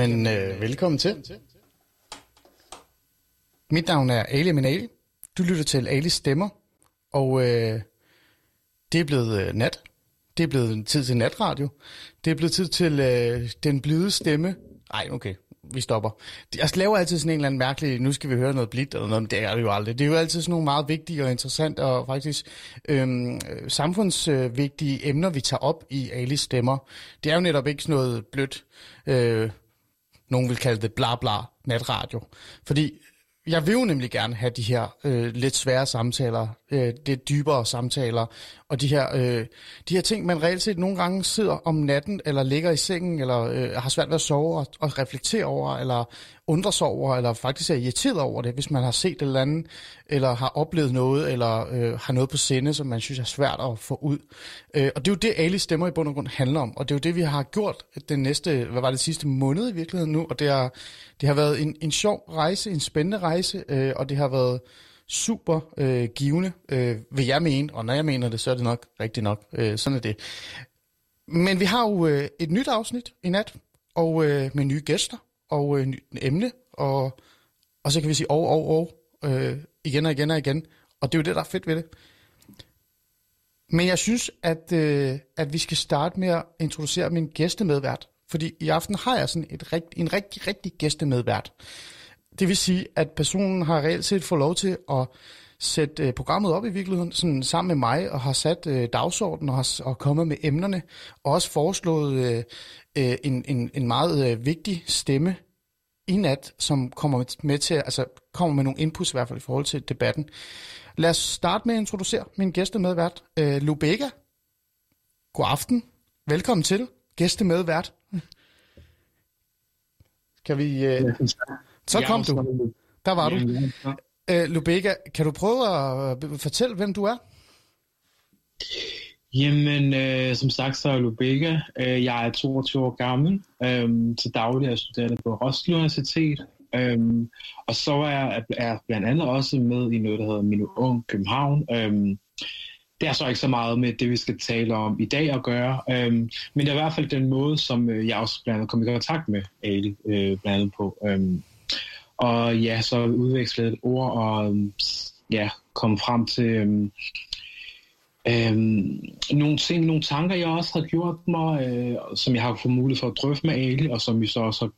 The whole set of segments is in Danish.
Jamen, øh, velkommen til. Mit navn er Ali Minali. Du lytter til Ali Stemmer, og øh, det er blevet øh, nat. Det er blevet tid til natradio. Det er blevet tid til øh, den blide stemme. Nej, okay, vi stopper. Jeg altså, laver altid sådan en eller anden mærkelig, nu skal vi høre noget blidt eller noget, men det er det jo aldrig. Det er jo altid sådan nogle meget vigtige og interessante og faktisk øhm, samfundsvigtige emner, vi tager op i Alis stemmer. Det er jo netop ikke sådan noget blødt, øh, nogen vil kalde det bla bla natradio. Fordi jeg vil jo nemlig gerne have de her øh, lidt svære samtaler, øh, det dybere samtaler, og de her, øh, de her ting, man reelt set nogle gange sidder om natten, eller ligger i sengen, eller øh, har svært ved at sove og, og reflektere over, eller undre sig over, eller faktisk er irriteret over det, hvis man har set et eller andet, eller har oplevet noget, eller øh, har noget på sinde, som man synes er svært at få ud. Øh, og det er jo det, Ali stemmer i bund og grund handler om, og det er jo det, vi har gjort den næste, hvad var det sidste måned i virkeligheden nu, og det har, det har været en, en sjov rejse, en spændende rejse, øh, og det har været super øh, givende, øh, vil jeg mene, og når jeg mener det, så er det nok rigtigt nok. Øh, sådan er det. Men vi har jo øh, et nyt afsnit i nat, og øh, med nye gæster, og øh, nyt emne, og, og så kan vi sige og, og, og, øh, igen og igen og igen. Og det er jo det, der er fedt ved det. Men jeg synes, at, øh, at vi skal starte med at introducere min gæstemedvært. Fordi i aften har jeg sådan et rigt, en rigtig, rigtig gæstemedvært. Det vil sige, at personen har reelt set fået lov til at sætte øh, programmet op i virkeligheden sådan sammen med mig, og har sat øh, dagsordenen og, har, og kommet med emnerne, og også foreslået øh, øh, en, en, en meget øh, vigtig stemme i nat, som kommer med til, altså kommer med nogle inputs i hvert fald i forhold til debatten. Lad os starte med at introducere min gæstemedvært, øh, Lubega. God aften. Velkommen til, gæstemedvært. Kan vi... Øh... Så kom du. Der var du. Øh, Lubega, kan du prøve at øh, fortælle, hvem du er? Jamen, øh, som sagt, så er Lubega. Øh, jeg er 22 år gammel. Øh, til daglig er jeg studerende på Roskilde Universitet. Øh, og så er jeg er blandt andet også med i noget, der hedder Minu Ung København. Øh, det er så ikke så meget med det, vi skal tale om i dag at gøre. Øh, men det er i hvert fald den måde, som øh, jeg også blandt andet kom i kontakt med Ali øh, blandt andet på. Øh, og ja, så udvekslet et ord og ja, kom frem til øhm, øhm, nogle ting, nogle tanker, jeg også har gjort mig, øh, som jeg har fået mulighed for at drøfte med Ali, og som vi så også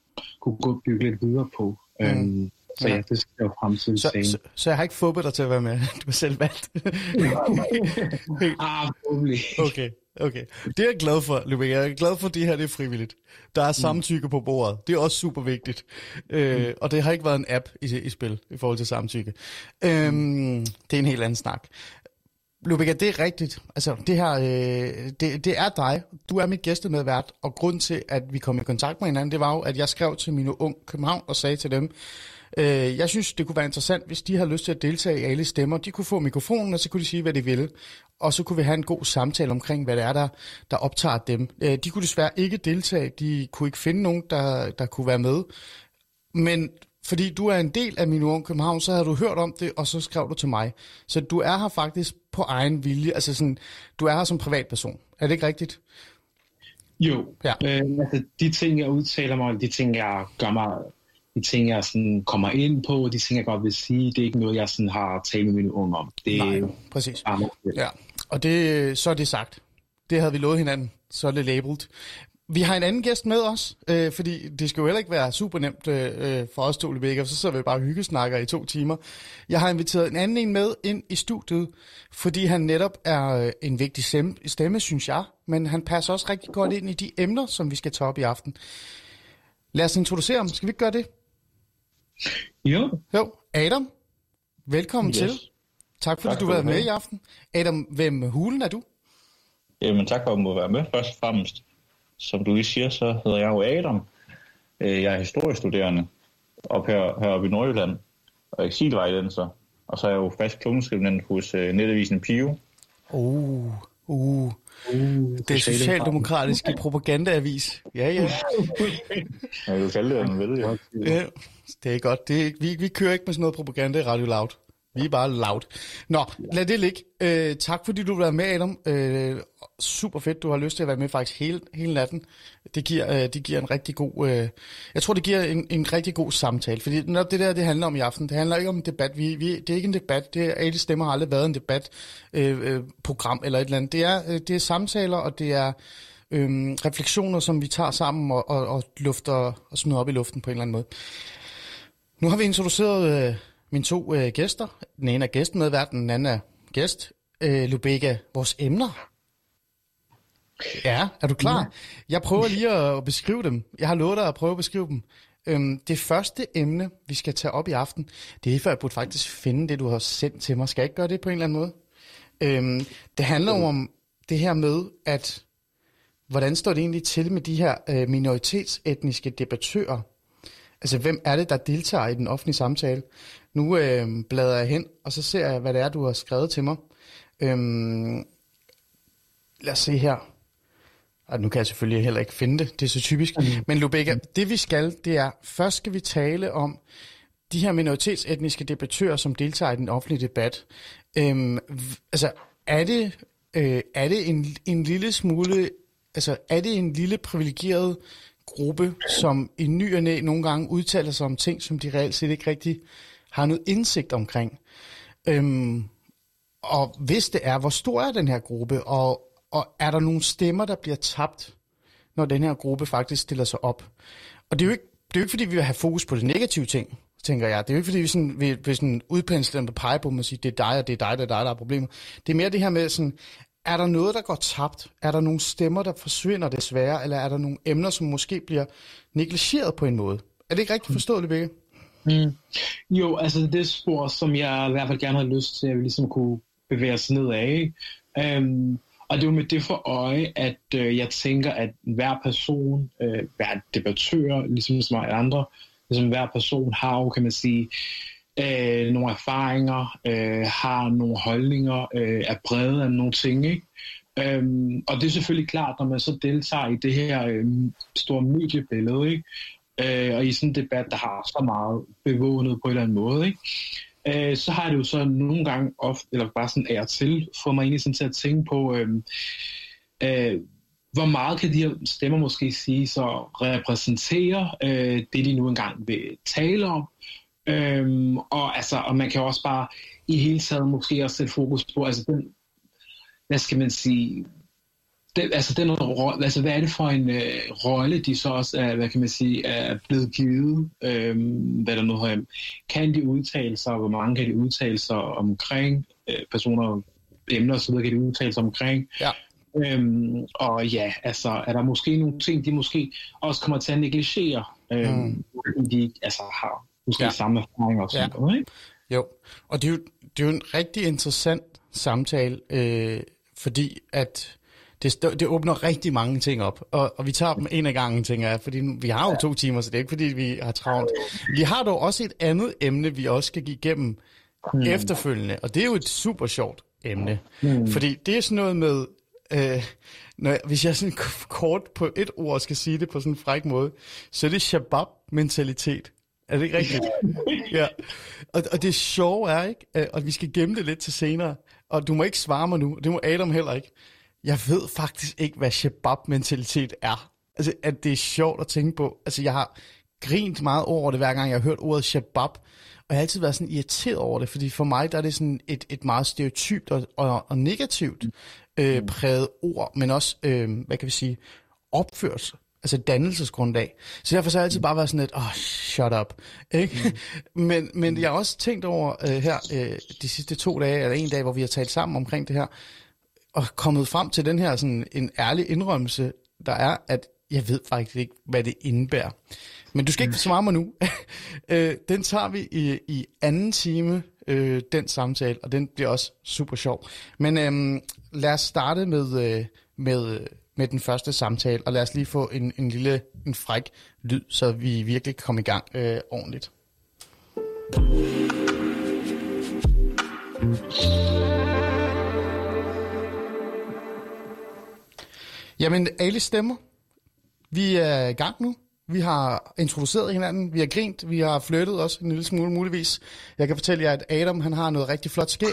kunne gå bygge lidt videre på. Mm. Øhm, så ja, ja det skal jeg frem til så, så, så jeg har ikke fået dig til at være med. Du har selv valgt. ah, forhåbentlig. Okay. Okay, det er jeg glad for, Lubega. Jeg er glad for, at det her det er frivilligt. Der er samtykke mm. på bordet. Det er også super vigtigt. Øh, mm. Og det har ikke været en app i, i spil i forhold til samtykke. Øh, det er en helt anden snak. Lubega, det er rigtigt. Altså, det her, øh, det, det er dig. Du er mit gæstemedvært, og grund til, at vi kom i kontakt med hinanden, det var jo, at jeg skrev til mine unge København og sagde til dem, Øh, jeg synes, det kunne være interessant, hvis de har lyst til at deltage i alle stemmer. De kunne få mikrofonen, og så kunne de sige, hvad de ville. Og så kunne vi have en god samtale omkring, hvad det er, der, der optager dem. Øh, de kunne desværre ikke deltage. De kunne ikke finde nogen, der, der kunne være med. Men fordi du er en del af min ung København, så havde du hørt om det, og så skrev du til mig. Så du er her faktisk på egen vilje. Altså sådan, du er her som privatperson. Er det ikke rigtigt? Jo. Ja. Øh, altså, de ting, jeg udtaler mig, de ting, jeg gør mig de ting, jeg sådan kommer ind på, de ting, jeg godt vil sige, det er ikke noget, jeg sådan har talt med mine unge om. Det Nej, præcis. Ja. Og det, så er det sagt. Det havde vi lovet hinanden, så er det labeled. Vi har en anden gæst med os, øh, fordi det skal jo heller ikke være super nemt øh, for os to, Rebecca, så så vi bare hyggesnakker i to timer. Jeg har inviteret en anden en med ind i studiet, fordi han netop er øh, en vigtig stemme, stemme, synes jeg, men han passer også rigtig godt ind i de emner, som vi skal tage op i aften. Lad os introducere ham. Skal vi ikke gøre det? Jo. Jo, Adam, velkommen yes. til. Tak fordi tak du har været med i aften. Adam, hvem hulen er du? Jamen tak for at må være med først og fremmest. Som du lige siger, så hedder jeg jo Adam. Øh, jeg er historiestuderende op her, heroppe i Nordjylland og eksilvejlenser. Og så er jeg jo fast klungenskrivende hos uh, netavisen Pio. Uh, uh. Uh, det er socialdemokratiske propagandaavis. Ja, ja. ja, du kalder det, den vel, ja. ja. Det er godt. Det er, vi, vi kører ikke med sådan noget propaganda i Radio Loud. Vi er bare loud. Nå, lad det ligge. Øh, tak fordi du var med, Adam. Øh, super fedt, du har lyst til at være med faktisk hele, hele natten. Det giver, øh, det giver en rigtig god... Øh, jeg tror, det giver en, en rigtig god samtale. Fordi når det der, det handler om i aften. Det handler ikke om en debat. Vi, vi, det er ikke en debat. Det er, alle stemmer har aldrig været en debat, øh, øh, program eller et eller andet. Det er, øh, det er samtaler, og det er øh, refleksioner, som vi tager sammen og, og, og lufter og smider op i luften på en eller anden måde. Nu har vi introduceret... Øh, mine to øh, gæster. Den ene er gæstmedvært, den anden er gæst. Øh, Lubega, vores emner. Ja, er du klar? Ja. Jeg prøver lige at beskrive dem. Jeg har lovet dig at prøve at beskrive dem. Øhm, det første emne, vi skal tage op i aften, det er, for jeg burde faktisk finde det, du har sendt til mig. Skal jeg ikke gøre det på en eller anden måde? Øhm, det handler jo om det her med, at hvordan står det egentlig til med de her øh, minoritetsetniske debattører? Altså, hvem er det, der deltager i den offentlige samtale? Nu øh, bladrer jeg hen, og så ser jeg, hvad det er, du har skrevet til mig. Øhm, lad os se her. Og nu kan jeg selvfølgelig heller ikke finde det, det er så typisk. Mm. Men Lubega, det vi skal, det er, først skal vi tale om de her minoritetsetniske debattører, som deltager i den offentlige debat. Øhm, altså, er det, øh, er det en, en lille smule, altså, er det en lille privilegeret gruppe, som i ny og næ nogle gange udtaler sig om ting, som de reelt set ikke rigtig har noget indsigt omkring. Øhm, og hvis det er, hvor stor er den her gruppe, og, og er der nogle stemmer, der bliver tabt, når den her gruppe faktisk stiller sig op? Og det er jo ikke, det er jo ikke fordi, vi vil have fokus på de negative ting, tænker jeg. Det er jo ikke fordi, vi, sådan, vi vil sådan udpensle dem på pege på dem og sige, det er dig, og det er dig, det er dig, der er problemet. Det er mere det her med sådan, er der noget, der går tabt? Er der nogle stemmer, der forsvinder desværre? Eller er der nogle emner, som måske bliver negligeret på en måde? Er det ikke rigtigt forstået, Lebække? Mm. Jo, altså det spor, som jeg i hvert fald gerne har lyst til, at vi ligesom kunne bevæge os ned af. Øhm, og det er jo med det for øje, at øh, jeg tænker, at hver person, øh, hver debattør, ligesom så mange andre, ligesom hver person har jo, kan man sige, øh, nogle erfaringer, øh, har nogle holdninger, øh, er brede af nogle ting, ikke? Øhm, og det er selvfølgelig klart, når man så deltager i det her øh, store mediebillede, ikke? Øh, og i sådan en debat, der har så meget bevåget på en eller anden måde, ikke? Øh, så har det jo så nogle gange ofte, eller bare sådan er til, får mig egentlig sådan til at tænke på, øh, øh, hvor meget kan de her stemmer måske sige så repræsentere øh, det, de nu engang vil tale om. Øhm, og, altså, og man kan også bare i hele taget måske også sætte fokus på, altså den, hvad skal man sige, det, altså, den altså, hvad er det for en øh, rolle, de så også er, hvad kan man sige, er blevet givet? Øhm, hvad der nu har, kan de udtale sig, hvor mange kan de udtale sig omkring øh, personer, emner osv., kan de udtale sig omkring? Ja. Øhm, og ja, altså, er der måske nogle ting, de måske også kommer til at negligere, øhm, mm. de altså, har måske ja. samme erfaringer og sådan ja. noget, ikke? Jo, og det er jo, det er jo en rigtig interessant samtale, øh, fordi at det, det åbner rigtig mange ting op, og, og vi tager dem en af gangen, tænker jeg, fordi vi har jo to timer, så det er ikke fordi, vi har travlt. Vi har dog også et andet emne, vi også skal give igennem mm. efterfølgende, og det er jo et super sjovt emne, mm. fordi det er sådan noget med, øh, når jeg, hvis jeg sådan kort på et ord skal sige det på sådan en fræk måde, så er det shabab-mentalitet. Er det ikke rigtigt? ja. Og, og det sjove er, ikke, og vi skal gemme det lidt til senere, og du må ikke svare mig nu, det må Adam heller ikke. Jeg ved faktisk ikke, hvad shabab-mentalitet er. Altså, at det er sjovt at tænke på. Altså, jeg har grint meget over det, hver gang jeg har hørt ordet shabab. Og jeg har altid været sådan irriteret over det, fordi for mig der er det sådan et, et meget stereotypt og, og, og negativt øh, præget ord, men også, øh, hvad kan vi sige, opførsel altså dannelsesgrundlag. Så derfor så har jeg altid bare været sådan lidt, åh, oh, shut up. Ikke? Mm. men, men jeg har også tænkt over øh, her øh, de sidste to dage, eller en dag, hvor vi har talt sammen omkring det her, og kommet frem til den her sådan en ærlig indrømmelse, der er, at jeg ved faktisk ikke, hvad det indebærer. Men du skal ikke svare mig nu. øh, den tager vi i, i anden time, øh, den samtale, og den bliver også super sjov. Men øh, lad os starte med, øh, med, med den første samtale, og lad os lige få en, en lille en fræk lyd, så vi virkelig kan komme i gang øh, ordentligt. Jamen, alle stemmer. Vi er i gang nu. Vi har introduceret hinanden, vi har grint, vi har flyttet også en lille smule muligvis. Jeg kan fortælle jer, at Adam han har noget rigtig flot skæg.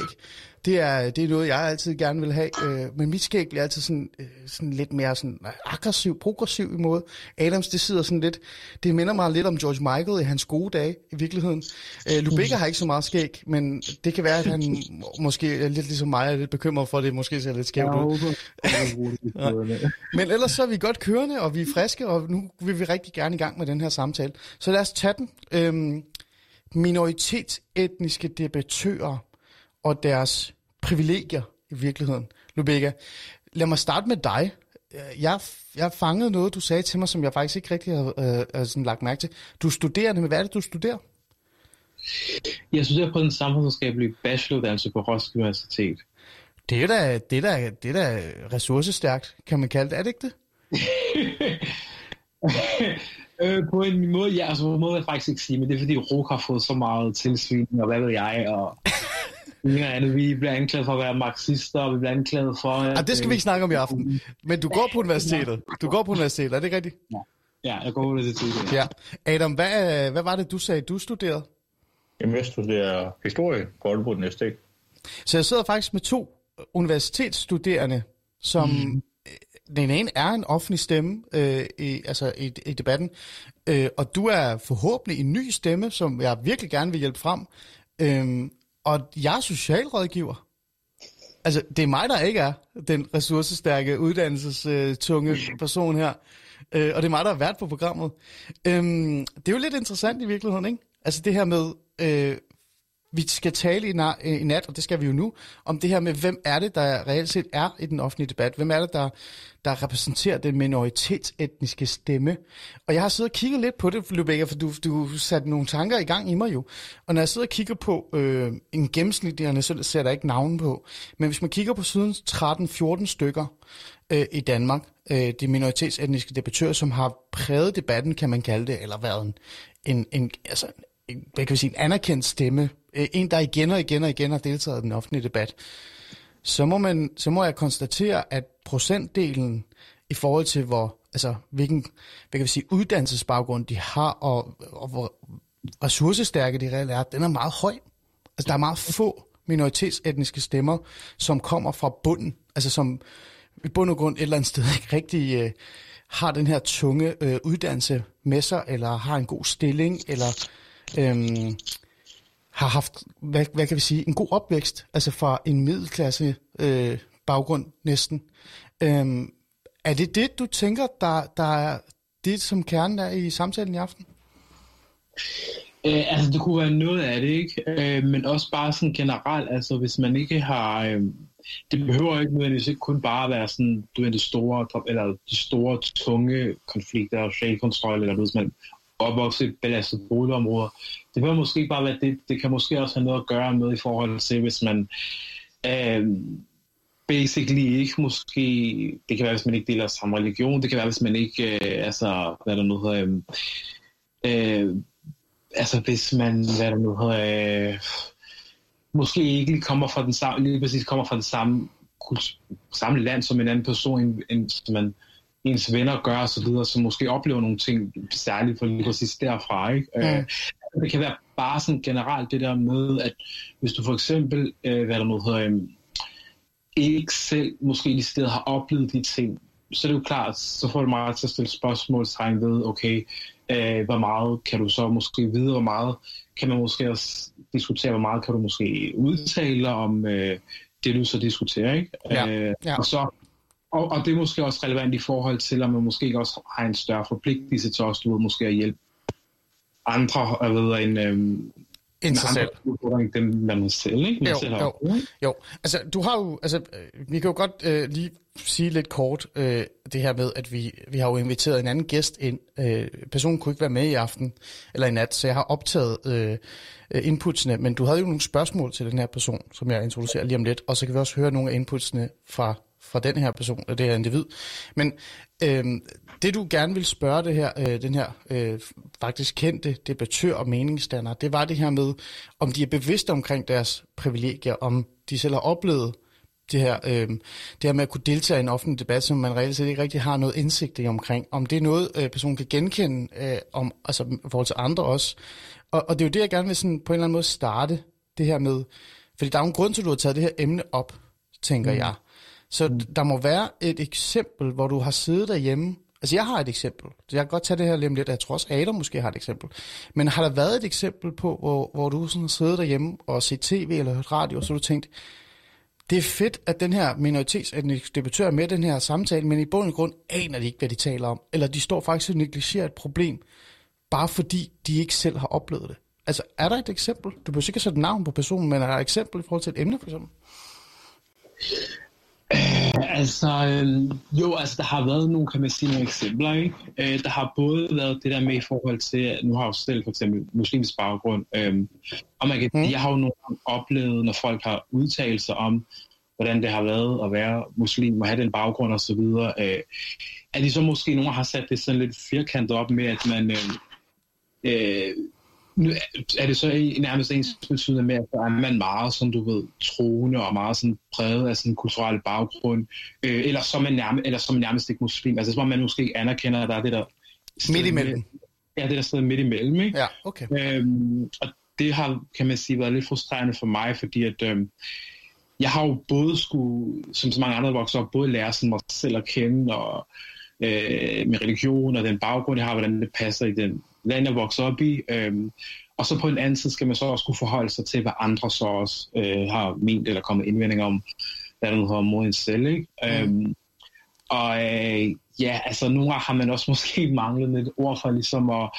Det er, det er noget, jeg altid gerne vil have. Øh, men mit skæg bliver altid sådan, øh, sådan lidt mere sådan aggressiv, progressiv i måde. Adams, det sidder sådan lidt... Det minder mig lidt om George Michael i hans gode dage, i virkeligheden. Øh, Lubega har ikke så meget skæg, men det kan være, at han måske er lidt ligesom mig, er lidt bekymret for, at det måske ser lidt skævt ud. men ellers så er vi godt kørende, og vi er friske, og nu vil vi rigtig gerne i gang med den her samtale. Så lad os tage den. Øhm, minoritetsetniske debattører og deres privilegier i virkeligheden. Lubega, lad mig starte med dig. Jeg, jeg fangede noget, du sagde til mig, som jeg faktisk ikke rigtig har øh, sådan lagt mærke til. Du er studerende, men hvad er det, du studerer? Jeg studerer på den samfundsvidenskabelige bacheloruddannelse på Roskilde Universitet. Det er da, det er da, det er da ressourcestærkt, kan man kalde det, er det ikke det? øh, på en måde, ja, altså på en måde vil jeg faktisk ikke sige, men det er fordi ROK har fået så meget tilsvin, og hvad ved jeg, og Ja, andet. Vi bliver anklaget for at være marxister, og vi bliver anklaget for... At, ja, det skal vi ikke snakke om i aften. Men du går på universitetet. Du går på universitetet, er det ikke rigtigt? Ja, ja jeg går på universitetet. Ja. Adam, hvad, hvad var det, du sagde, du studerede? Jamen, jeg studerer historie på Aalborg Universitet. Så jeg sidder faktisk med to universitetsstuderende, som mm. den ene er en offentlig stemme øh, i, altså i, i debatten, øh, og du er forhåbentlig en ny stemme, som jeg virkelig gerne vil hjælpe frem. Øh, og jeg er socialrådgiver. Altså, det er mig, der ikke er den ressourcestærke, uddannelsestunge person her. Øh, og det er mig, der har været på programmet. Øhm, det er jo lidt interessant i virkeligheden, ikke? Altså det her med, øh, vi skal tale i, na- øh, i nat, og det skal vi jo nu, om det her med, hvem er det, der reelt set er i den offentlige debat? Hvem er det, der, der repræsenterer den minoritetsetniske stemme? Og jeg har siddet og kigget lidt på det, Lubega, for du, du satte nogle tanker i gang i mig jo. Og når jeg sidder og kigger på øh, en gennemsnitlig, så ser der ikke navn på, men hvis man kigger på siden 13-14 stykker øh, i Danmark, øh, de minoritetsetniske debattører, som har præget debatten, kan man kalde det, eller været en, en, en altså, en, hvad kan vi sige, en anerkendt stemme øh, en, der igen og igen og igen har deltaget i den offentlige debat, så må, man, så må jeg konstatere, at procentdelen i forhold til, hvor, altså, hvilken hvad kan vi sige, uddannelsesbaggrund de har, og, og hvor ressourcestærke de reelt er, den er meget høj. Altså, der er meget få minoritetsetniske stemmer, som kommer fra bunden, altså som i bund og grund et eller andet sted ikke rigtig øh, har den her tunge øh, uddannelse med sig, eller har en god stilling, eller øh, har haft, hvad, hvad kan vi sige, en god opvækst, altså fra en middelklasse øh, baggrund næsten. Øhm, er det det, du tænker, der, der er det, som kernen er i samtalen i aften? Øh, altså, det kunne være noget af det, ikke? Øh, men også bare sådan generelt, altså hvis man ikke har... Øh, det behøver ikke nødvendigvis ikke kun bare være sådan, du ved, de store, eller de store, tunge konflikter, og kontrol, eller noget, man opvokset i belastede boligområder. Det kan måske bare være det. Det kan måske også have noget at gøre med i forhold til, hvis man øh, basically ikke måske, det kan være, hvis man ikke deler samme religion, det kan være, hvis man ikke, øh, altså, hvad der nu hedder, øh, øh, altså hvis man, hvad der nu hedder, øh, måske ikke lige kommer fra den samme, lige præcis kommer fra den samme, samme land som en anden person, end, en, som man ens venner gør og så videre, som måske oplever nogle ting særligt for lige præcis derfra. Ikke? Mm. Øh, det kan være bare sådan generelt det der med, at hvis du for eksempel, øh, hvad der nu hedder, øh, ikke selv måske i stedet har oplevet de ting, så er det jo klart, så får du meget til at stille spørgsmålstegn ved, okay, øh, hvor meget kan du så måske vide, hvor meget kan man måske også diskutere, hvor meget kan du måske udtale om øh, det, du så diskuterer, ikke? Ja. Øh, ja. Og så og, og det er måske også relevant i forhold til, at man måske også har en større forpligtelse til også, du ved, måske at hjælpe andre, jeg ved, en, øhm, end sig selv. Dem, man selv, ikke? Man jo, selv jo, jo. Altså, du har jo, altså, øh, vi kan jo godt øh, lige sige lidt kort øh, det her med, at vi, vi har jo inviteret en anden gæst ind. Øh, personen kunne ikke være med i aften, eller i nat, så jeg har optaget øh, inputsene, men du havde jo nogle spørgsmål til den her person, som jeg introducerer lige om lidt, og så kan vi også høre nogle af inputsene fra fra den her person, det her individ. Men øh, det du gerne vil spørge det her, øh, den her øh, faktisk kendte debattør og meningsstander, det var det her med, om de er bevidste omkring deres privilegier, om de selv har oplevet det her, øh, det her med at kunne deltage i en offentlig debat, som man reelt set ikke rigtig har noget indsigt i omkring. Om det er noget, øh, personen kan genkende, øh, om, altså i forhold til andre også. Og, og det er jo det, jeg gerne vil sådan, på en eller anden måde starte det her med. Fordi der er jo en grund til, at du har taget det her emne op, tænker mm. jeg. Så mm. der må være et eksempel, hvor du har siddet derhjemme. Altså jeg har et eksempel. Så jeg kan godt tage det her om lidt. Jeg tror også, Adam måske har et eksempel. Men har der været et eksempel på, hvor, hvor du sådan har siddet derhjemme og set tv eller hørt radio, og så du tænkt, det er fedt, at den her minoritetsetnisk debattør med den her samtale, men i bund og grund aner de ikke, hvad de taler om. Eller de står faktisk og negligerer et problem, bare fordi de ikke selv har oplevet det. Altså, er der et eksempel? Du behøver ikke sætte navn på personen, men er der et eksempel i forhold til et emne, for eksempel? Uh, altså, øh, jo, altså, der har været nogle, kan man sige, nogle eksempler, ikke? Uh, der har både været det der med i forhold til, nu har jeg jo selv for eksempel muslimsk baggrund, øh, og man kan, mm. jeg har jo nogle oplevet, når folk har udtalt sig om, hvordan det har været at være muslim og have den baggrund og så videre, øh, at de så måske nogle har sat det sådan lidt firkantet op med, at man øh, øh, nu er det så nærmest ens betydende med, at er man meget, som du ved, troende og meget sådan præget af sådan en kulturel baggrund, øh, eller, så man nærmest, eller som nærmest ikke muslim. Altså, som man måske ikke anerkender, at der er det der... Midt imellem. Ja, det der sted midt imellem, ikke? Ja, okay. Øhm, og det har, kan man sige, været lidt frustrerende for mig, fordi at... øhm, jeg har jo både skulle, som så mange andre voksne op, både lære sådan mig selv at kende, og øh, med religion og den baggrund, jeg har, hvordan det passer i den land, jeg vokser op i. Øhm, og så på en anden side skal man så også kunne forholde sig til, hvad andre så også øh, har ment eller kommet indvendinger om, hvad der hedder mod en selv. Ikke? Mm. Øhm, og øh, ja, altså nogle gange har man også måske manglet et ord for ligesom at,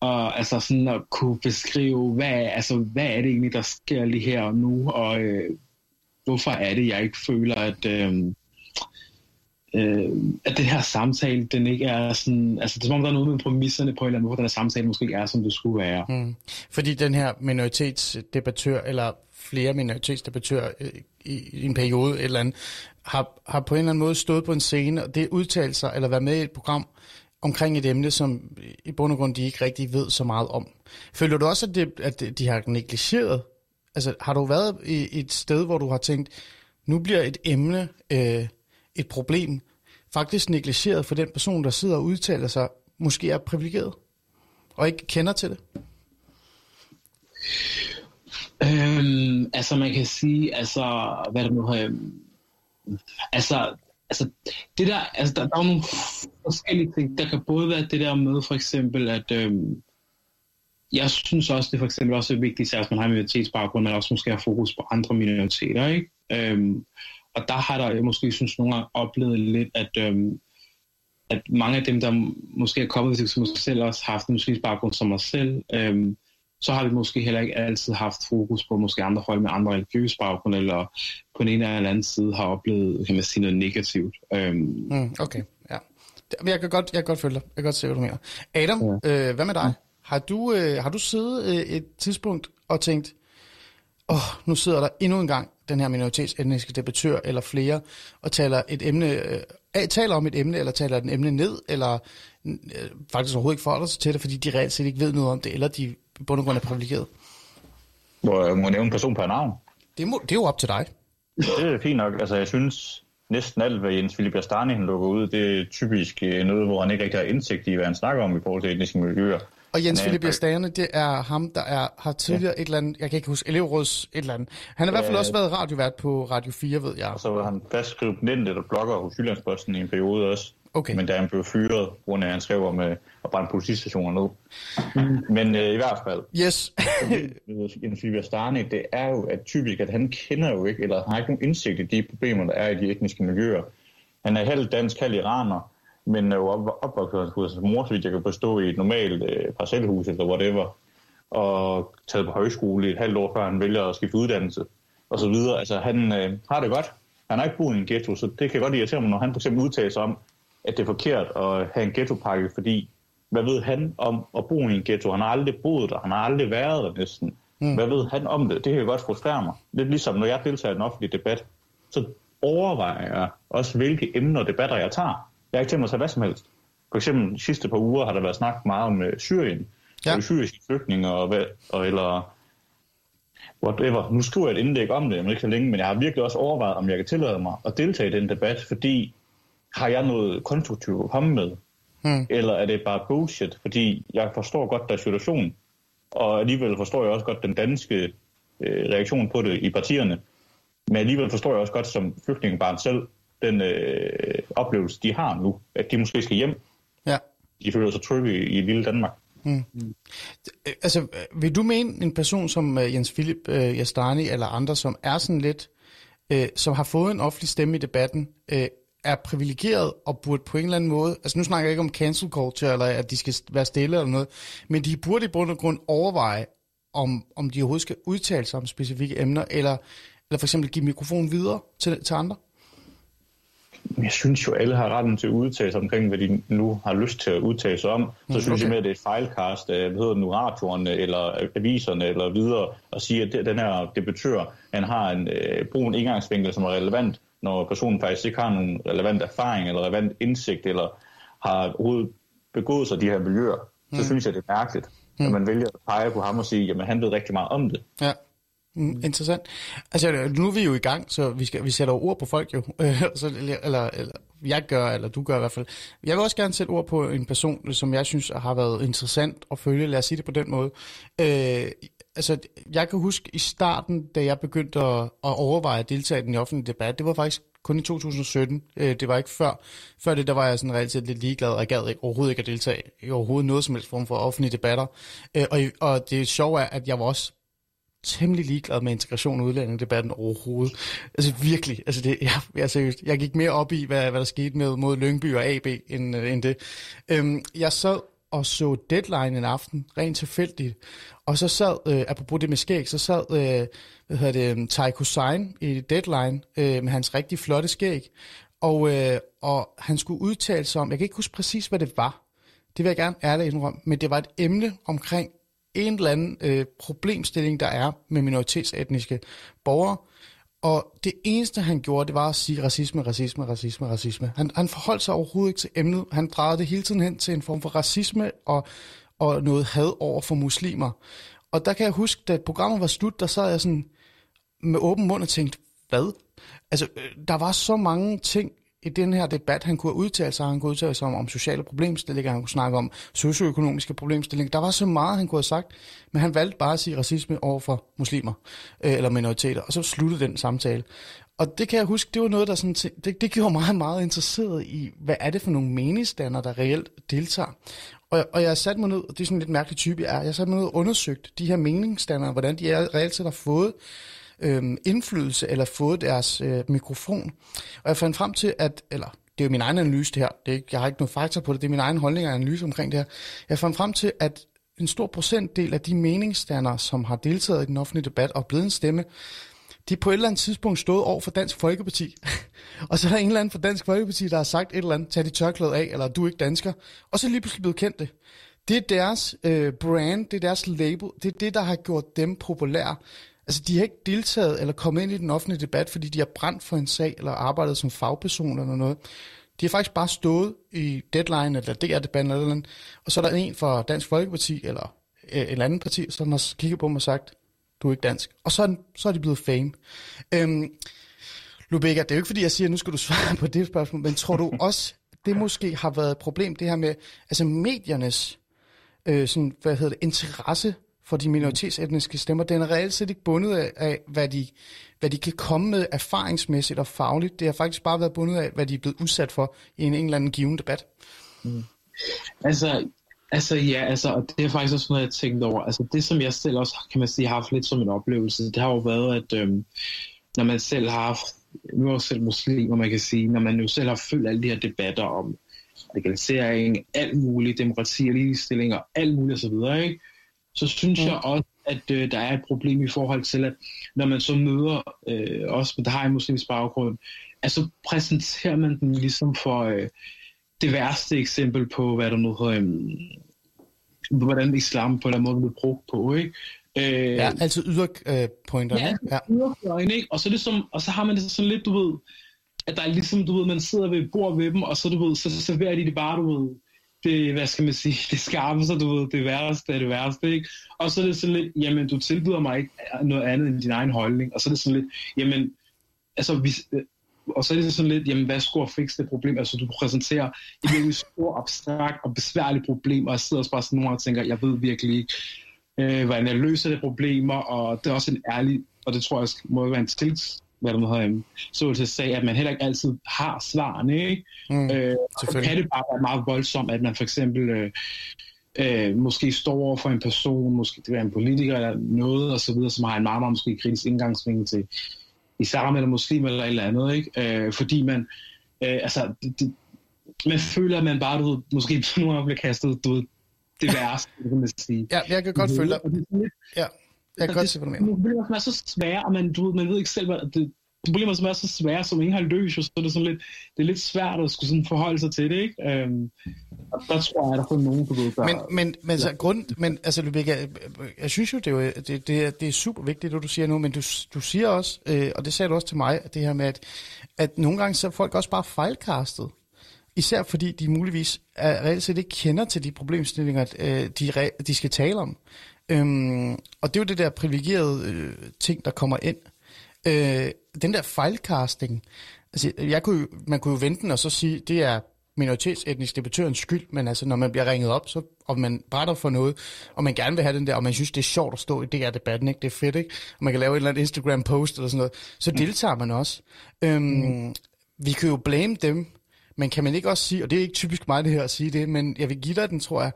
og, altså sådan at kunne beskrive, hvad, altså, hvad er det egentlig, der sker lige her og nu, og øh, hvorfor er det, jeg ikke føler, at, øh, øh, at det her samtale, den ikke er sådan, altså det er som om, der er noget med præmisserne på eller anden den her samtale måske ikke er, som det skulle være. Mm. Fordi den her minoritetsdebattør, eller flere minoritetsdebattører øh, i, i en periode et eller andet, har, har på en eller anden måde stået på en scene, og det udtalt sig, eller været med i et program, omkring et emne, som i bund og grund de ikke rigtig ved så meget om. Føler du også, at, det, at de har negligeret? Altså har du været i et sted, hvor du har tænkt, nu bliver et emne øh, et problem, faktisk negligeret for den person, der sidder og udtaler sig, måske er privilegeret og ikke kender til det? Øhm, altså man kan sige, altså hvad det nu øhm, altså, altså det der, altså der, der er nogle forskellige ting. Der kan både være det der med for eksempel, at øhm, jeg synes også, det for eksempel også er vigtigt, at man har minoritetsbaggrund, men også måske har fokus på andre minoriteter, ikke? Øhm, og der har der, jeg måske synes, nogle gange oplevet lidt, at, øhm, at mange af dem, der måske er kommet, hvis måske selv også har haft en muslimsk baggrund som mig selv, øhm, så har vi måske heller ikke altid haft fokus på måske andre folk med andre religiøse baggrund, eller på en eller anden side har oplevet, kan man sige, noget negativt. Øhm, mm, okay, ja. Jeg kan, godt, jeg kan godt følge dig. Jeg kan godt se, hvad du mener. Adam, ja. øh, hvad med dig? Ja. Har du, øh, har du siddet øh, et tidspunkt og tænkt, åh, oh, nu sidder der endnu en gang den her minoritetsetniske debattør eller flere, og taler et emne, øh, taler om et emne, eller taler et emne ned, eller øh, faktisk overhovedet ikke forholder sig til det, fordi de reelt set ikke ved noget om det, eller de i bund og grund er privilegeret. Hvor jeg må nævne en person per navn. Det, må, det er jo op til dig. Det er fint nok. Altså, jeg synes, næsten alt, hvad Jens Philip Astani han lukker ud, det er typisk øh, noget, hvor han ikke rigtig har indsigt i, hvad han snakker om i forhold til etniske miljøer. Og Jens Philip Jastane, det er ham, der er, har tidligere ja. et eller andet, jeg kan ikke huske, elevråds et eller andet. Han har ja, i hvert fald også været radiovært på Radio 4, ved jeg. Og så var han fast skribent eller blogger hos Jyllandsposten i en periode også. Okay. Men da han blev fyret, grund af, at han skrev om øh, at brænde politistationer ned. Mm. Men øh, i hvert fald. Yes. Jens Philip Jastane, det er jo at typisk, at han kender jo ikke, eller har ikke nogen indsigt i de problemer, der er i de etniske miljøer. Han er halvt dansk, halvt iraner men er jo opvokset hos hans mor, så vidt jeg kan forstå, i et normalt øh, parcelhus eller whatever, og taget på højskole et halvt år før han vælger at skifte uddannelse, og så videre. Altså, han øh, har det godt. Han har ikke boet i en ghetto, så det kan godt irritere mig, når han for eksempel udtaler sig om, at det er forkert at have en ghettopakke, fordi hvad ved han om at bo i en ghetto? Han har aldrig boet der, han har aldrig været der næsten. Mm. Hvad ved han om det? Det kan godt frustrere mig. Lidt ligesom når jeg deltager i en offentlig debat, så overvejer jeg også, hvilke emner og debatter jeg tager. Jeg har ikke mig at tage hvad som helst. For eksempel de sidste par uger har der været snakket meget om uh, Syrien, ja. og syriske flygtninge, og, hvad, og, eller whatever. Nu skriver jeg et indlæg om det, men ikke så længe, men jeg har virkelig også overvejet, om jeg kan tillade mig at deltage i den debat, fordi har jeg noget konstruktivt at komme med? Hmm. Eller er det bare bullshit? Fordi jeg forstår godt der situation, og alligevel forstår jeg også godt den danske øh, reaktion på det i partierne. Men alligevel forstår jeg også godt som flygtningebarn selv den øh, oplevelse, de har nu, at de måske skal hjem. Ja. De føler sig trygge i, i lille Danmark. Mm. Altså, vil du mene en person som uh, Jens Philip uh, Jastani eller andre, som er sådan lidt, uh, som har fået en offentlig stemme i debatten, uh, er privilegeret og burde på en eller anden måde, altså nu snakker jeg ikke om cancel culture, eller at de skal være stille eller noget, men de burde i bund og grund overveje, om, om de overhovedet skal udtale sig om specifikke emner, eller, eller for eksempel give mikrofonen videre til, til andre? Jeg synes jo, alle har retten til at udtale sig omkring, hvad de nu har lyst til at udtale sig om. Så okay. Mm, synes jeg at det er et fejlkast af, hvad hedder nu, radioerne eller aviserne eller videre, at sige, at den her debattør, han har en øh, brun indgangsvinkel, som er relevant, når personen faktisk ikke har nogen relevant erfaring eller relevant indsigt, eller har overhovedet begået sig de her miljøer, så mm. synes jeg, det er mærkeligt, mm. at man vælger at pege på ham og sige, jamen han ved rigtig meget om det. Ja. Mm, interessant. Altså, nu er vi jo i gang, så vi, skal, vi sætter ord på folk jo. så, eller, eller jeg gør, eller du gør i hvert fald. Jeg vil også gerne sætte ord på en person, som jeg synes har været interessant at følge. Lad os sige det på den måde. Øh, altså, jeg kan huske i starten, da jeg begyndte at, at overveje at deltage i den offentlige debat, det var faktisk kun i 2017. Øh, det var ikke før. Før det, der var jeg sådan relativt lidt ligeglad, og jeg gad ikke, overhovedet ikke at deltage i overhovedet noget som helst form for offentlige debatter. Øh, og, og det sjove er, at jeg var også temmelig ligeglad med integration og udlændingedebatten overhovedet. Altså virkelig. Altså det, jeg, jeg, seriøst, jeg gik mere op i, hvad, hvad der skete med mod Lyngby og AB, end, øh, end det. Øhm, jeg sad og så Deadline en aften, rent tilfældigt. Og så sad, øh, apropos det med skæg, så sad, øh, hvad hedder det, øhm, um, Taiko Sein i Deadline øh, med hans rigtig flotte skæg. Og, øh, og han skulle udtale sig om, jeg kan ikke huske præcis, hvad det var. Det vil jeg gerne ærligt indrømme, men det var et emne omkring en eller anden øh, problemstilling, der er med minoritetsetniske borgere. Og det eneste, han gjorde, det var at sige racisme, racisme, racisme, racisme. Han, han forholdt sig overhovedet ikke til emnet. Han drejede det hele tiden hen til en form for racisme og, og noget had over for muslimer. Og der kan jeg huske, da programmet var slut, der sad jeg sådan med åben mund og tænkte, hvad? Altså, øh, der var så mange ting i den her debat, han kunne udtale sig, han kunne udtale sig om, om sociale problemstillinger, han kunne snakke om socioøkonomiske problemstillinger. Der var så meget, han kunne have sagt, men han valgte bare at sige racisme over for muslimer øh, eller minoriteter, og så sluttede den samtale. Og det kan jeg huske, det var noget, der sådan, det, det gjorde mig meget interesseret i, hvad er det for nogle meningsdannere, der reelt deltager. Og, og jeg satte mig ned, og det er sådan en lidt mærkelig type, jeg er, jeg satte mig ned og undersøgte de her meningsstander, hvordan de er, reelt set har fået øh, indflydelse eller fået deres øh, mikrofon. Og jeg fandt frem til, at, eller det er jo min egen analyse det her, det er ikke, jeg har ikke noget fakta på det, det er min egen holdning og analyse omkring det her. Jeg fandt frem til, at en stor procentdel af de meningsstandere, som har deltaget i den offentlige debat og blevet en stemme, de på et eller andet tidspunkt stået over for Dansk Folkeparti. og så er der en eller anden fra Dansk Folkeparti, der har sagt et eller andet, tag dit tørklæde af, eller du er ikke dansker. Og så er lige pludselig blevet kendt det. Det er deres øh, brand, det er deres label, det er det, der har gjort dem populære. Altså, de har ikke deltaget eller kommet ind i den offentlige debat, fordi de har brændt for en sag eller arbejdet som fagpersoner eller noget. De har faktisk bare stået i deadline eller DR-debatten eller noget, og så er der en fra Dansk Folkeparti eller øh, en anden parti, som har kigget på mig og sagt, du er ikke dansk. Og så er, den, så er de blevet fame. Øhm, Lubega, det er jo ikke fordi, jeg siger, at nu skal du svare på det spørgsmål, men tror du også, det måske har været et problem, det her med altså mediernes øh, sådan, hvad hedder det, interesse for de minoritetsetniske stemmer, den er reelt set ikke bundet af, af hvad, de, hvad de kan komme med erfaringsmæssigt og fagligt. Det har faktisk bare været bundet af, hvad de er blevet udsat for i en, en eller anden given debat. Mm. Altså, altså ja, altså, og det er faktisk også noget, jeg tænkt over. Altså det, som jeg selv også, kan man sige, har haft lidt som en oplevelse, det har jo været, at øhm, når man selv har haft, nu er jeg selv muslim, og man kan sige, når man jo selv har følt alle de her debatter om legalisering, alt muligt, demokrati og ligestilling og alt muligt osv., ikke? Så synes mm. jeg også, at øh, der er et problem i forhold til, at når man så møder øh, os, der har en muslimsk baggrund, at så præsenterer man dem ligesom for øh, det værste eksempel på, hvad der nu hedder, øh, hvordan islam på den måde bliver brugt på, ikke? Øh, ja, altid yderpointerne. Ja, ja. yderpoint, ikke? Og så, det som, og så har man det sådan lidt, du ved, at der er ligesom, du ved, man sidder ved et bord ved dem, og så, du ved, så serverer de det bare, du ved, det, hvad skal man sige, det skarpe sig, du ved, det værste er det værste, ikke? Og så er det sådan lidt, jamen, du tilbyder mig ikke noget andet end din egen holdning, og så er det sådan lidt, jamen, altså, vi, øh, og så er det sådan lidt, jamen, hvad skulle fikse det problem? Altså, du præsenterer et virkelig stort, abstrakt og besværligt problem, og jeg sidder også bare sådan nogle og tænker, jeg ved virkelig ikke, øh, hvordan jeg løser det problemer, og det er også en ærlig, og det tror jeg må være en tils, hedder, så til sige, at man heller ikke altid har svarene, ikke? Mm, øh, og kan det bare være meget voldsomt, at man for eksempel øh, øh, måske står over for en person, måske det er en politiker eller noget, og så videre, som har en meget, meget måske kritisk indgangsvinkel til islam eller muslim eller et eller andet, ikke? Øh, fordi man, øh, altså, det, det, man føler, at man bare, du ved, måske nogle gange bliver kastet, du ved, det værste, kan man sige. Ja, jeg kan godt føle dig. Ja, jeg kan godt se, hvad du mener. Problemer, som er så svære, og man, du ved, man ved ikke selv, hvad det, problemer, som er så svære, som ingen har løst, så er det, sådan lidt, det er lidt svært at skulle sådan forholde sig til det, ikke? Øhm, og der tror jeg, at der er nogen, du ved, der... Men, men, men, så, grund, men altså, Lubega, jeg, jeg synes jo, det er, det, det, er, det er super vigtigt, det du siger nu, men du, du siger også, øh, og det sagde du også til mig, at det her med, at, at nogle gange så er folk også bare fejlkastet. Især fordi de muligvis er, reelt set ikke kender til de problemstillinger, øh, de, de skal tale om. Øhm, og det er jo det der privilegerede øh, ting, der kommer ind. Øh, den der fejlcasting, altså jeg kunne, man kunne jo vente den og så sige, det er minoritetsetnisk debattørens skyld, men altså når man bliver ringet op, så, og man brætter for noget, og man gerne vil have den der, og man synes, det er sjovt at stå i det her debatten, ikke? det er fedt, ikke? og man kan lave et eller andet Instagram-post eller sådan noget, så mm. deltager man også. Øhm, mm. Vi kan jo blame dem, men kan man ikke også sige, og det er ikke typisk mig det her at sige det, men jeg vil give dig den, tror jeg,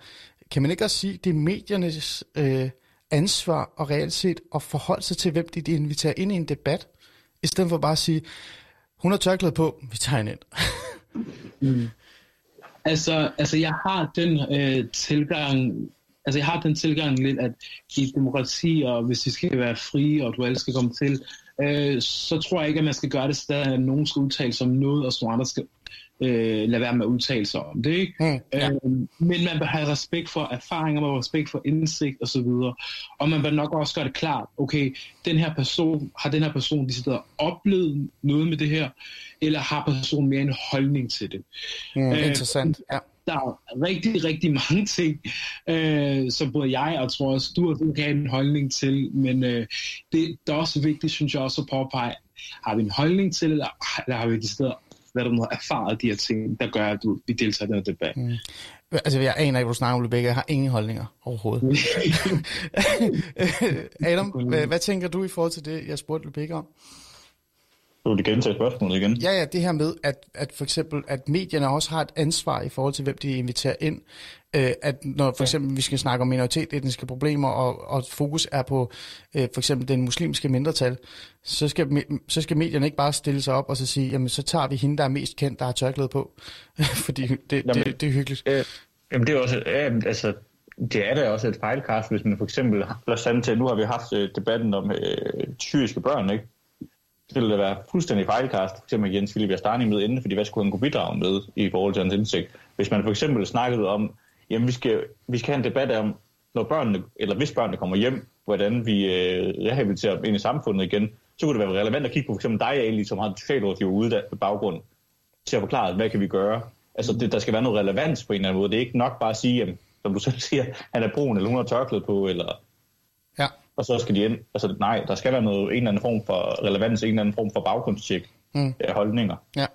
kan man ikke også sige, det er mediernes øh, ansvar og reelt set at forholde sig til, hvem de, de inviterer ind i en debat, i stedet for bare at sige, hun har tørklæde på, vi tager hende ind. mm. Altså, altså, jeg har den øh, tilgang, altså jeg har den tilgang lidt, at i demokrati, og hvis vi skal være frie, og du alle skal komme til, øh, så tror jeg ikke, at man skal gøre det stadig, at nogen skal udtale sig om noget, og så andre skal øh, lade være med at udtale sig om det. Ikke? Mm, ja. øh, men man bør have respekt for erfaringer, man bør respekt for indsigt osv. Og, og man bør nok også gøre det klart, okay, den her person, har den her person de sidder oplevet noget med det her, eller har personen mere en holdning til det? Mm, øh, interessant, ja der er rigtig, rigtig mange ting, øh, som både jeg og tror også, du kan have en holdning til, men øh, det, det er også vigtigt, synes jeg også at påpege, har vi en holdning til, eller, eller har vi det stedet hvad der nu har erfaret de her ting, der gør, at du, vi deltager i den her debat. Mm. Altså, jeg aner ikke, hvor du snakker om, Rebecca. Jeg har ingen holdninger overhovedet. Adam, hvad, hvad tænker du i forhold til det, jeg spurgte Rebecca om? Du vil gentage spørgsmålet igen. Ja, ja, det her med, at, at for eksempel, at medierne også har et ansvar i forhold til, hvem de inviterer ind. Øh, at når for eksempel vi skal snakke om minoritetsetniske problemer, og, og fokus er på øh, for eksempel den muslimske mindretal, så skal, så skal medierne ikke bare stille sig op og så sige, jamen så tager vi hende, der er mest kendt, der har tørklæde på. Fordi det, jamen, det, det er hyggeligt. Øh, jamen det er også, ja, altså, det er da også et fejlkast, hvis man for eksempel, lad os til, nu har vi haft øh, debatten om øh, syriske børn, ikke? Det ville være fuldstændig fejlkast, for eksempel Jens Philip Astani med inden, fordi hvad skulle han kunne bidrage med i forhold til hans indsigt? Hvis man for eksempel snakkede om, jamen vi skal, vi skal have en debat om, når børnene, eller hvis børnene kommer hjem, hvordan vi øh, rehabiliterer dem ind i samfundet igen, så kunne det være relevant at kigge på for eksempel dig, Ali, som har en socialrådgiver ude der, baggrund, til at forklare, hvad kan vi gøre? Altså, det, der skal være noget relevans på en eller anden måde. Det er ikke nok bare at sige, jamen, som du selv siger, han er brun, eller hun har tørklæde på, eller og så skal de ind. Altså nej, der skal være noget, en eller anden form for relevans, en eller anden form for baggrundstjek mm. af holdninger. Ja.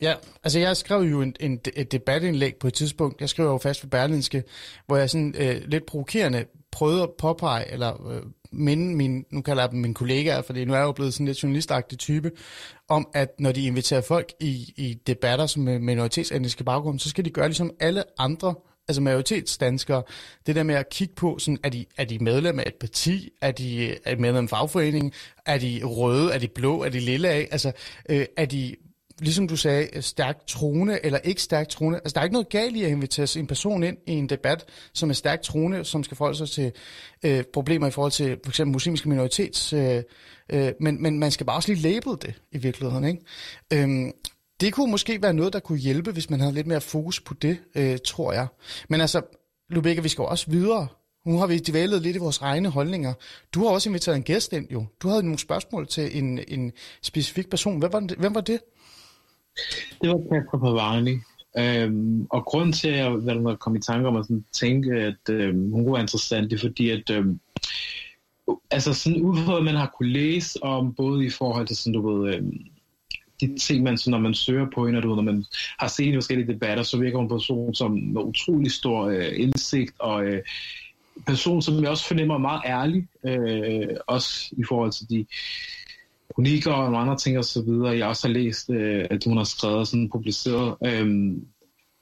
Ja, altså jeg skrev jo en, en, et debatindlæg på et tidspunkt, jeg skrev jo fast for Berlinske, hvor jeg sådan øh, lidt provokerende prøvede at påpege, eller øh, minde min, nu kalder jeg dem mine kollegaer, fordi nu er jeg jo blevet sådan lidt journalistagtig type, om at når de inviterer folk i, i debatter som med minoritetsetniske baggrund, så skal de gøre ligesom alle andre altså majoritetsdanskere, det der med at kigge på, sådan, er, de, er de medlem af et parti, er de, er de medlem af en fagforening, er de røde, er de blå, er de lille af, altså øh, er de, ligesom du sagde, stærkt troende eller ikke stærkt troende. Altså der er ikke noget galt i at invitere en person ind i en debat, som er stærkt troende, som skal forholde sig til øh, problemer i forhold til for eksempel muslimske minoritets, øh, øh, men, men man skal bare også lige label det i virkeligheden, ikke? Øhm, det kunne måske være noget, der kunne hjælpe, hvis man havde lidt mere fokus på det, øh, tror jeg. Men altså, Lubega, vi skal jo også videre. Nu har vi dvælet lidt i vores egne holdninger. Du har også inviteret en gæst ind, jo. Du havde nogle spørgsmål til en, en specifik person. Hvem var det? Hvem var det? Det var Kasper Pavani. Øhm, og grund til, at jeg kom i tanke om at sådan, tænke, at øhm, hun var interessant, det er fordi, at øhm, altså sådan ud fra, man har kunne læse om, både i forhold til sådan, du ved, øhm, de ting, man, så når man søger på hende, og du når man har set forskellige debatter, så virker hun en person som med utrolig stor øh, indsigt, og øh, person, som jeg også fornemmer er meget ærlig, øh, også i forhold til de kronikker og nogle andre ting og så videre. Jeg også har læst, øh, at hun har skrevet og sådan publiceret. Øh,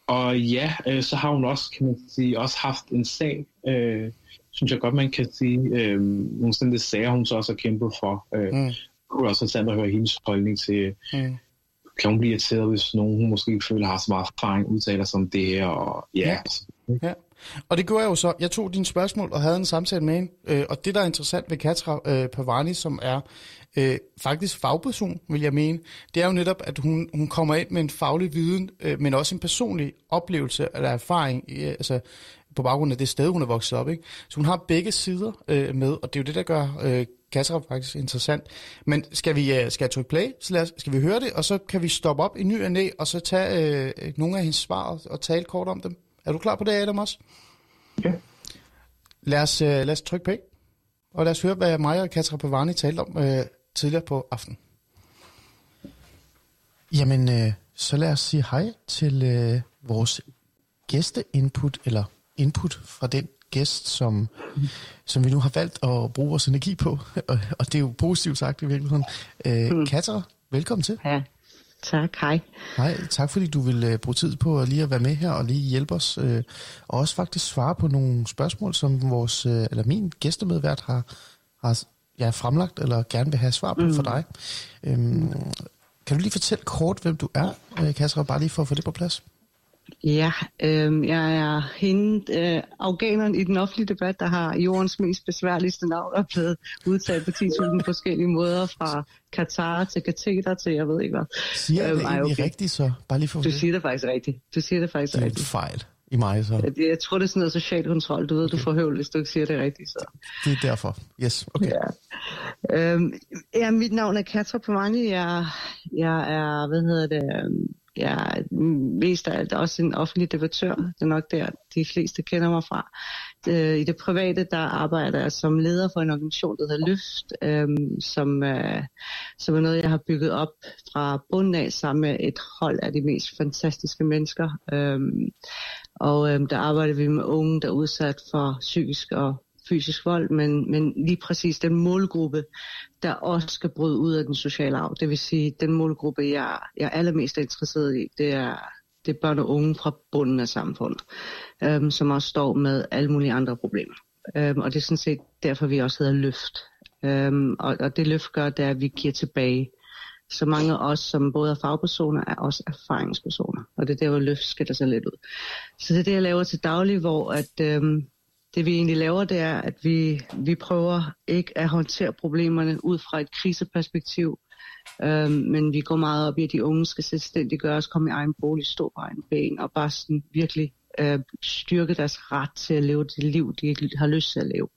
og ja, øh, så har hun også, kan man sige, også haft en sag, øh, synes jeg godt, man kan sige. Øh, nogle sådan sager, hun så også har kæmpet for. Øh, mm. Kunne også være at høre hendes holdning til, mm. kan hun blive irriteret, hvis nogen, hun måske ikke føler har så meget erfaring, udtaler sig om det her, og ja. ja. ja. Og det gjorde jeg jo så. Jeg tog dine spørgsmål og havde en samtale med hende. Øh, og det, der er interessant ved Katra øh, Pavani, som er øh, faktisk fagperson, vil jeg mene, det er jo netop, at hun, hun kommer ind med en faglig viden, øh, men også en personlig oplevelse eller erfaring, øh, altså på baggrund af det sted, hun er vokset op. Ikke? Så hun har begge sider øh, med, og det er jo det, der gør øh, Katra faktisk interessant. Men skal vi øh, skal jeg trykke play, så lad os, skal vi høre det, og så kan vi stoppe op i ny og næ, og så tage øh, nogle af hendes svar og tale kort om dem. Er du klar på det, Adam også? Ja. Lad os, uh, lad os trykke på og lad os høre, hvad mig og Katra Pavani talte om uh, tidligere på aften. Jamen, uh, så lad os sige hej til uh, vores gæsteinput, eller input fra den gæst, som, som vi nu har valgt at bruge vores energi på. og, og det er jo positivt sagt i virkeligheden. Uh, mm. Katra, velkommen til. Ja, Tak, hej. Hej, tak fordi du vil uh, bruge tid på at lige at være med her og lige hjælpe os, uh, og også faktisk svare på nogle spørgsmål, som vores, uh, eller min gæstemedvært har, har ja, fremlagt, eller gerne vil have svar på mm. for dig. Um, kan du lige fortælle kort, hvem du er, uh, Kasra, bare lige for at få det på plads? Ja, øh, jeg er hende, øh, afghaneren i den offentlige debat, der har jordens mest besværligste navn og blevet udtalt på 10.000 forskellige måder, fra Katar til kateter til jeg ved ikke hvad. Siger jeg det øhm, okay. rigtigt så? Bare lige for du siger det faktisk rigtigt. Du siger det faktisk det er rigtigt. fejl i mig så. Jeg, jeg tror, det er sådan noget social kontrol. Du ved, okay. du får høvl, hvis du ikke siger det rigtigt. Så. Det er derfor. Yes, okay. Ja. Øhm, ja, mit navn er Katra Pamani. Jeg, jeg er, hvad hedder det, øhm, jeg er mest af alt også en offentlig debattør. Det er nok der, de fleste kender mig fra. Øh, I det private, der arbejder jeg som leder for en organisation, der hedder Løft, øh, som, øh, som er noget, jeg har bygget op fra bunden af sammen med et hold af de mest fantastiske mennesker. Øhm, og øh, der arbejder vi med unge, der er udsat for psykisk og fysisk vold, men, men lige præcis den målgruppe, der også skal bryde ud af den sociale arv. Det vil sige, den målgruppe, jeg, jeg er allermest interesseret i, det er, det er børn og unge fra bunden af samfundet, øhm, som også står med alle mulige andre problemer. Øhm, og det er sådan set derfor, vi også hedder løft. Øhm, og, og det løft gør, det er, at vi giver tilbage. Så mange af os, som både er fagpersoner, er også erfaringspersoner. Og det er der, hvor løft skiller sig lidt ud. Så det er det, jeg laver til daglig, hvor at, øhm, det vi egentlig laver, det er, at vi, vi prøver ikke at håndtere problemerne ud fra et kriseperspektiv, øhm, men vi går meget op i, at de unge skal selvstændiggøres, komme i egen bolig, stå på egen ben og bare sådan virkelig øh, styrke deres ret til at leve det liv, de har lyst til at leve.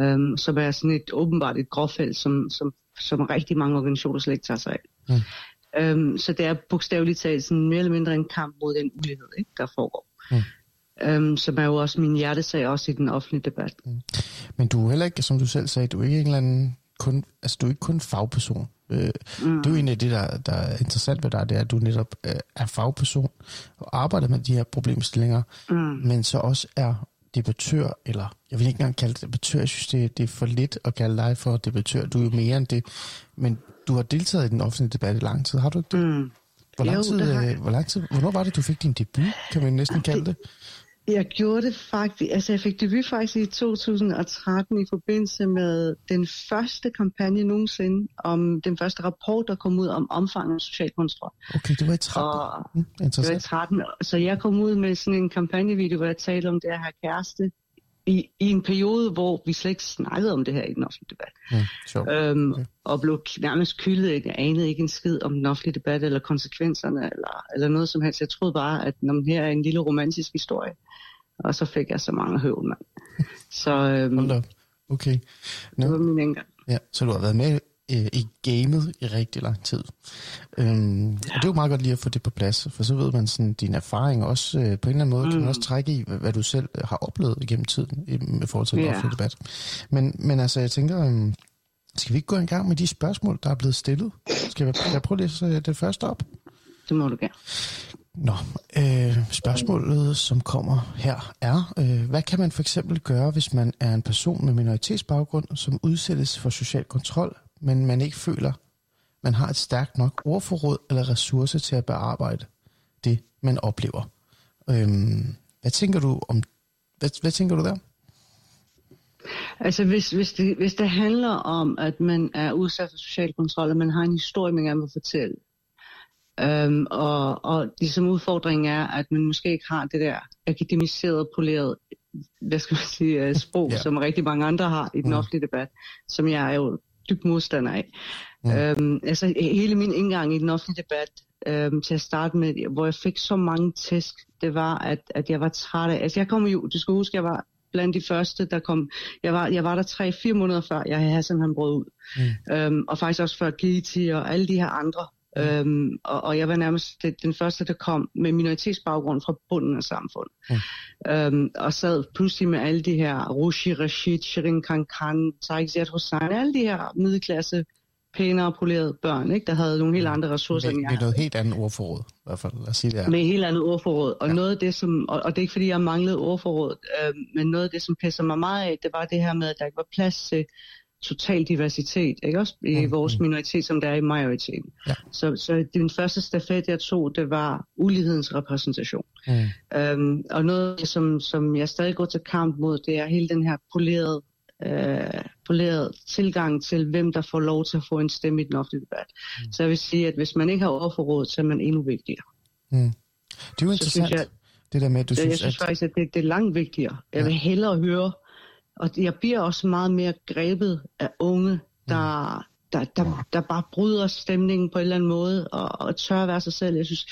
Øhm, som er sådan et åbenbart et gråfelt, som, som, som rigtig mange organisationer slet ikke tager sig af. Mm. Øhm, så det er bogstaveligt talt sådan mere eller mindre en kamp mod den ulighed, ikke, der foregår. Mm øhm, som er jo også min hjertesag også i den offentlige debat. Mm. Men du er heller ikke, som du selv sagde, du er ikke en eller anden kun, altså du er ikke kun fagperson. Øh, mm. Det er jo en af det, der, der er interessant ved dig, det er, at du netop øh, er fagperson og arbejder med de her problemstillinger, mm. men så også er debattør, eller jeg vil ikke engang kalde det debattør, jeg synes, det, det er for lidt at kalde dig for debattør. Du er jo mere end det, men du har deltaget i den offentlige debat i lang tid, har du ikke det? Mm. Hvor lang, tid, jo, øh, hvor lang tid, hvornår var det, du fik din debut, kan man næsten kalde det? Jeg gjorde det faktisk, altså jeg fik debut faktisk i 2013 i forbindelse med den første kampagne nogensinde, om den første rapport, der kom ud om omfanget af social kontrol. Okay, det var i 13. Og, mm, det var i 13, så jeg kom ud med sådan en kampagnevideo, hvor jeg talte om det at have kæreste, i, i en periode, hvor vi slet ikke snakkede om det her i den offentlige debat. Ja, sure. øhm, okay. Og blev nærmest kyldet. Jeg anede ikke en skid om den offentlige debat, eller konsekvenserne, eller, eller noget som helst. Jeg troede bare, at når her er en lille romantisk historie. Og så fik jeg så mange høvl, mand. Så, øhm, Hold Okay. No. Det var min engang. Ja, så du har været med øh, i gamet i rigtig lang tid. Øhm, ja. Og det er jo meget godt lige at få det på plads, for så ved man sådan, din erfaring også øh, på en eller anden måde, mm. kan man mm. også trække i, hvad, hvad du selv har oplevet igennem tiden i, med forhold til offentlig debat. Men, men altså, jeg tænker, øh, skal vi ikke gå i gang med de spørgsmål, der er blevet stillet? Skal jeg, jeg prøve at læse øh, det første op? Det må du gerne. Nå, øh, spørgsmålet, som kommer her, er, øh, hvad kan man for eksempel gøre, hvis man er en person med minoritetsbaggrund, som udsættes for social kontrol, men man ikke føler, man har et stærkt nok ordforråd eller ressource til at bearbejde det, man oplever. Øh, hvad tænker du om hvad, hvad tænker du der? Altså hvis, hvis, det, hvis det handler om, at man er udsat for social kontrol, og man har en historie, man gerne vil fortælle, Øhm, og, og ligesom udfordringen er, at man måske ikke har det der akademiserede, poleret, hvad skal man sige, øh, sprog, yeah. som rigtig mange andre har i den mm. offentlige debat, som jeg er jo dybt modstander af. Mm. Øhm, altså hele min indgang i den offentlige debat øhm, til at starte med, hvor jeg fik så mange tæsk, det var, at, at jeg var træt af, altså jeg kom jo, du skal huske, jeg var blandt de første, der kom, jeg var, jeg var der tre-fire måneder før, jeg havde simpelthen brød ud. Mm. Øhm, og faktisk også før Giti og alle de her andre Øhm, og, og jeg var nærmest den, den første, der kom med minoritetsbaggrund fra bunden af samfundet. Mm. Øhm, og sad pludselig med alle de her Rushi Rashid, Shirin Kankan, Tariq Ziad Hussain, alle de her middelklasse, pænere polerede børn, ikke? der havde nogle helt mm. andre ressourcer, med, end jeg Med noget helt andet ordforråd, i hvert fald. Lad os sige det her. Med helt andet ordforråd. Og, ja. noget af det, som, og, og det er ikke, fordi jeg manglede ordforråd, øh, men noget af det, som pisser mig meget af, det var det her med, at der ikke var plads til total diversitet, ikke også i mm. vores minoritet, som der er i majoriteten. Ja. Så, så den første stafet, jeg tog, det var ulighedens repræsentation. Mm. Øhm, og noget, som, som jeg stadig går til kamp mod, det er hele den her polerede, øh, polerede tilgang til, hvem der får lov til at få en stemme i den offentlige debat. Mm. Så jeg vil sige, at hvis man ikke har overforråd, så er man endnu vigtigere. Mm. Det er jo interessant, jeg, det der med, at du jeg synes, Jeg synes at... faktisk, at det, det er langt vigtigere. Jeg vil hellere høre og jeg bliver også meget mere grebet af unge, der, der, der, der bare bryder stemningen på en eller anden måde, og, og tør at være sig selv. Jeg synes,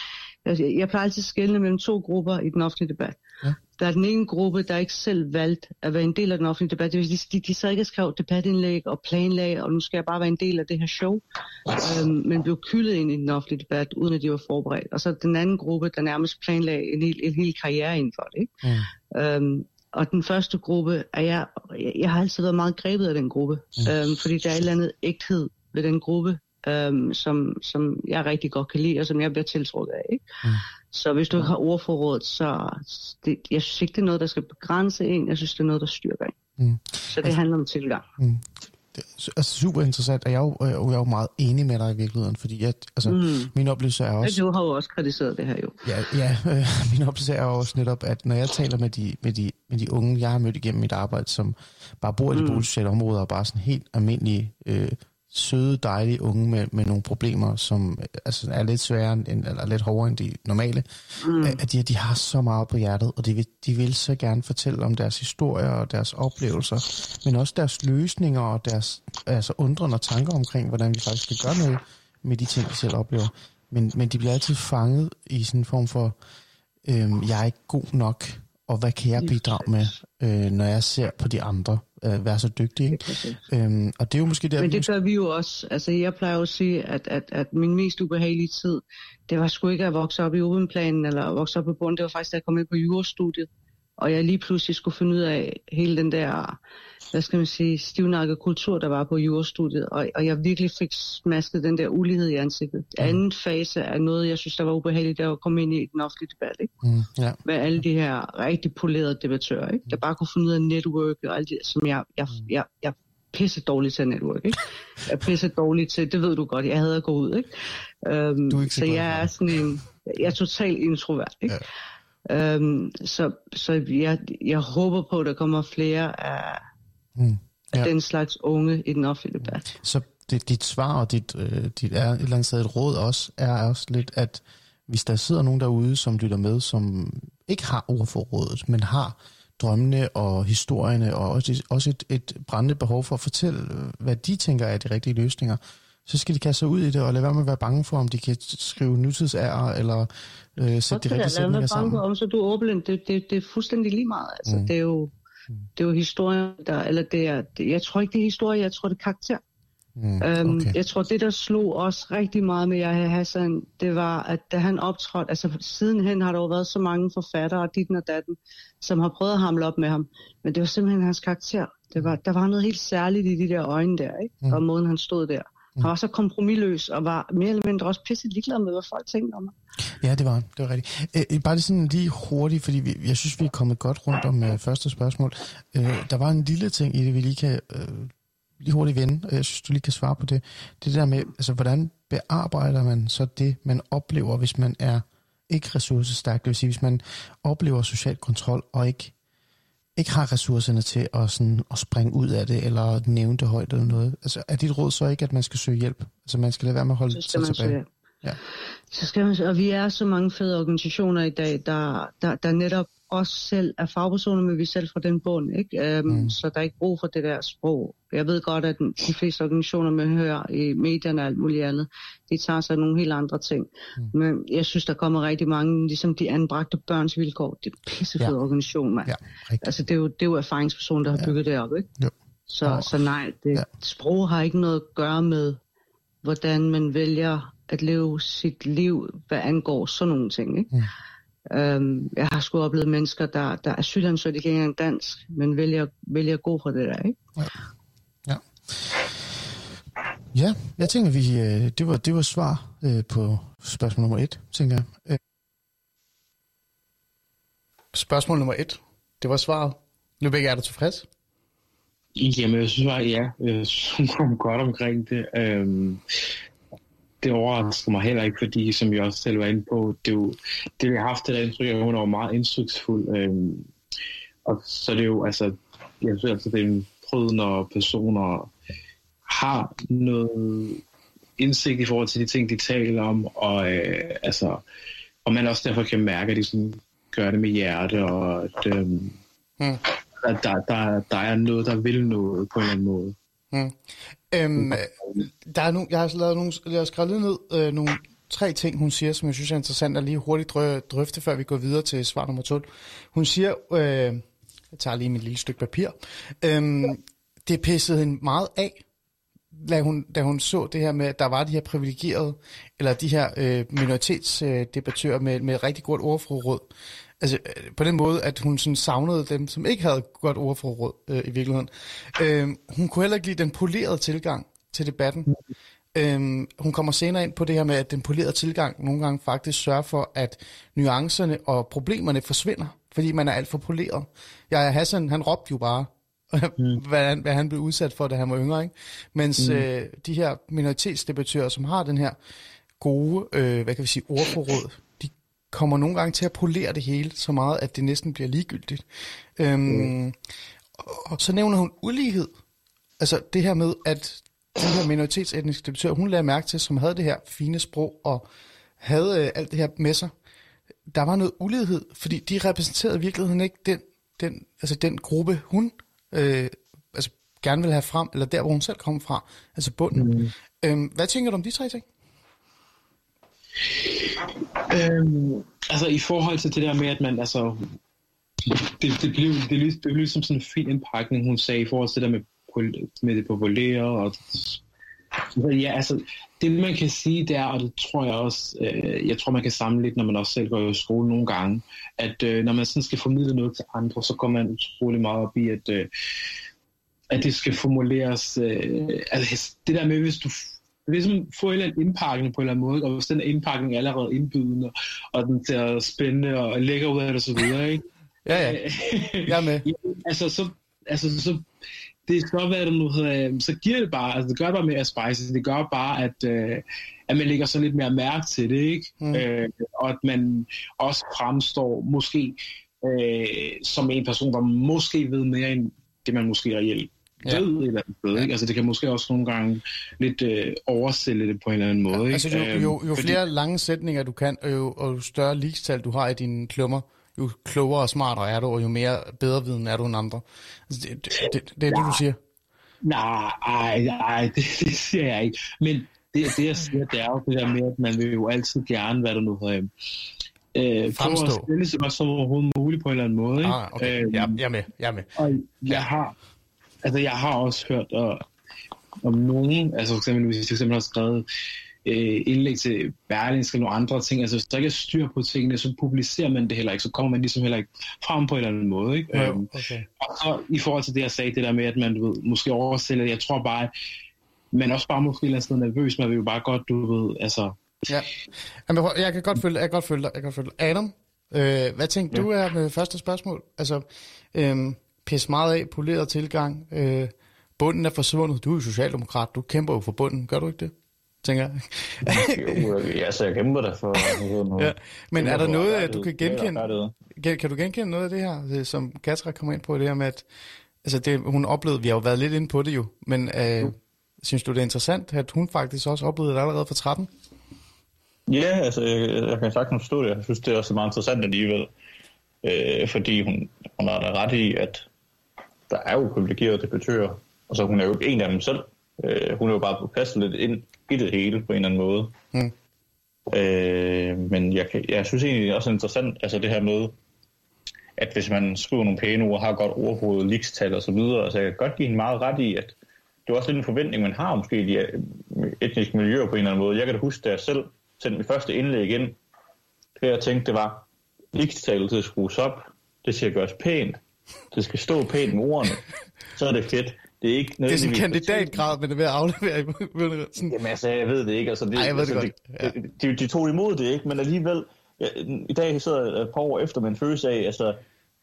jeg, jeg plejer altid at skelne mellem to grupper i den offentlige debat. Ja. Der er den ene gruppe, der ikke selv valgt at være en del af den offentlige debat. Det vil sige, de, de så ikke skrev debatindlæg og planlag, og nu skal jeg bare være en del af det her show, øhm, men blev kyldet ind i den offentlige debat, uden at de var forberedt. Og så den anden gruppe, der nærmest planlagde en hel, en hel karriere inden for det. Ikke? Mm. Øhm, og den første gruppe, er jeg, jeg har altid været meget grebet af den gruppe, mm. øhm, fordi der er et eller andet ægthed ved den gruppe, øhm, som, som jeg rigtig godt kan lide, og som jeg bliver tiltrukket af. Ikke? Mm. Så hvis du ikke har ordforråd, så det, jeg synes ikke, det er noget, der skal begrænse en, jeg synes, det er noget, der styrker en. Mm. Så det altså, handler om tilgang. Mm altså super interessant, og jeg er, jo, jeg er jo meget enig med dig i virkeligheden, fordi jeg, altså, mm. min oplevelse er også... Du har jo også kritiseret det her jo. Ja, ja øh, min oplevelse er også netop, at når jeg taler med de, med, de, med de unge, jeg har mødt igennem mit arbejde, som bare bor i de mm. boligsociale områder, og bare sådan helt almindelige øh, søde, dejlige unge med, med nogle problemer, som altså, er lidt sværere end, eller lidt hårdere end de normale, mm. at de, de har så meget på hjertet, og de vil, de vil så gerne fortælle om deres historier og deres oplevelser, men også deres løsninger og deres altså, undrende og tanker omkring, hvordan vi faktisk skal gøre noget med de ting, de selv oplever. Men, men de bliver altid fanget i sådan en form for, øhm, jeg er ikke god nok, og hvad kan jeg bidrage med, øh, når jeg ser på de andre øh, være så dygtig. Ikke? Øhm, og det er jo måske der... Men det gør vi jo også. Altså, jeg plejer jo at sige, at, at, at min mest ubehagelige tid, det var sgu ikke at vokse op i ovenplanen eller vokse op på bunden. Det var faktisk, da jeg kom ind på jurastudiet og jeg lige pludselig skulle finde ud af hele den der, hvad skal man sige, stivnakket kultur, der var på jurastudiet, og, og jeg virkelig fik smasket den der ulighed i ansigtet. Mm. Anden fase er noget, jeg synes, der var ubehageligt, der var at komme ind i den offentlige debat, ikke? Mm, ja. Med alle de her rigtig polerede debattører, ikke? Der bare kunne finde ud af network og alt det, som jeg, jeg, mm. jeg, jeg pisse dårlig til network, ikke? Jeg er pisse dårlig til, det ved du godt, jeg havde at gå ud, ikke? Um, du er ikke så, så jeg er sådan en, jeg er totalt introvert, ikke? Ja. Øhm, så så jeg, jeg håber på, at der kommer flere af, mm. ja. den slags unge i den offentlige debat. Så det, dit svar og dit, øh, dit er et eller andet sted et råd også, er også lidt, at hvis der sidder nogen derude, som lytter med, som ikke har ord for rådet, men har drømmene og historierne, og også, også et, et brændende behov for at fortælle, hvad de tænker er de rigtige løsninger, så skal de kaste sig ud i det, og lade være med at være bange for, om de kan skrive nutidsærer, eller øh, sætte de rigtige sætninger sammen. Bange om, så du er åben. Det, det, det er fuldstændig lige meget. Altså, mm. Det er jo det er jo historie, der, eller det er, jeg tror ikke, det er historie, jeg tror, det er karakter. Mm, øhm, okay. Jeg tror, det der slog os rigtig meget med Yahya Hassan, det var, at da han optrådte, altså sidenhen har der jo været så mange forfattere, og dit og datten, som har prøvet at hamle op med ham, men det var simpelthen hans karakter. Det var, der var noget helt særligt i de der øjne der, ikke? Mm. og måden han stod der. Han var så kompromilløs og var mere eller mindre også pisse ligeglad med, hvad folk tænkte om ham. Ja, det var. Det var rigtigt. Øh, bare det sådan lige hurtigt, fordi vi, jeg synes, vi er kommet godt rundt om øh, første spørgsmål. Øh, der var en lille ting i det, vi lige kan øh, lige hurtigt vende, og jeg synes, du lige kan svare på det. Det der med, altså, hvordan bearbejder man så det, man oplever, hvis man er ikke ressourcestærk, det vil sige, hvis man oplever social kontrol og ikke ikke har ressourcerne til at, sådan, at springe ud af det, eller nævne det højt eller noget. Altså, er dit råd så ikke, at man skal søge hjælp? Altså, man skal lade være med at holde sig tilbage? Søge. Ja. Så skal man, og vi er så mange fede organisationer i dag, der, der, der netop os selv er fagpersoner, men vi er selv fra den bund, ikke? Um, mm. Så der er ikke brug for det der sprog. Jeg ved godt, at de fleste organisationer, man hører i medierne og alt muligt andet, de tager sig nogle helt andre ting. Mm. Men jeg synes, der kommer rigtig mange, ligesom de anbragte børns vilkår. Det er pissefede ja. organisation, man. Ja, altså, det er, jo, det er jo erfaringspersoner, der har ja. bygget det op, ikke? Jo. Så, oh. så nej, det, ja. sprog har ikke noget at gøre med, hvordan man vælger at leve sit liv, hvad angår sådan nogle ting, ikke? Mm. Øhm, jeg har sgu oplevet mennesker, der, der er asylansøgere, de kan ikke engang dansk, men vælger, vælger at gå for det der, ikke? Ja. ja. Ja, jeg tænker, vi, øh, det, var, det var svar øh, på spørgsmål nummer et, tænker jeg. Øh. Spørgsmål nummer et, det var svaret. Nu er du tilfreds? Jamen, jeg synes bare, ja, jeg kom godt omkring det. Øhm, det overrasker mig heller ikke, fordi som jeg også selv var inde på, det, jo, det vi har haft det der indtryk, at hun er meget indtryksfuld. Øhm, og så er det jo, altså, jeg synes altså, det er en prød, når personer har noget indsigt i forhold til de ting, de taler om, og øh, altså, og man også derfor kan mærke, at de sådan gør det med hjerte, og at, øh, hmm. at der, der, der er noget, der vil noget på en eller anden måde. Hmm. Øhm, der er nogle, jeg har lavet nogle, jeg har skrevet ned øh, nogle tre ting, hun siger, som jeg synes er interessant at lige hurtigt drøfte, før vi går videre til svar nummer 12. Hun siger, øh, jeg tager lige mit lille stykke papir, øh, det pissede hende meget af, da hun, da hun så det her med, at der var de her privilegerede, eller de her øh, minoritetsdebattører øh, med, med rigtig godt ordforråd, Altså øh, på den måde, at hun sådan savnede dem, som ikke havde godt ordforråd øh, i virkeligheden. Øh, hun kunne heller ikke lide den polerede tilgang til debatten. Øh, hun kommer senere ind på det her med, at den polerede tilgang nogle gange faktisk sørger for, at nuancerne og problemerne forsvinder, fordi man er alt for poleret. Jeg Hassan, han råbte jo bare, mm. hvad, han, hvad han blev udsat for, da han var yngre. Ikke? Mens mm. øh, de her minoritetsdebattører, som har den her gode, øh, hvad kan vi sige, ordforråd, kommer nogle gange til at polere det hele så meget, at det næsten bliver ligegyldigt. Øhm, mm. Og så nævner hun ulighed. Altså det her med, at den her minoritetsetniske debattør, hun lagde mærke til, som havde det her fine sprog og havde øh, alt det her med sig. Der var noget ulighed, fordi de repræsenterede i virkeligheden ikke den, den, altså den gruppe, hun øh, altså gerne vil have frem, eller der, hvor hun selv kommer fra, altså bunden. Mm. Øhm, hvad tænker du om de tre ting? Øhm, altså i forhold til det der med, at man altså... Det, det, blev, det, blev, det blev som sådan en fin indpakning, hun sagde, i forhold til det der med, med det populære. Og, ja, altså, det man kan sige, det er, og det tror jeg også, øh, jeg tror man kan samle lidt, når man også selv går i skole nogle gange, at øh, når man sådan skal formidle noget til andre, så kommer man utrolig meget op i, at, øh, at det skal formuleres, øh, altså det der med, hvis du ligesom få en eller anden indpakning på en eller anden måde, og hvis den indpakning er allerede indbydende, og den ser spændende og lækker ud af det og så videre, ikke? ja, ja. Jeg er med. ja, altså, så, altså, så det skal være, nu hedder, så giver det bare, altså det gør bare mere spicy, det gør bare, at, øh, at man lægger så lidt mere mærke til det, ikke? Mm. Øh, og at man også fremstår måske øh, som en person, der måske ved mere end det, man måske reelt ja. ved et eller andet sted. Ikke? Altså det kan måske også nogle gange lidt øh, oversælge det på en eller anden måde. Ja, altså jo, jo, jo øhm, flere Fordi... lange sætninger du kan, og jo, og jo større ligestal du har i dine klummer, jo klogere og smartere er du, og jo mere bedre viden er du end andre. Altså, det, det, det, det er ja. det, du siger. Nej, nej, det, det siger jeg ikke. Men det, det jeg siger, det er jo det der med, at man vil jo altid gerne, hvad der nu hedder, øh, Fremstå. at stille sig så overhovedet muligt på en eller anden måde. Ikke? Ah, okay. Øh, jeg, jeg er med, jeg er med. Og jeg har Altså, jeg har også hørt, og om nogen, altså for eksempel hvis vi for eksempel har skrevet øh, indlæg til Berlingske eller nogle andre ting, altså hvis der ikke er styr på tingene, så publicerer man det heller ikke, så kommer man ligesom heller ikke frem på en eller anden måde. Ikke? Ja, Øhm, okay. og så i forhold til det, jeg sagde, det der med, at man du ved, måske oversælger, jeg tror bare, men også bare måske sted nervøs, man vil jo bare godt, du ved, altså, Ja. Jamen, jeg kan godt følge, jeg kan godt følge dig. Jeg kan godt følge dig. Adam, øh, hvad tænkte ja. du er med første spørgsmål? Altså, øh, pis meget af, poleret tilgang, øh, bunden er forsvundet. Du er jo socialdemokrat, du kæmper jo for bunden, gør du ikke det? Tænker jeg. Jo, øh, altså, jeg kæmper da for... Ja. Men er der noget, at du kan genkende? Kan, kan du genkende noget af det her, det, som Katra kommer ind på, det her med, at altså det, hun oplevede, vi har jo været lidt inde på det jo, men øh, synes du, det er interessant, at hun faktisk også oplevede det allerede for 13? Ja, altså, jeg, jeg kan sagtens forstå det. Jeg synes, det er også meget interessant alligevel. Øh, fordi hun, hun har da ret i, at der er jo privilegerede debattører, og så hun er jo ikke en af dem selv. Øh, hun er jo bare passet lidt ind i det hele på en eller anden måde. Mm. Øh, men jeg, kan, jeg synes egentlig også er interessant, altså det her med, at hvis man skriver nogle pæne ord, har godt ordhoved, likstal og så videre, altså jeg kan godt give hende meget ret i, at det er også lidt en forventning, man har måske i de øh, etniske miljøer på en eller anden måde. Jeg kan da huske, da jeg selv sendte mit første indlæg ind, det jeg tænkte, det var, likstal til at skrues op, det skal gøres pænt, det skal stå pænt med ordene, så er det fedt. Det er ikke Det er sådan en kandidatgrad, men det er ved at aflevere. sådan. Jamen altså, jeg ved det ikke. Altså, det, Ej, jeg ved det altså, godt. De, de, de tog imod det, ikke? Men alligevel, ja, i dag sidder jeg et par år efter med en følelse af, altså,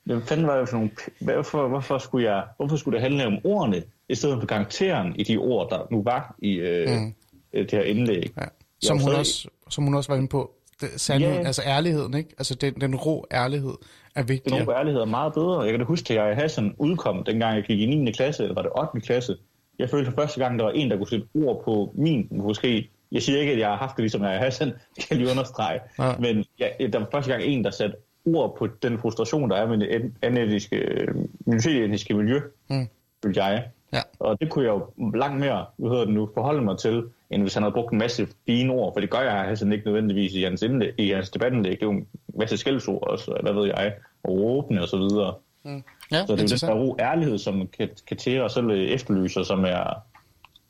hvad fanden var det for nogle, hvorfor, hvorfor, skulle jeg, hvorfor skulle det handle om ordene, i stedet for karakteren i de ord, der nu var i øh, Mm. mm. det her indlæg. Ja. Som, hun så- også, som hun også var inde på. Det, sandheden, Ja. Altså ærligheden, ikke? Altså den, den rå ærlighed er Det vigtig. nogle ærlighed er meget bedre. Jeg kan da huske, at jeg Hassan udkom, dengang jeg gik i 9. klasse, eller var det 8. klasse. Jeg følte for første gang, der var en, der kunne sætte ord på min, måske. Jeg siger ikke, at jeg har haft det ligesom jeg Hassan, det kan jeg lige understrege. Ja. Men jeg, der var første gang en, der satte ord på den frustration, der er med det anetiske, minoritetsetniske miljø, Mm. jeg. Ja. Og det kunne jeg jo langt mere, hvad hedder det nu, forholde mig til, end hvis han havde brugt en masse fine ord, for det gør jeg Hassan ikke nødvendigvis i hans, indlæg, i hans debatindlæg. Det er jo en masse skældsord også, og hvad ved jeg, og råbende og så videre. Ja, Så det er jo den ro ærlighed, som kan, kan til og selv efterlyser, som er...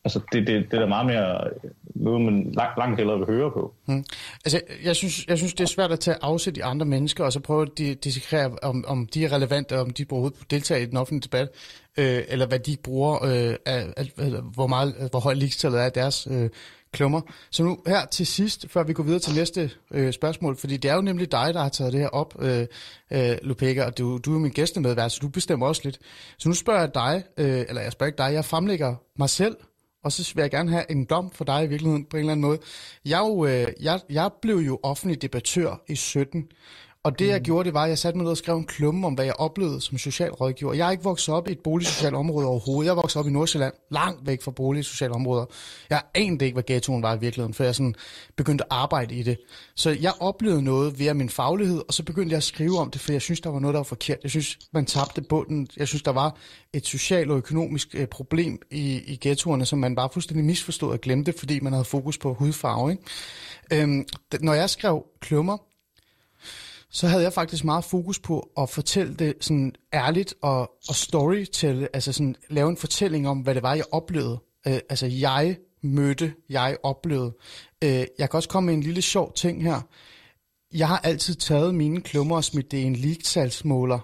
Altså, det, det, det er da meget mere øh, noget, man langt, langt hellere vil høre på. Hmm. Altså, jeg synes, jeg synes, det er svært at tage afsæt i andre mennesker, og så prøve at de- dissekere, om, om de er relevante, og om de overhovedet deltager i den offentlige debat, øh, eller hvad de bruger, øh, af, af, af, hvor, meget, øh, hvor højt ligestallet er af deres øh, klummer. Så nu her til sidst, før vi går videre til næste øh, spørgsmål, fordi det er jo nemlig dig, der har taget det her op, øh, øh, Lupega, og du, du er min gæstemedvært, så du bestemmer også lidt. Så nu spørger jeg dig, øh, eller jeg spørger ikke dig, jeg fremlægger mig selv, og så vil jeg gerne have en dom for dig i virkeligheden på en eller anden måde. Jeg, jo, øh, jeg, jeg blev jo offentlig debattør i 17, og det jeg gjorde, det var, at jeg satte mig ned og skrev en klumme om, hvad jeg oplevede som socialrådgiver. Jeg er ikke vokset op i et boligsocialt område overhovedet. Jeg vokset op i Nordsjælland, langt væk fra boligsociale områder. Jeg anede ikke, hvad ghettoen var i virkeligheden, før jeg sådan begyndte at arbejde i det. Så jeg oplevede noget via min faglighed, og så begyndte jeg at skrive om det, for jeg synes, der var noget, der var forkert. Jeg synes, man tabte bunden. Jeg synes, der var et socialt og økonomisk øh, problem i, i ghettoerne, som man bare fuldstændig misforstod og glemte, fordi man havde fokus på hudfarve. Ikke? Øhm, når jeg skrev klummer, så havde jeg faktisk meget fokus på at fortælle det sådan ærligt og, og storytelle, altså sådan lave en fortælling om, hvad det var, jeg oplevede. Øh, altså jeg mødte, jeg oplevede. Øh, jeg kan også komme med en lille sjov ting her. Jeg har altid taget mine klummer og smidt det i en leaksalgsmåler,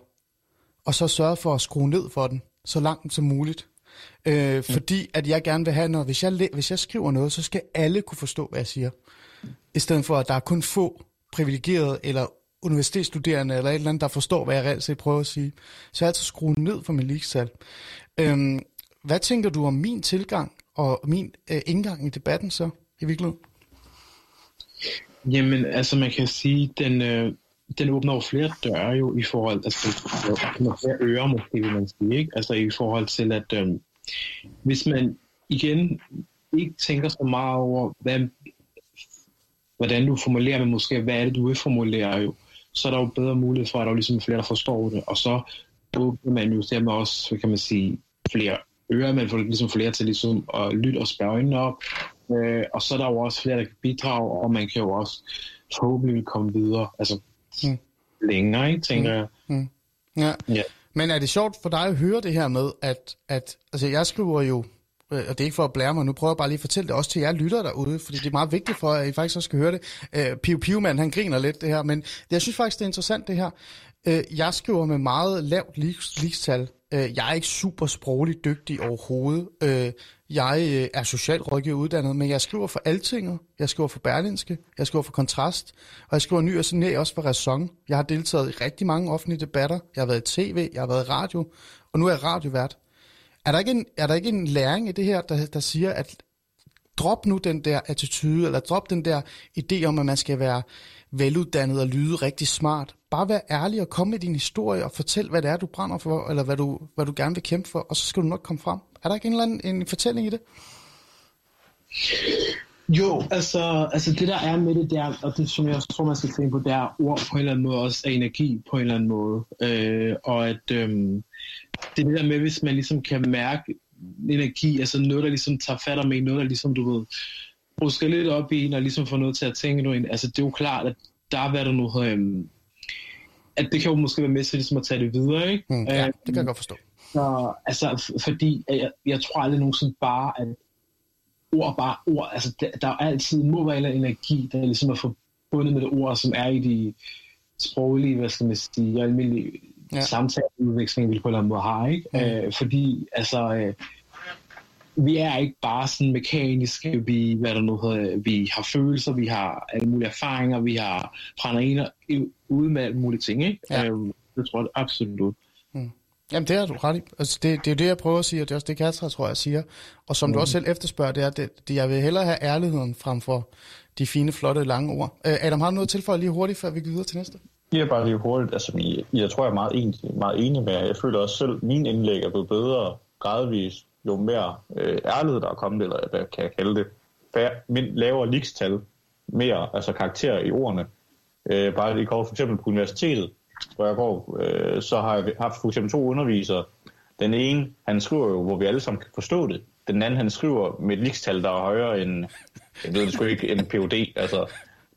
og så sørget for at skrue ned for den, så langt som muligt. Øh, fordi at jeg gerne vil have noget, hvis jeg, hvis jeg skriver noget, så skal alle kunne forstå, hvad jeg siger. I stedet for, at der er kun få privilegerede eller universitetsstuderende eller et eller andet, der forstår, hvad jeg reelt set prøver at sige. Så jeg har altså skruet ned for min ligestal. Øhm, hvad tænker du om min tilgang og min øh, indgang i debatten så, i virkeligheden? Jamen, altså man kan sige, den, øh, den åbner jo flere døre jo i forhold, altså flere ører måske, vil man sige, ikke? Altså i forhold til, at øh, hvis man igen ikke tænker så meget over, hvad, hvordan du formulerer, men måske hvad er det, du vil formulere jo, så er der jo bedre mulighed for, at der er ligesom flere, der forstår det, og så åbner man jo dermed også, hvad kan man sige, flere ører, man får ligesom flere til ligesom at lytte og spærre øjnene op, øh, og så er der jo også flere, der kan bidrage, og man kan jo også forhåbentlig komme videre, altså Mm. mm. længere, ikke, tænker jeg. Ja. Ja. Men er det sjovt for dig at høre det her med, at, at altså jeg skriver jo Øh, og det er ikke for at blære mig, nu prøver jeg bare lige at fortælle det også til jer lytter derude, fordi det er meget vigtigt for, at I faktisk også skal høre det. Øh, Piu Piu man, han griner lidt det her, men jeg synes faktisk, det er interessant det her. Øh, jeg skriver med meget lavt ligestal. Øh, jeg er ikke super sprogligt dygtig overhovedet. Øh, jeg øh, er socialrådgiver uddannet, men jeg skriver for Altinget, jeg skriver for Berlinske, jeg skriver for Kontrast, og jeg skriver ny og sådan også for Ræson. Jeg har deltaget i rigtig mange offentlige debatter. Jeg har været i tv, jeg har været i radio, og nu er jeg radiovært. Er der ikke en, er der ikke en læring i det her, der, der siger, at drop nu den der attitude, eller drop den der idé om, at man skal være veluddannet og lyde rigtig smart. Bare vær ærlig og kom med din historie og fortæl, hvad det er, du brænder for, eller hvad du, hvad du gerne vil kæmpe for, og så skal du nok komme frem. Er der ikke en eller anden en fortælling i det? Jo, altså, altså det der er med det der, og det som jeg også tror, man skal tænke på, det er ord på en eller anden måde også er energi på en eller anden måde. Øh, og at øh, det er det der med, hvis man ligesom kan mærke energi, altså noget, der ligesom tager fat om en, noget, der ligesom, du ved, brusker lidt op i en, og ligesom får noget til at tænke nu Altså det er jo klart, at der er hvad der nu øhm, at det kan jo måske være med til ligesom at tage det videre, ikke? Mm, ja, det kan jeg godt forstå. Så, altså, fordi jeg, jeg tror aldrig nogensinde bare, at ord bare ord, altså der, der er altid må være en energi, der ligesom er forbundet med det ord, som er i de sproglige, hvad skal man sige, almindelige ja. samtaleudveksling, vi på en eller anden måde har, ikke? Mm. Øh, fordi, altså, øh, vi er ikke bare sådan mekaniske, vi, hvad der nu hedder, vi har følelser, vi har alle mulige erfaringer, vi har brænder ind ud med alle mulige ting, ikke? Ja. Øh, det tror jeg absolut. Mm. Jamen det har du ret i. Altså, det, det er jo det, jeg prøver at sige, og det er også det, Katra, tror jeg, siger. Og som mm. du også selv efterspørger, det er, det, det, jeg vil hellere have ærligheden frem for de fine, flotte, lange ord. Uh, Adam, har du noget tilføje lige hurtigt, før vi går videre til næste? Ja, bare lige hurtigt. Altså, jeg, jeg tror, jeg er meget enig, meget enig med jer. Jeg føler også selv, at min indlæg er blevet bedre gradvist, jo mere øh, ærlighed der er kommet, eller hvad kan jeg kalde det. Færre, min, lavere likstal, mere altså karakter i ordene. Øh, bare lige kort for eksempel på universitetet, hvor jeg går, øh, så har jeg haft for eksempel to undervisere. Den ene, han skriver jo, hvor vi alle sammen kan forstå det. Den anden, han skriver med et likstal, der er højere end, jeg ved det sgu ikke, en PhD. Altså,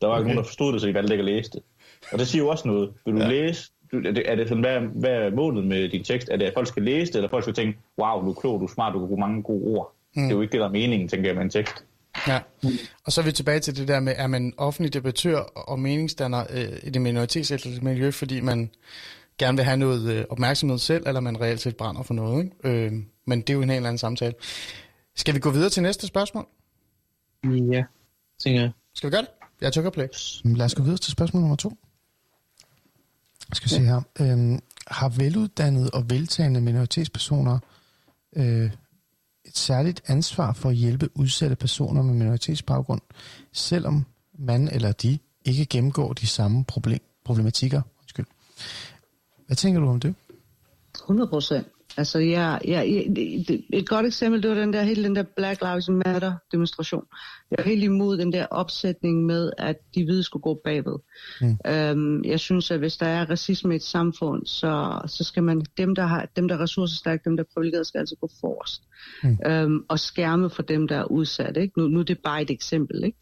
der var ikke okay. nogen, der forstod det, så I valgte ikke at læse det. Og det siger jo også noget. Vil du ja. læse? Er det, er det sådan, hvad, hvad er målet med din tekst? Er det, at folk skal læse det, eller folk skal tænke, wow, du er klog, du er smart, du kan bruge mange gode ord? Mm. Det er jo ikke det, der er meningen, tænker jeg, med en tekst. Ja, og så er vi tilbage til det der med, er man offentlig debattør og meningsdanner øh, i det minoritetsætlige miljø, fordi man gerne vil have noget øh, opmærksomhed selv, eller man reelt set brænder for noget. Ikke? Øh, men det er jo en helt anden samtale. Skal vi gå videre til næste spørgsmål? Ja, tænker jeg. Skal vi gøre det? Jeg tykker play. Lad os gå videre til spørgsmål nummer to. Jeg skal se her. Øhm, har veluddannede og veltagende minoritetspersoner øh, et særligt ansvar for at hjælpe udsatte personer med minoritetsbaggrund, selvom man eller de ikke gennemgår de samme problem, problematikker? Undskyld. Hvad tænker du om det? 100 procent. Altså, ja, ja, et godt eksempel, det var den der, hele den der Black Lives Matter demonstration. Jeg er helt imod den der opsætning med, at de hvide skulle gå bagved. Mm. Øhm, jeg synes, at hvis der er racisme i et samfund, så, så skal man, dem der, har, dem der er ressourcestærke, dem der er privilegerede, skal altså gå forrest. Mm. Øhm, og skærme for dem, der er udsat. Ikke? Nu, nu er det bare et eksempel. Ikke?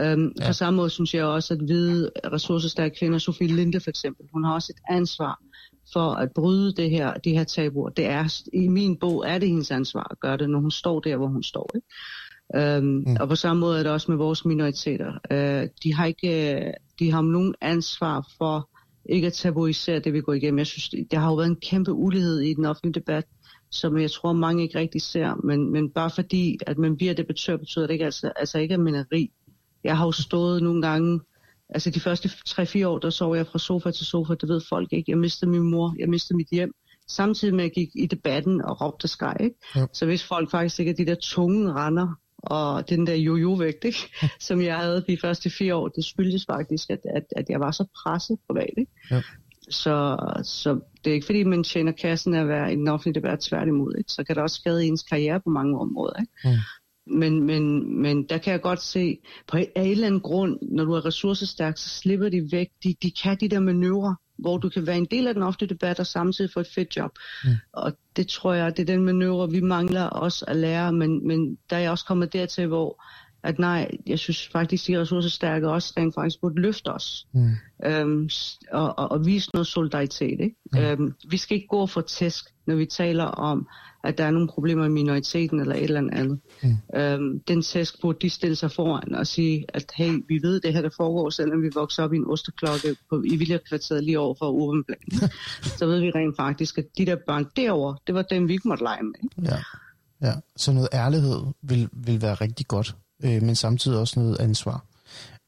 Øhm, ja. På samme måde synes jeg også, at hvide ressourcestærke kvinder, Sofie Linde for eksempel, hun har også et ansvar for at bryde det her, de her tabuer. Det er, I min bog er det hendes ansvar at gøre det, når hun står der, hvor hun står. Ikke? Øhm, mm. Og på samme måde er det også med vores minoriteter. Øh, de, har ikke, de har nogen ansvar for ikke at tabuisere det, vi går igennem. Jeg synes, der har jo været en kæmpe ulighed i den offentlige debat, som jeg tror, mange ikke rigtig ser. Men, men bare fordi, at man bliver debattør, betyder det ikke altså, altså ikke, at man er rig. Jeg har jo stået nogle gange Altså de første 3-4 år, der sov jeg fra sofa til sofa, det ved folk ikke. Jeg mistede min mor, jeg mistede mit hjem, samtidig med at jeg gik i debatten og råbte skrej. Ikke? Ja. Så hvis folk faktisk ikke er de der tunge render, og den der jojo-vægt, ikke? som jeg havde de første fire år, det skyldes faktisk, at, at, at jeg var så presset privat. Ikke? Ja. Så, så det er ikke fordi, man tjener kassen af at være i den offentlige debat tværtimod. Ikke? Så kan det også skade ens karriere på mange områder. Ikke? Mm men, men, men der kan jeg godt se, på en eller anden grund, når du er ressourcestærk, så slipper de væk. De, de kan de der manøvrer, hvor du kan være en del af den offentlige debat og samtidig få et fedt job. Mm. Og det tror jeg, det er den manøvre, vi mangler også at lære, men, men der er jeg også kommet dertil, hvor at nej, jeg synes faktisk, de ressourcestærke også rent faktisk burde løfte os Mm. øhm, og, og, og vise noget solidaritet. Ikke? Mm. Øhm, vi skal ikke gå for tæsk, når vi taler om, at der er nogle problemer i minoriteten eller et eller andet. Mm. Øhm, den tæsk burde de stille sig foran og sige, at hey, vi ved det her, der foregår, selvom vi vokser op i en osteklokke på, i Villakvarteret lige over for Urbanplan. så ved vi rent faktisk, at de der børn derovre, det var dem, vi ikke måtte lege med. Ikke? Ja. ja. Så noget ærlighed vil, vil være rigtig godt, øh, men samtidig også noget ansvar.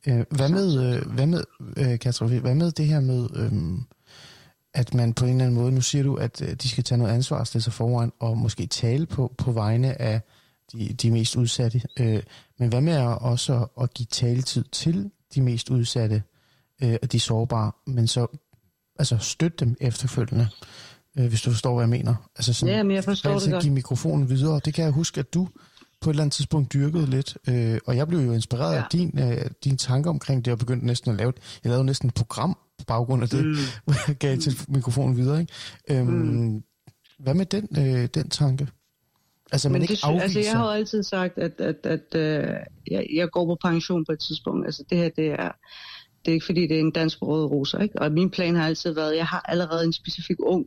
Øh, hvad med, øh, hvad med øh, Katrin, hvad med det her med, øh, at man på en eller anden måde, nu siger du, at øh, de skal tage noget ansvar og stille sig foran, og måske tale på, på vegne af de, de mest udsatte. Øh, men hvad med også at, at give taletid til de mest udsatte øh, og de sårbare, men så altså støtte dem efterfølgende, øh, hvis du forstår, hvad jeg mener. Altså sådan, Ja, men jeg forstår det altid godt. give mikrofonen videre. Det kan jeg huske, at du på et eller andet tidspunkt dyrkede lidt, øh, og jeg blev jo inspireret ja. Af din, øh, dine tanker omkring det, og begyndte næsten at lave, jeg lavede næsten et program på baggrund af det, mm. hvor jeg gav til mikrofonen videre. Ikke? Øhm, mm. Hvad med den, øh, den tanke? Altså, man Men ikke det, afviser... altså, jeg har jo altid sagt, at, at, at øh, jeg, jeg går på pension på et tidspunkt. Altså, det her, det er, det er ikke fordi, det er en dansk røde roser, ikke? Og min plan har altid været, jeg har allerede en specifik ung,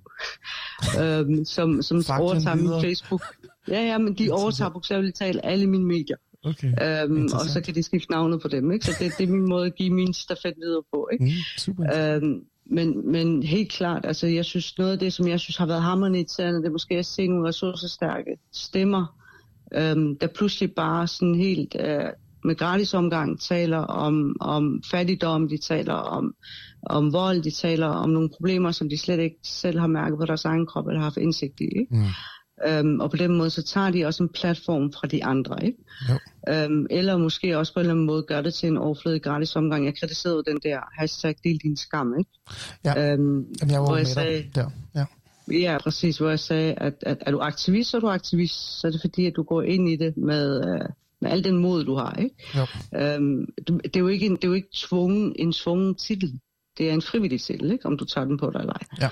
øhm, som, som overtager min. Facebook. Ja, ja, men de overtager bogstaveligt talt alle mine medier. Okay, Øhm, og så kan de skifte navnet på dem, ikke? Så det, det er min måde at give min stafet videre på, ikke? mm, super. Øhm, men, men helt klart, altså jeg synes noget af det, som jeg synes har været hammerende irriterende, det er måske at se nogle ressourcestærke stemmer, øhm, der pludselig bare sådan helt øh, med gratis omgang taler om, om fattigdom, de taler om, om vold, de taler om nogle problemer, som de slet ikke selv har mærket på deres egen krop eller har haft indsigt i. Ikke? Mm. Øhm, og på den måde, så tager de også en platform fra de andre. Ikke? Jo. Øhm, eller måske også på en eller anden måde gør det til en overflødig gratis omgang. Jeg kritiserede den der hashtag del din skam, ikke? Ja. Øhm, Jamen, jeg var hvor jeg sagde, der. Ja. ja, præcis, hvor jeg sagde, at, at er du aktivist, så er du aktivist, så er det fordi, at du går ind i det med, øh, med al den mod, du har, ikke? Jo. Øhm, du, det er jo ikke, en, det er jo ikke tvungen, en tvungen titel. Det er en frivillig titel, ikke? Om du tager den på dig eller ej. Ja.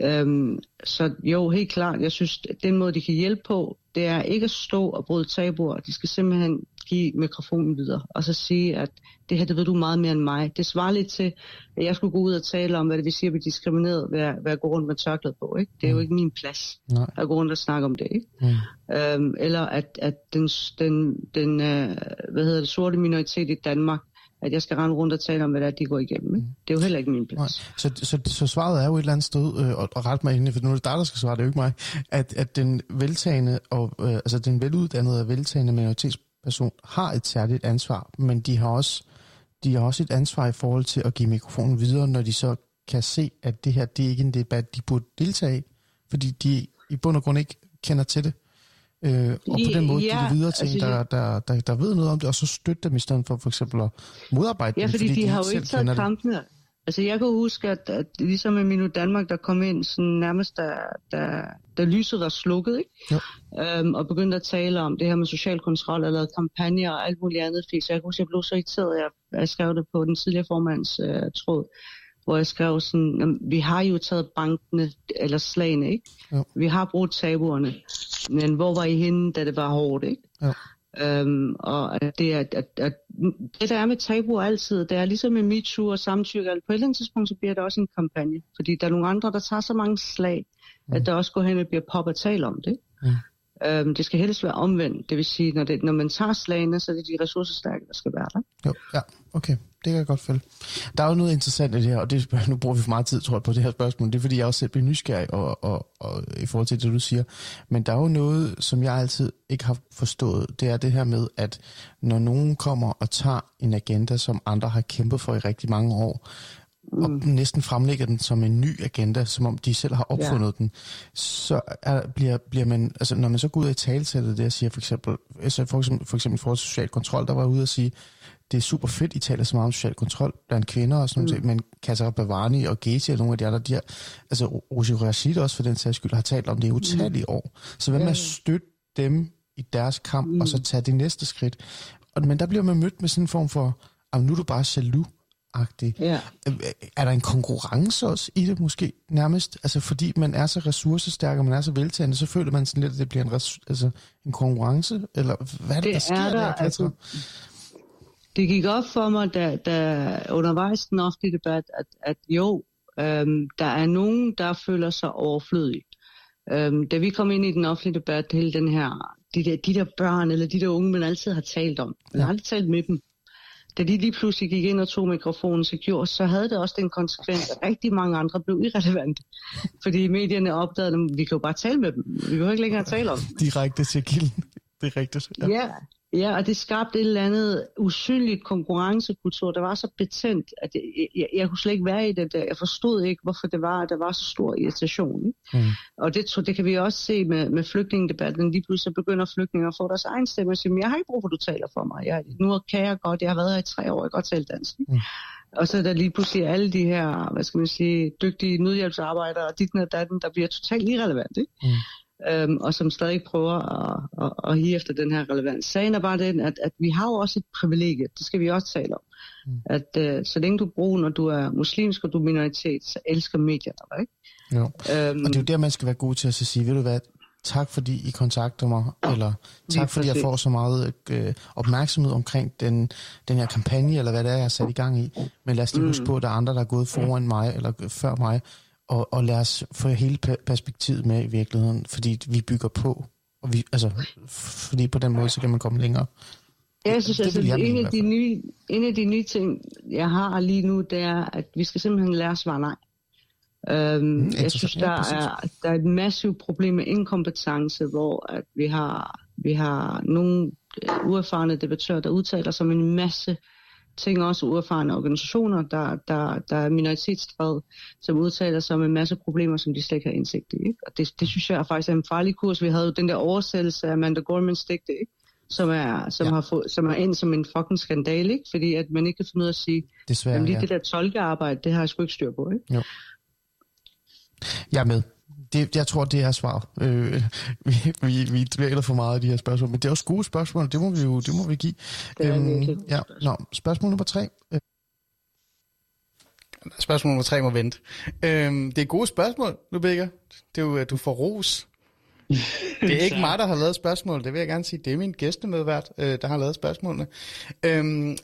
Øhm, så jo, helt klart, jeg synes, den måde, de kan hjælpe på, det er ikke at stå og bryde tabuer. De skal simpelthen give mikrofonen videre, og så sige, at det her, det ved du meget mere end mig. Det svarer lidt til, at jeg skulle gå ud og tale om, hvad det vil sige at blive diskrimineret ved at, ved at gå rundt med tørklæde på. Ikke? Det er jo ikke min plads Nej. at gå rundt og snakke om det. Ikke? Mm. Øhm, eller at, at den, den, den øh, hvad hedder det, sorte minoritet i Danmark, at jeg skal rende rundt og tale om, hvad det er, de går igennem. Ikke? Det er jo heller ikke min Nej. plads. Så, så, så svaret er jo et eller andet sted, øh, og, og ret mig ind, for nu er det dig, der skal svare, det er jo ikke mig, at, at den veltagende og øh, altså den veluddannede og veltagende minoritetsperson har et særligt ansvar, men de har også de har også et ansvar i forhold til at give mikrofonen videre, når de så kan se, at det her det er ikke en debat, de burde deltage i, fordi de i bund og grund ikke kender til det. Øh, og på Ja, den måde give ja, det videre til altså, en, der, der, der, der ved noget om det, og så støtte dem i stedet for for eksempel at modarbejde Ja, dem, fordi, de har jo ikke taget kender det. kampene. Altså jeg kan huske, at, at ligesom med Minu Danmark, der kom ind sådan nærmest, da, da, da lyset var slukket, ikke? Jo. Øhm, og begyndte at tale om det her med social kontrol, og lavede kampagner og alt muligt andet fik. Så jeg kan huske, at jeg blev så irriteret, at jeg, jeg skrev det på den tidligere formands øh, tråd, hvor jeg skrev sådan, "Jamen, vi har jo taget bankene, eller slagene, ikke? Jo. Vi har brugt tabuerne, men hvor var I henne, da det var hårdt, ikke? Jo. Øhm, og at det, er, at, at, at det der er med tabuer altid, det er ligesom med MeToo og samtykke, at på et eller andet tidspunkt, så bliver det også en kampagne. Fordi der er nogle andre, der tager så mange slag, mm. at der også går hen og bliver pop at tale om det. Mm. Øhm, det skal helst være omvendt. Det vil sige, når, det, når man tager slagene, så er det de ressourcestærke, der skal være der. Jo, ja, okay. Det kan jeg godt følge. Der er jo noget interessant i det her, og det, nu bruger vi for meget tid, tror jeg, på det her spørgsmål. Det er, fordi jeg også selv bliver nysgerrig og, og, og, i forhold til det, du siger. Men der er jo noget, som jeg altid ikke har forstået. Det er det her med, at når nogen kommer og tager en agenda, som andre har kæmpet for i rigtig mange år, og næsten fremlægger den som en ny agenda, som om de selv har opfundet ja. den, så er, bliver, bliver man, altså når man så går ud i talsættet det og siger for eksempel, altså for eksempel, for eksempel i forhold til social kontrol, der var ude og sige, det er super fedt, I taler så meget om social kontrol blandt kvinder og sådan noget, mm. men Katar Bavani og Gezi og nogle af de andre, de har, altså Roger Rashid også for den sags skyld, har talt om det i utallige år. Så hvad med at støtte dem i deres kamp, mm. og så tage det næste skridt? Og, men der bliver man mødt med sådan en form for, nu er du bare jaloux. agtig Ja. Er der en konkurrence også i det måske nærmest? Altså fordi man er så ressourcestærk, og man er så veltagende, så føler man sådan lidt, at det bliver en, res- altså, en konkurrence? Eller hvad er det, Det der sker er der, der, altså, Det gik op for mig, da, da undervejs den offentlige debat, at, at jo, øhm, der er nogen, der føler sig overflødige. Øhm, da vi kom ind i den offentlige debat, hele den her, de der, de der børn, eller de der unge, man altid har talt om, man har aldrig talt med dem. Da de lige pludselig gik ind og tog mikrofonen så gjorde, så havde det også den konsekvens, at rigtig mange andre blev irrelevante. Fordi medierne opdagede, at vi kan jo bare tale med dem. Vi behøver ikke længere tale om dem. Direkte til kilden. Det er rigtigt. Ja. ja, ja, og det skabte et eller andet usynligt konkurrencekultur, der var så betændt, at jeg, jeg, jeg kunne slet ikke være i det der. Jeg forstod ikke, hvorfor det var, at der var så stor irritation. Ikke? Mm. Og det, tror- det kan vi også se med, med flygtningedebatten. Lige pludselig begynder flygtninge at få deres egen stemme og sige, "Men jeg har ikke brug for, at du taler for mig. Jeg, nu kan jeg godt, jeg har været her i tre år, jeg kan godt tale dansk. Ikke? Mm. Og så er der lige pludselig alle de her, hvad skal man sige, dygtige nødhjælpsarbejdere og dit og datten, der bliver totalt irrelevant. Ikke? Mm. Øhm, og som stadig prøver at, at, at hive efter den her relevans. Sagen er bare den, at, at vi har jo også et privilegie, det skal vi også tale om. Mm. At øh, så længe du bruger, når du er muslimsk og du er minoritet, så elsker medierne dig, ikke? Jo. Øhm, Og det er jo der, man skal være god til at sige, ved du hvad, tak fordi I kontakter mig, eller tak fordi jeg får så meget øh, opmærksomhed omkring den, den her kampagne, eller hvad det er, jeg har sat i gang i. Men lad os lige Mm. huske på, at der er andre, der er gået foran mig, eller før mig, og, og lad os få hele pe- perspektivet med i virkeligheden, fordi vi bygger på. Og vi, altså, fordi på den måde, så kan man komme længere. Jeg synes, det altså, vil jeg en, af de nye, en af de nye ting, jeg har lige nu, det er, at vi skal simpelthen lære at svare nej. Øhm, jeg interessant. synes, der er, der er et massivt problem med inkompetence, hvor at vi har, vi har nogle øh, uerfarne debattører, der udtaler sig om en masse ting, også uerfarne organisationer, der, der, der er minoritetsdrevet, som udtaler sig om en masse problemer, som de slet ikke har indsigt i. Ikke? Og det, det synes jeg faktisk er en farlig kurs. Vi havde jo den der oversættelse af Amanda Gormans digte, ikke? som er, som, Ja. har fået, som er ind som en fucking skandale, ikke? fordi at man ikke kan finde ud af at sige, Desværre, jamen lige ja. det der tolkearbejde, det har jeg sgu ikke styr på. Ikke? Jeg er med. Det, jeg tror, det er svaret. Øh, vi, vi, vi dvæler for meget af de her spørgsmål, men det er også gode spørgsmål, det må vi jo det må vi give. Det er gode ja, spørgsmål. Nå, spørgsmål nummer tre. Øh, Spørgsmål nummer tre må vente. Øhm, det er gode spørgsmål, Rebecca. Det er jo, at du får ros. Det er ikke mig, der har lavet spørgsmål, det vil jeg gerne sige. Det er min gæstemedvært, øh, der har lavet spørgsmålene. Øhm,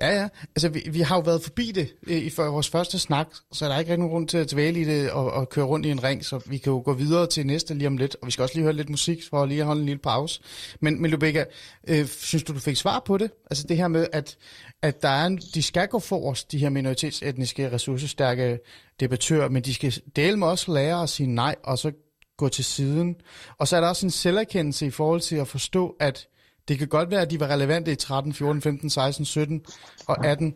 ja, ja. Altså, vi, vi har jo været forbi det øh, i for vores første snak, så er ikke rigtig nogen grund til at dvæle i det og, og køre rundt i en ring, så vi kan jo gå videre til næste lige om lidt. Og vi skal også lige høre lidt musik for lige at holde en lille pause. Men, men Lubega, øh, synes du, du fik svar på det? Altså det her med, at, at der er en, de skal gå forrest, de her minoritetsetniske, ressourcestærke debattører, men de skal dele med også lære at sige nej, og så gå til siden. Og så er der også en selverkendelse i forhold til at forstå, at det kan godt være, at de var relevante i 13, 14, 15, 16, 17 og 18,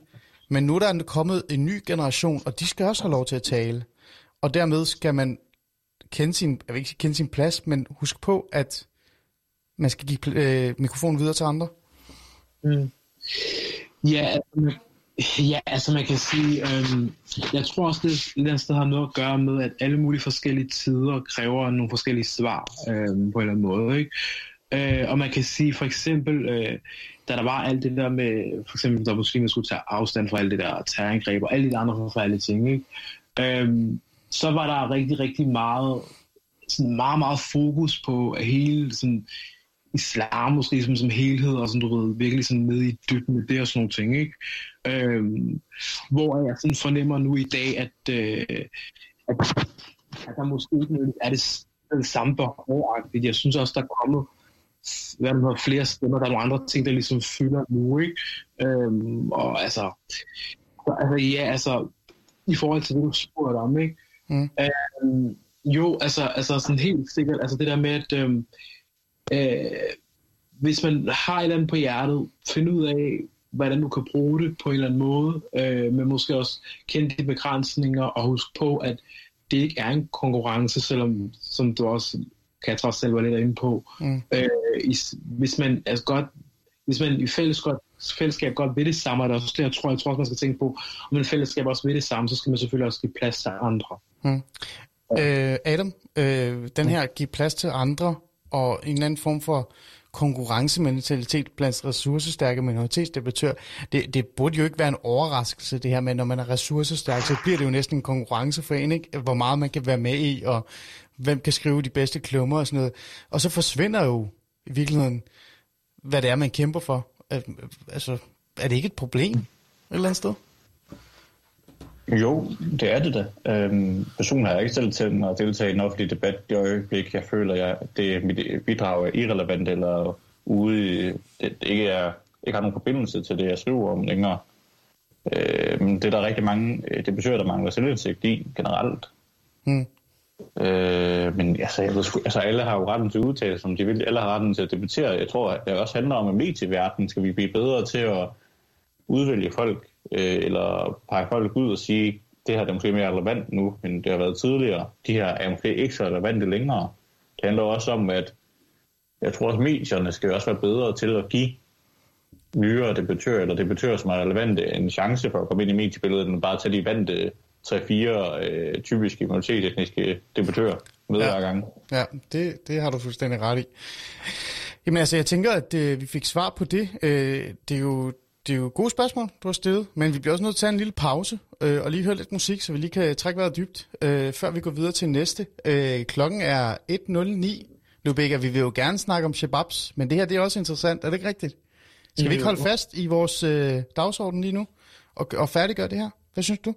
men nu er der kommet en ny generation, og de skal også have lov til at tale. Og dermed skal man kende sin, jeg vil ikke kende sin plads, men husk på, at man skal give øh, mikrofonen videre til andre. Mm. Ja, altså, ja, altså man kan sige, øhm, jeg tror også, det et eller andet sted har noget at gøre med, at alle mulige forskellige tider kræver nogle forskellige svar øhm, på en eller anden måde. Ikke? Øh, og man kan sige for eksempel, øh, da der var alt det der med, for eksempel da muslimer skulle tage afstand fra alt det der terrorangreb og alle de andre forfærdelige ting, ikke? Øh, så var der rigtig, rigtig meget, sådan meget, meget fokus på hele sådan, islam måske som, som helhed, og sådan, du ved, virkelig sådan nede i dybden med det og sådan nogle ting, ikke? Øh, hvor jeg sådan fornemmer nu i dag, at, øh, at, at der måske ikke er det, det samme behov. Jeg synes også, der er kommet hvad der flere stemmer, der er nogle andre ting, der ligesom fylder nu, ikke? Øhm, og altså, så, altså, ja, altså, i forhold til det, du spurgte om, ikke? Mm. Øhm, jo, altså, altså sådan helt sikkert, altså det der med, at øhm, øh, hvis man har et eller andet på hjertet, find ud af, hvordan du kan bruge det på en eller anden måde, øh, men måske også kende de begrænsninger, og husk på, at det ikke er en konkurrence, selvom, som du også kan jeg trods selv være lidt inde på. Mm. Øh, i, hvis man altså godt, hvis man i fællesskab, fællesskab godt ved det samme, og der er også det, jeg tror, jeg tror også, man skal tænke på, om man fællesskab også ved det samme, så skal man selvfølgelig også give plads til andre. Øh, Adam, øh, den her give plads til andre, og en eller anden form for konkurrencementalitet blandt ressourcestærke minoritetsdebattører. Det, det burde jo ikke være en overraskelse, det her med, når man er ressourcestærk, så bliver det jo næsten en konkurrence for en, ikke? hvor meget man kan være med i, og hvem kan skrive de bedste klummer og sådan noget. Og så forsvinder jo i virkeligheden, hvad det er, man kæmper for. Altså, er det ikke et problem et eller andet sted? Jo, det er det da. Øhm, personen har jeg ikke selv til at deltage i en offentlig debat det øjeblik, jeg føler, at jeg, det mit bidrag er irrelevant eller ude, det, det ikke, er, ikke har nogen forbindelse til det, jeg skriver om længere. Øhm, det er der rigtig mange, at der mangler selvindsigt i generelt. Hmm. Øh, men altså, jeg ved, altså, alle har jo retten til at udtale, som de vil. Alle har retten til at debattere. Jeg tror, at det også handler om, at medieverdenen skal vi blive bedre til at udvælge folk, øh, eller pege folk ud og sige, det her er måske mere relevant nu, end det har været tidligere. De her er måske ikke så relevante længere. Det handler også om, at jeg tror, at medierne skal også være bedre til at give nyere debattører, eller debattører, som er relevante, en chance for at komme ind i mediebilledet, end bare tage de vante 3-4 øh, typiske minoritetsetniske debattører med ja. hver gang. Ja, det, det har du fuldstændig ret i. Jamen altså, jeg tænker, at øh, vi fik svar på det. Øh, det er jo det er jo gode spørgsmål, du har stillet, men vi bliver også nødt til at tage en lille pause øh, og lige høre lidt musik, så vi lige kan trække vejret dybt, øh, før vi går videre til næste. Øh, klokken er 1.09. Lubega, vi vil jo gerne snakke om shababs, men det her det er også interessant, er det ikke rigtigt? Skal vi ikke holde fast i vores øh, dagsorden lige nu og, og færdiggøre det her? Hvad synes du?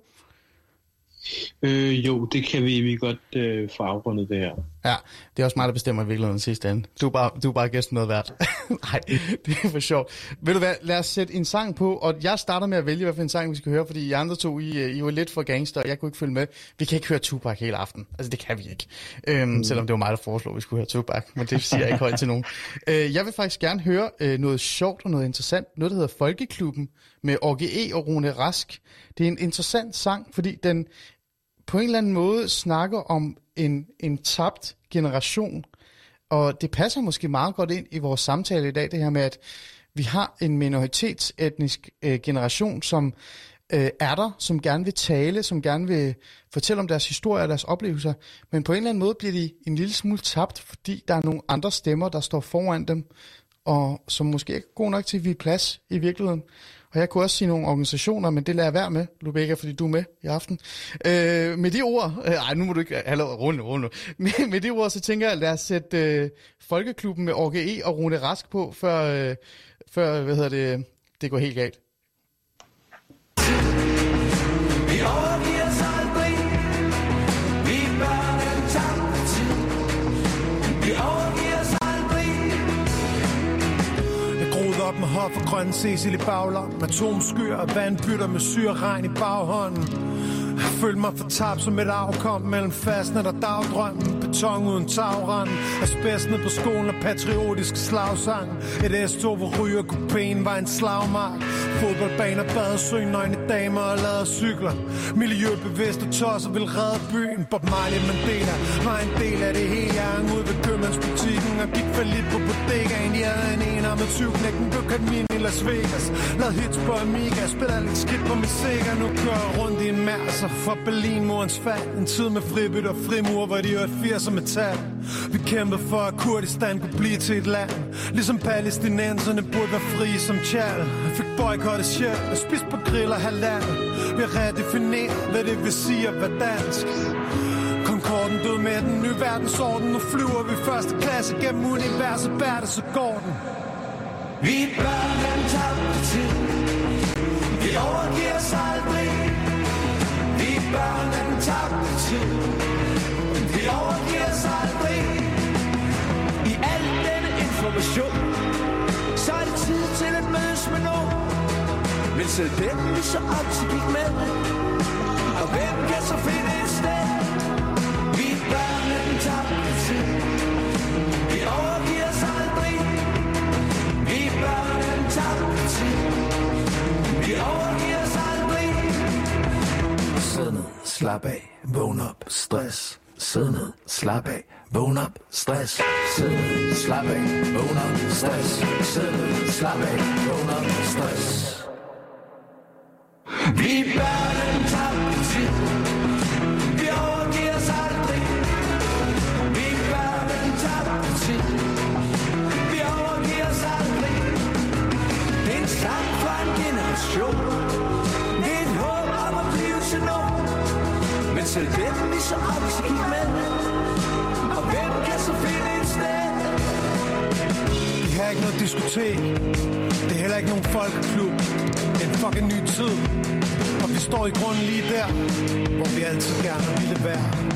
Øh, jo, det kan vi, vi godt øh, få afrundet det her. Ja, det er også mig, der bestemmer i virkeligheden sidste ende. Du er bare, du er bare gæsten noget værd. Nej, det er for sjovt. Ved du hvad, lad os sætte en sang på, og jeg starter med at vælge, hvad for en sang vi skal høre, fordi I andre to, I, I var lidt for gangster, jeg kunne ikke følge med. Vi kan ikke høre Tupac hele aften. Altså, det kan vi ikke. Øhm, mm. Selvom det var mig, der foreslog, at vi skulle høre Tupac, men det siger jeg ikke højt til nogen. Øh, jeg vil faktisk gerne høre øh, noget sjovt og noget interessant. Noget, der hedder Folkeklubben med OGE og Rune Rask. Det er en interessant sang, fordi den på en eller anden måde snakker om en, en tabt generation, og det passer måske meget godt ind i vores samtale i dag, det her med, at vi har en minoritetsetnisk øh, generation, som øh, er der, som gerne vil tale, som gerne vil fortælle om deres historie og deres oplevelser, men på en eller anden måde bliver de en lille smule tabt, fordi der er nogle andre stemmer, der står foran dem, og som måske ikke er gode nok til at vi plads i virkeligheden. Og jeg kunne også sige nogle organisationer, men det lader jeg være med, Lubega, fordi du er med i aften. Øh, med de ord, øh, ej, nu må du ikke, øh, hallo, runde, runde. Med, med de ord, så tænker jeg, lad os sætte øh, Folkeklubben med Orge E og Rune Rask på, før, øh, før hvad hedder det, det går helt galt. Vi op med hof og grøn Cecil i baglom Atomskyer og vandbytter med syreregn i baghånden følte mig fortabt som et afkom mellem fastnet og dagdrømmen. Beton uden tagrand. Asbestnet på skolen og patriotisk slagsang. Et S2 hvor ryger kupéen var en slagmark. Fodboldbaner, badesø, nøgne damer og lader cykler Miljøbevidste tosser vil redde byen. Bob Marley Mandela var en del af det hele. Jeg hang ud ved købmandsbutikken og gik for lidt på bodegaen Jeg havde en ener med 20 knækken blev min i Las Vegas. Lad hits på Amiga, spiller lidt skidt på min sikker. Nu kører rundt i en Altså, mærser fra Berlinmurens fald. En tid med fribyt og frimur, hvor de hørte 80'er metal Vi kæmpede for at Kurdistan kunne blive til et land. Ligesom palæstinenserne burde være frie som tjal. Fik boykottet sjæl og spist på grill og halal. Vi redefinerer, hvad det vil sige at være dansk. Concorden død med den nye verdensorden. Nu flyver vi første klasse gennem universet, bærer det så går den? Vi er børn den tabte tid Vi overgiver os aldrig. Vi børn den tabte tid Vi overgiver os aldrig I al denne information Så er det tid til at mødes med nogen Men selv dem vi så altid gik med Og hvem kan så finde et sted? Slap af, vågn op, stress. Sid ned, slap af, vågn op, stress. Sid ned, slap af, vågn op, stress. Sid ned, slap af, vågn op, stress. Vi bærer den tabte tid. Selv den så opskidt med Og hvem kan så finde et sted Vi har ikke noget diskotek. Det er heller ikke nogen folkeklub. Det er en fucking ny tid. Og vi står i grunden lige der, hvor vi altid gerne ville være.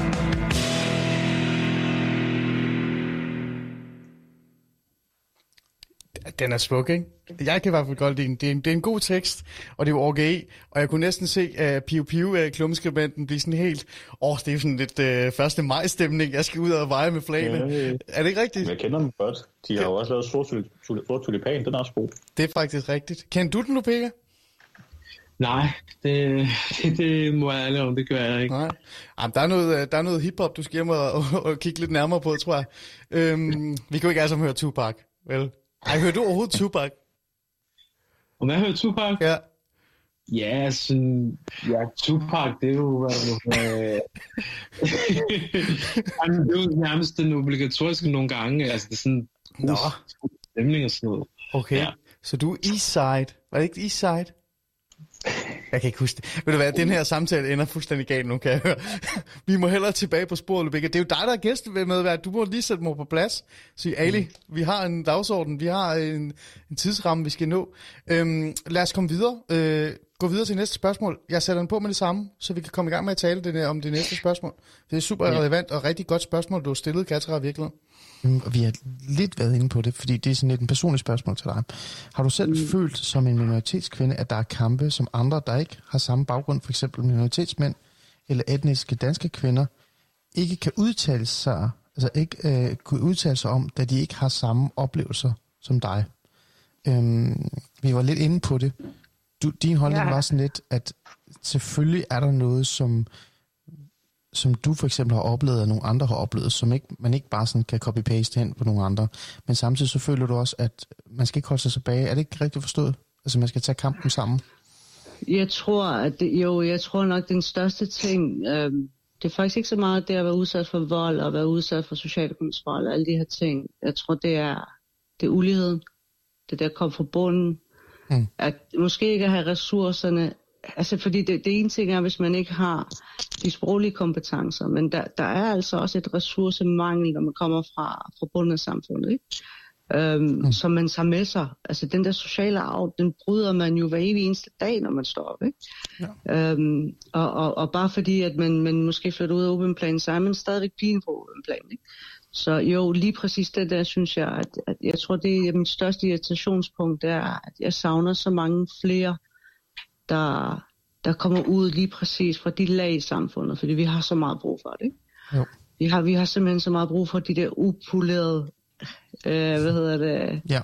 Den er smuk, ikke? Jeg kan i hvert fald godt lide den. Det er en, det er en god tekst, og det er jo OGE, og jeg kunne næsten se uh, Piu Piu, uh, klummeskribenten, blive sådan helt... Åh, oh, det er sådan lidt uh, første maj-stemning. Jeg skal ud og veje med flagene. Ja. Er det ikke rigtigt? Jeg kender dem godt. De har jo også lavet sort, tuli- tuli- sort tulipan. Den er også god. Det er faktisk rigtigt. Kender du den, Lupega? Nej, det, det, det må jeg ærlig om, det gør jeg ikke. Nej. Jamen, der er noget, øh, der er noget hiphop, du skal hjem og, og, og kigge lidt nærmere på, tror jeg. Øhm, vi kan jo ikke alle sammen høre Tupac, vel? Ej, hører du overhovedet Tupac? Om jeg hører Tupac? Ja. Ja, sådan, ja, Tupac, det er jo, hvad nu, øh, Jamen, det er jo nærmest den obligatoriske nogle gange, altså det er sådan, Nå. stemning og sådan noget. Okay. Ja. så du er Eastside. Var det ikke Eastside? Jeg kan ikke huske det. Ved du hvad, den her samtale ender fuldstændig galt nu, kan jeg høre. Vi må hellere tilbage på sporet, Lubega. Det er jo dig, der er gæst ved med, du må lige sætte mig på plads. Sige, Ali, vi har en dagsorden, vi har en, en tidsramme, vi skal nå. Øhm, lad os komme videre. Øh, gå videre til næste spørgsmål. Jeg sætter den på med det samme, så vi kan komme i gang med at tale det, om det næste spørgsmål. Det er super Ja. relevant og rigtig godt spørgsmål, du har stillet, Katra, i virkeligheden. Mm, Og vi har lidt været inde på det, fordi det er sådan lidt en personligt spørgsmål til dig. Har du selv mm. følt som en minoritetskvinde, at der er kampe, som andre, der ikke har samme baggrund, for eksempel minoritetsmænd eller etniske danske kvinder, ikke kan udtale sig, altså ikke øh, kunne udtale sig om, da de ikke har samme oplevelser som dig? Øhm, vi var lidt inde på det. Du, din holdning Ja. var sådan lidt, at selvfølgelig er der noget, som som du for eksempel har oplevet, og nogle andre har oplevet, som ikke, man ikke bare sådan kan copy-paste hen på nogle andre. Men samtidig så føler du også, at man skal ikke holde sig tilbage. Er det ikke rigtigt forstået? Altså man skal tage kampen sammen. Jeg tror, at det, jo, jeg tror nok, den største ting, øh, det er faktisk ikke så meget det at være udsat for vold og være udsat for social kontrol og alle de her ting. Jeg tror, det er, det er uligheden. Det der kom fra bunden. Mm. At måske ikke at have ressourcerne. Altså, fordi det, det ene ting er, hvis man ikke har de sproglige kompetencer, men der, der er altså også et ressourcemangel, når man kommer fra, fra bunden af samfundet, ikke? Øhm, mm. som man tager med sig. Altså den der sociale arv, den bryder man jo hver evig eneste dag, når man står op. Ikke? Ja. Øhm, og, og, og bare fordi, at man, man måske flytter ud af åben plan, så er man stadigvæk pigen på åben plan. Ikke? Så jo, lige præcis det der, synes jeg, at, at jeg tror, det er mit største irritationspunkt, det er, at jeg savner så mange flere, der, der kommer ud lige præcis fra de lag i samfundet, fordi vi har så meget brug for det. Ikke? Jo. Vi har, vi har simpelthen så meget brug for de der upolerede, øh, hvad hedder det, Ja.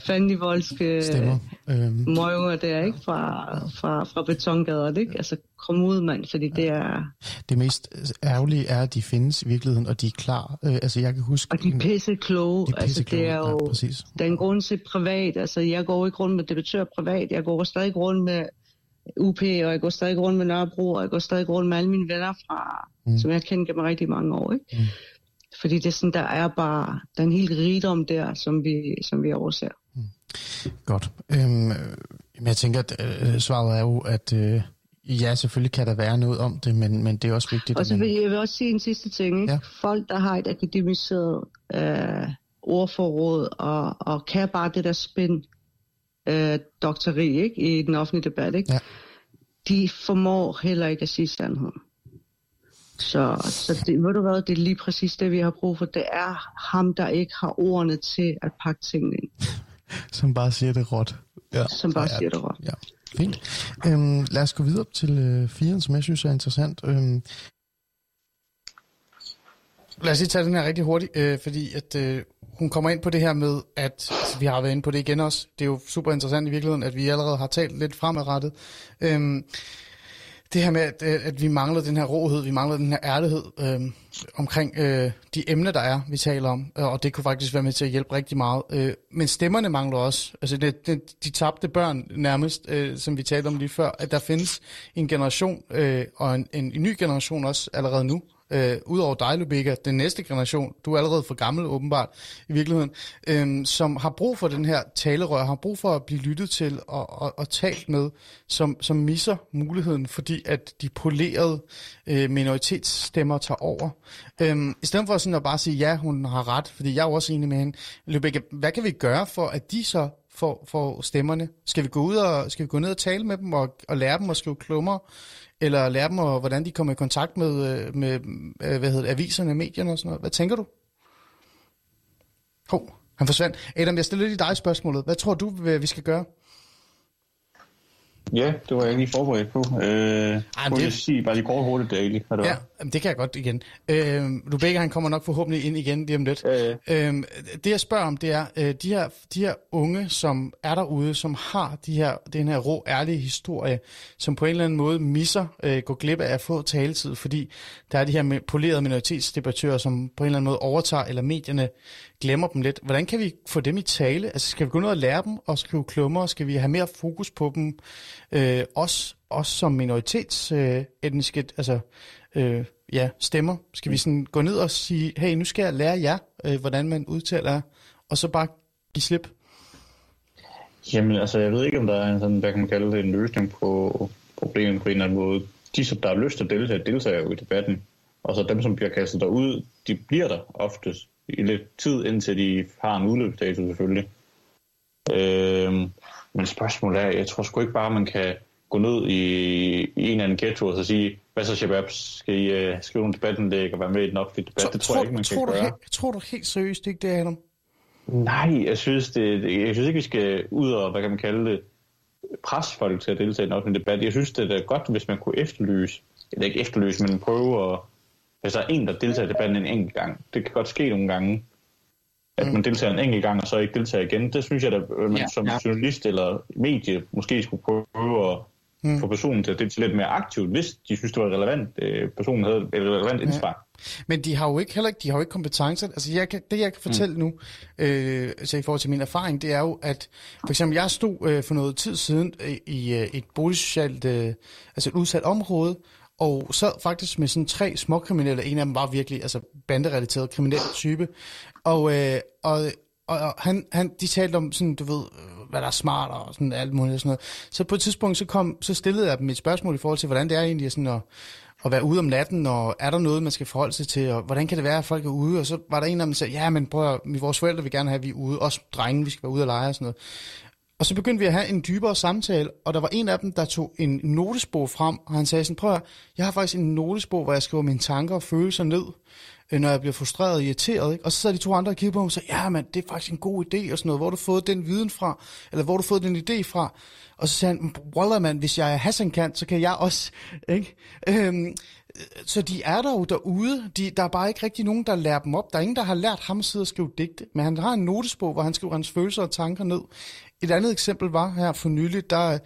Stemmer. Øhm, møger der, ikke? Fra, fra, fra betongader, ikke? Altså, kom ud, mand, fordi det er... det mest ærgerlige er, at de findes i virkeligheden, og de er klar. Øh, altså jeg kan huske... Og de er pisse kloge. De er altså, det er jo... ja, præcis. Der er en grund til privat. Altså, jeg går ikke rundt med debattør privat. Jeg går stadig rundt med UP, og jeg går stadig rundt med Nørrebro, og jeg går stadig rundt med alle mine venner, fra, mm. som jeg kendt gennem rigtig mange år, ikke? Mm. Fordi det er sådan, der er bare, der er en helt rigdom der, som vi, som vi overser. Godt. Øhm, jeg tænker, at øh, svaret er jo, at øh, ja, selvfølgelig kan der være noget om det, men, men det er også vigtigt, Og så vil jeg vil også sige en sidste ting. Ikke? Ja. Folk, der har et akademiseret øh, ordforråd og, og kan bare det der spænd øh, doktori ikke? i den offentlige debat, ikke? Ja. de formår heller ikke at sige sandheden. Så, så det, ved du hvad, det er lige præcis det, vi har brug for. Det er ham, der ikke har ordene til at pakke tingene ind. Som bare siger det råt. Ja, Som bare er siger det råt. Ja, fint. Øhm, lad os gå videre til øh, firen, som jeg synes er interessant. Øhm, Lad os lige tage den her rigtig hurtigt, øh, fordi at øh, hun kommer ind på det her med, at altså, vi har været inde på det igen også. Det er jo super interessant i virkeligheden, at vi allerede har talt lidt fremadrettet. Øhm, det her med, at, øh, at vi mangler den her råhed, vi mangler den her ærlighed. Øhm, omkring øh, de emner, der er, vi taler om, øh, og det kunne faktisk være med til at hjælpe rigtig meget. Øh, men stemmerne mangler også. Altså det, det, de tabte børn nærmest, øh, som vi talte om lige før, at der findes en generation, øh, og en, en, en ny generation også allerede nu, øh, udover dig, Lubega, den næste generation, du er allerede for gammel åbenbart i virkeligheden, øh, som har brug for den her talerør, har brug for at blive lyttet til og, og, og talt med, som, som misser muligheden, fordi at de polerede øh, minoritetsstemmer tager over. Øh, I stedet for sådan at bare sige, ja, hun har ret, fordi jeg er jo også enig med hende. Lubega, hvad kan vi gøre for, at de så får, får stemmerne? Skal vi gå ud og skal vi gå ned og tale med dem og, og lære dem at skrive klummer? Eller lære dem, og hvordan de kommer i kontakt med, øh, med øh, hvad hedder aviserne, medierne og sådan noget. Hvad tænker du? Hov, han forsvandt. Adam, jeg stiller lige dig spørgsmålet. Hvad tror du, vi skal gøre? Ja, det var jeg lige forberedt på. Øh, Ej, det... jeg sige bare lige kort hurtigt, Daily. Hvad det ja, var. Det kan jeg godt igen. Øh, Rebecca, han kommer nok forhåbentlig ind igen lige om lidt. Øh. Øh, det jeg spørger om, det er, øh, de, her, de her unge, som er derude, som har de her, den her rå, ærlige historie, som på en eller anden måde misser, øh, går glip af at få taletid, fordi der er de her polerede minoritetsdebattører, som på en eller anden måde overtager, eller medierne glemmer dem lidt. Hvordan kan vi få dem i tale? Altså, skal vi gå ned og lære dem og skrive klummer? Skal vi have mere fokus på dem? Øh, også, også som minoritetsetniske øh, altså, øh, ja, stemmer. Skal vi sådan gå ned og sige, hey, nu skal jeg lære jer, øh, hvordan man udtaler, og så bare give slip? Jamen, altså, jeg ved ikke, om der er en sådan, hvad kan man kalde det, en løsning på problemet på en eller anden måde. De, som der har lyst til at deltage, deltager jo i debatten. Og så dem, som bliver kastet derud, de bliver der oftest i lidt tid, indtil de har en udløbsdato selvfølgelig. Øh, men spørgsmålet er, jeg tror sgu ikke bare, man kan gå ned i, i en eller anden ghetto og så sige, hvad så Shabab, skal I uh, skrive en debatindlæg og være med i den offentlige debat? Tror, det tror jeg ikke, man tror kan du gøre. Helt, tror du helt seriøst ikke det, Adam? Nej, jeg synes, det, jeg synes ikke, vi skal ud og, hvad kan man kalde det, presse folk til at deltage i den offentlige debat. Jeg synes, det er godt, hvis man kunne efterlyse, eller ikke efterlyse, men prøve at hvis der er en, der deltager i debatten en enkelt gang. Det kan godt ske nogle gange, at mm. man deltager en enkelt gang, og så ikke deltager igen. Det synes jeg, at man ja, som ja. journalist eller medie måske skulle prøve at mm. få personen til at deltage lidt mere aktivt, hvis de synes, det var relevant, øh, personen havde et relevant indspark. Ja. Men de har jo ikke heller ikke, de har jo ikke kompetencer. Altså jeg kan, det jeg kan fortælle mm. nu, øh, altså i forhold til min erfaring, det er jo, at for eksempel jeg stod øh, for noget tid siden øh, i øh, et boligsocialt, øh, altså et udsat område, og sad faktisk med sådan tre småkriminelle. En af dem var virkelig altså banderelateret kriminel type. Og, øh, og, og, og han, han, de talte om sådan, du ved, øh, hvad der er smart og sådan alt muligt og sådan noget. Så på et tidspunkt, så, kom, så stillede jeg dem et spørgsmål i forhold til, hvordan det er egentlig sådan at, at være ude om natten, og er der noget, man skal forholde sig til, og hvordan kan det være, at folk er ude? Og så var der en af dem, der sagde, ja, men prøv at, vores forældre vil gerne have, at vi er ude, også drenge, vi skal være ude og lege og sådan noget. Og så begyndte vi at have en dybere samtale, og der var en af dem, der tog en notesbog frem, og han sagde sådan, prøv at, jeg har faktisk en notesbog, hvor jeg skriver mine tanker og følelser ned, Øh, når jeg bliver frustreret og irriteret. Ikke? Og så sad de to andre og kiggede på mig og sagde, ja, mand, det er faktisk en god idé og sådan noget. Hvor har du fået den viden fra? Eller hvor har du fået den idé fra? Og så sagde han, Wallah, man, hvis jeg er Hassan kan, så kan jeg også. Ikke? Øhm, så de er der jo derude. De, der er bare ikke rigtig nogen, der lærer dem op. Der er ingen, der har lært ham at sidde og skrive digte. Men han har en notesbog, hvor han skriver hans følelser og tanker ned. Et andet eksempel var her for nylig, der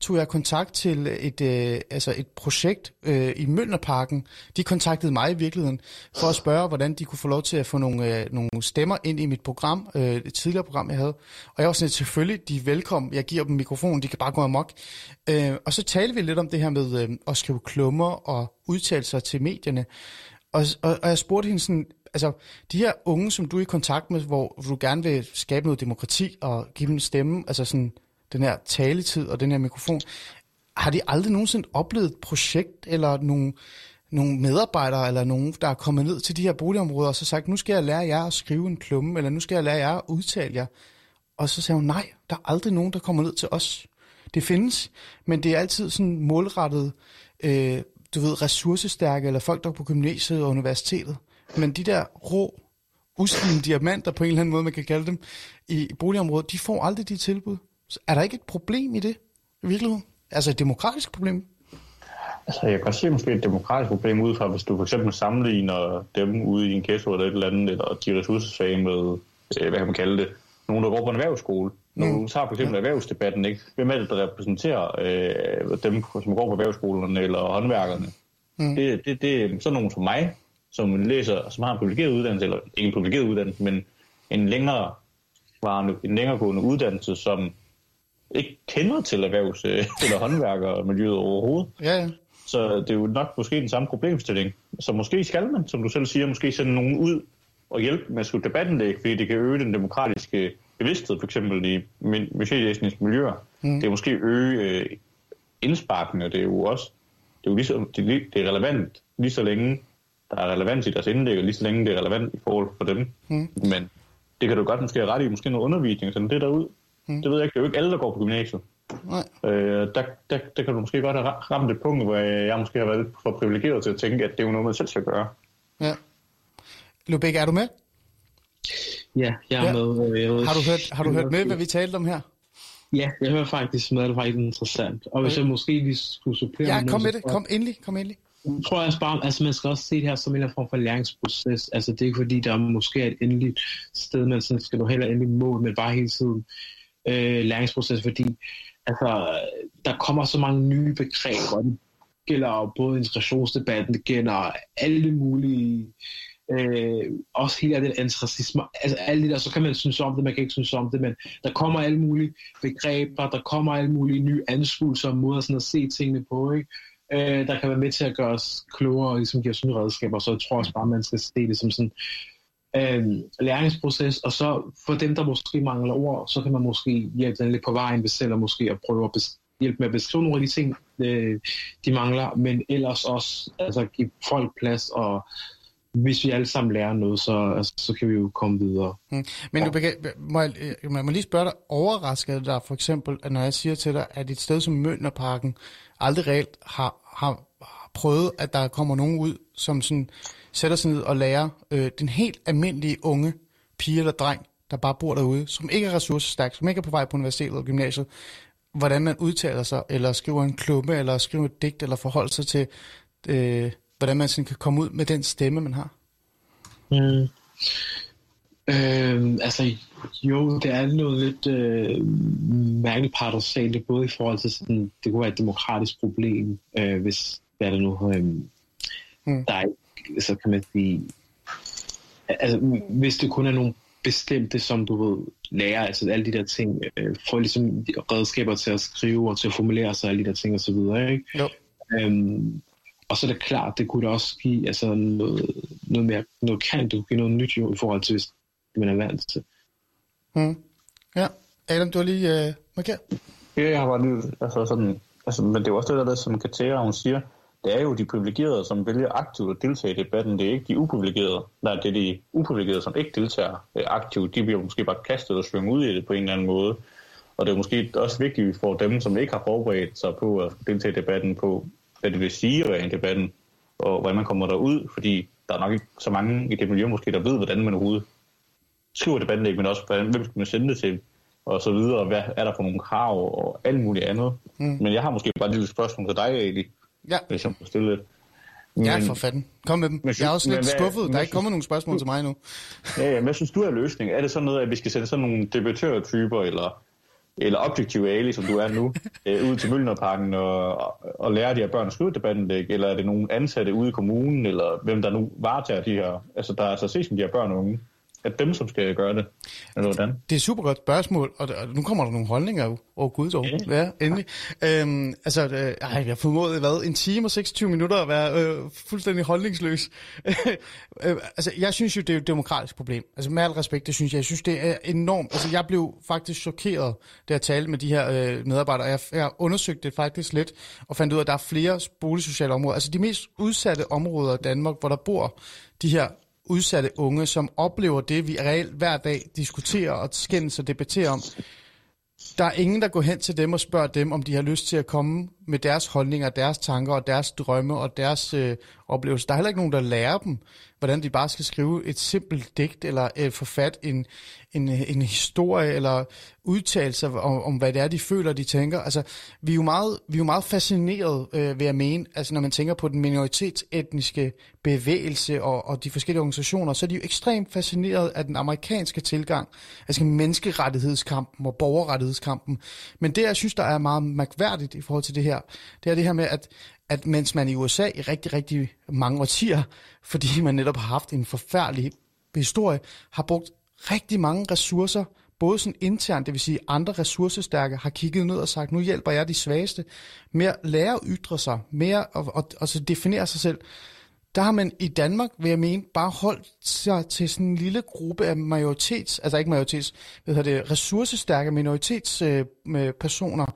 tog jeg kontakt til et, øh, altså et projekt øh, i Mølnerparken. De kontaktede mig i virkeligheden for at spørge, hvordan de kunne få lov til at få nogle, øh, nogle stemmer ind i mit program, øh, et tidligere program, jeg havde. Og jeg var sådan, selvfølgelig, de er velkommen. Jeg giver dem mikrofonen, de kan bare gå amok. Øh, og så talte vi lidt om det her med øh, at skrive klummer og udtale sig til medierne. Og, og, og jeg spurgte hende sådan, altså de her unge, som du er i kontakt med, hvor du gerne vil skabe noget demokrati og give dem en stemme, altså sådan den her taletid og den her mikrofon, har de aldrig nogensinde oplevet et projekt eller nogle, nogle medarbejdere eller nogen, der er kommet ned til de her boligområder og så sagt, nu skal jeg lære jer at skrive en klumme, eller nu skal jeg lære jer at udtale jer. Og så sagde hun, nej, der er aldrig nogen, der kommer ned til os. Det findes, men det er altid sådan målrettet, øh, du ved, ressourcestærke, eller folk, der er på gymnasiet og universitetet. Men de der rå, uslige diamanter, på en eller anden måde, man kan kalde dem, i boligområdet, de får aldrig de tilbud. Så er der ikke et problem i det, i virkeligheden? Altså et demokratisk problem? Altså, jeg kan godt se måske et demokratisk problem ud fra, hvis du for eksempel sammenligner dem ude i en ghetto eller et eller andet, eller de ressourcesvage med, øh, hvad kan man kalde det, nogen, der går på en erhvervsskole. Når mm. du tager for eksempel erhvervsdebatten, ikke? hvem er det, der repræsenterer øh, dem, som går på erhvervsskolerne eller håndværkerne? Mm. Det, det, det er sådan nogen som mig, som læser, som har en privilegeret uddannelse, eller ikke en privilegeret uddannelse, men en længere en længeregående uddannelse, som ikke kender til erhvervs- eller håndværkermiljøet overhovedet. Ja, ja. Så det er jo nok måske den samme problemstilling. Så måske skal man, som du selv siger, måske sende nogen ud og hjælpe med at skrive debattenlæg, fordi det kan øge den demokratiske bevidsthed, for eksempel i miljølæsningsmiljøer. miljøer. Mm. Det er måske øge øh, indsparkene, det er jo også det er jo lige så, det, er, det er relevant lige så længe der er relevans i deres indlæg, og lige så længe det er relevant i forhold for dem. Mm. Men det kan du godt måske have ret i, måske noget undervisning, sådan det derud. Mm. Det ved jeg ikke, det er jo ikke alle, der går på gymnasiet. Nej. Øh, der, der, der kan du måske godt have ramt et punkt, hvor jeg måske har været lidt for privilegeret til at tænke, at det er jo noget, man selv skal gøre. Ja. Lubæk, er du med? Ja, jeg er ja. med. Øh, jeg har du hørt, har du hørt med, hvad vi talte om her? Ja, jeg hører faktisk med, det var faktisk interessant. Og hvis okay. jeg måske lige skulle supplere... Ja, kom med det. Kom endelig, kom endelig. Jeg tror jeg bare, altså man skal også se det her som en eller form for læringsproces. Altså det er ikke fordi, der er måske et endeligt sted, men sådan skal du heller endelig mål, men bare hele tiden øh, læringsproces, fordi altså, der kommer så mange nye begreber. Det gælder både integrationsdebatten, det gælder alle mulige øh, også hele den antirracisme, altså alt det der, så kan man synes om det, man kan ikke synes om det, men der kommer alle mulige begreber, der kommer alle mulige nye anskuelser og måder sådan at se tingene på, ikke? Øh, der kan være med til at gøre os klogere og ligesom give os nye redskaber, så jeg tror også bare, man skal se det som sådan øh, læringsproces, og så for dem, der måske mangler ord, så kan man måske hjælpe dem lidt på vejen ved selv at måske at prøve at hjælpe med at beskrive nogle af de ting, øh, de mangler, men ellers også altså, give folk plads og hvis vi alle sammen lærer noget, så, altså, så kan vi jo komme videre. Hmm. Men du, må, jeg, må jeg lige spørge dig, overrasker det dig for eksempel, at når jeg siger til dig, at et sted som Mønderparken aldrig reelt har, har prøvet, at der kommer nogen ud, som sådan sætter sig ned og lærer øh, den helt almindelige unge pige eller dreng, der bare bor derude, som ikke er ressourcestærk, som ikke er på vej på universitetet eller gymnasiet, hvordan man udtaler sig, eller skriver en klumme, eller skriver et digt, eller forholder sig til øh, hvordan man sådan kan komme ud med den stemme, man har? Mm. Øh, altså, jo, det er noget lidt øh, mærkeligt paradoxalt, både i forhold til sådan, det kunne være et demokratisk problem, øh, hvis hvad er det nu, øh, mm. der er, så kan man sige, altså, hvis det kun er nogle bestemte, som du ved, lærer, altså alle de der ting, øh, får ligesom redskaber til at skrive og til at formulere sig, alle de der ting og så videre, ikke? Jo. Øhm, og så er det klart, det kunne da også give altså, noget, noget mere noget kan du give noget nyt jo, i forhold til, hvis man er vant til. Mm. Ja, Adam, du har lige uh, markeret. Ja, jeg har bare lige, altså sådan, altså, men det er også det der, som Katera, hun siger, det er jo de privilegerede, som vælger aktivt at deltage i debatten. Det er ikke de uprivilegerede. Nej, det er de uprivilegerede, som ikke deltager øh, aktivt. De bliver måske bare kastet og svømme ud i det på en eller anden måde. Og det er måske også vigtigt for dem, som ikke har forberedt sig på at deltage i debatten på, hvad det vil sige at være i debatten, og hvordan man kommer derud, fordi der er nok ikke så mange i det miljø måske, der ved, hvordan man overhovedet skriver debatten, men også hvordan, hvem skal man sende det til, og så videre, hvad er der for nogle krav, og alt muligt andet. Mm. Men jeg har måske bare et lille spørgsmål til dig, Eli, ja. hvis jeg må stille det. Men, ja, for fanden. Kom med dem. Men, jeg er også lidt hvad, skuffet. Der er ikke kommet nogen spørgsmål du, til mig nu. ja, ja, hvad synes du er løsningen? Er det sådan noget, at vi skal sætte sådan nogle debattørtyper, eller eller objektiv Ali, som du er nu, øh, ud til Mølnerparken og, og lære de her børn at skrive debattenlæg, eller er det nogle ansatte ude i kommunen, eller hvem der nu varetager de her, altså der er altså ses med de her børn og unge er dem, som skal gøre det? Eller hvordan? Det er et super godt spørgsmål, og, og nu kommer der nogle holdninger over oh, gud dog. Yeah. Ja, endelig. Øhm, altså, øh, ej, jeg har formået, hvad, en time og 26 minutter at være øh, fuldstændig holdningsløs. øh, altså, jeg synes jo, det er et demokratisk problem. Altså, med al respekt, det synes jeg. Jeg synes, det er enormt. Altså, jeg blev faktisk chokeret, da jeg talte med de her øh, medarbejdere. Jeg, jeg undersøgte det faktisk lidt, og fandt ud af, at der er flere boligsociale områder. Altså, de mest udsatte områder i Danmark, hvor der bor de her udsatte unge, som oplever det, vi reelt hver dag diskuterer og skændes og debatterer om. Der er ingen, der går hen til dem og spørger dem, om de har lyst til at komme med deres holdninger, deres tanker og deres drømme og deres øh, oplevelser. Der er heller ikke nogen, der lærer dem, hvordan de bare skal skrive et simpelt digt eller øh, forfat en, en, en historie eller udtalelser om, om, hvad det er, de føler, de tænker. Altså, vi er jo meget, vi er jo meget fascineret, øh, ved at mene, altså når man tænker på den minoritetsetniske bevægelse og, og de forskellige organisationer, så er de jo ekstremt fascineret af den amerikanske tilgang, altså menneskerettighedskampen og borgerrettighedskampen. Men det, jeg synes, der er meget mærkværdigt i forhold til det her, det er det her med, at, at mens man i USA i rigtig, rigtig mange årtier, fordi man netop har haft en forfærdelig historie, har brugt rigtig mange ressourcer, både sådan internt, det vil sige andre ressourcestærke, har kigget ned og sagt, nu hjælper jeg de svageste, med at lære at ytre sig, mere og, og, og så definere sig selv. Der har man i Danmark, vil jeg mene, bare holdt sig til sådan en lille gruppe af majoritets, altså ikke majoritets, hvad hedder det, ressourcestærke minoritetspersoner, øh,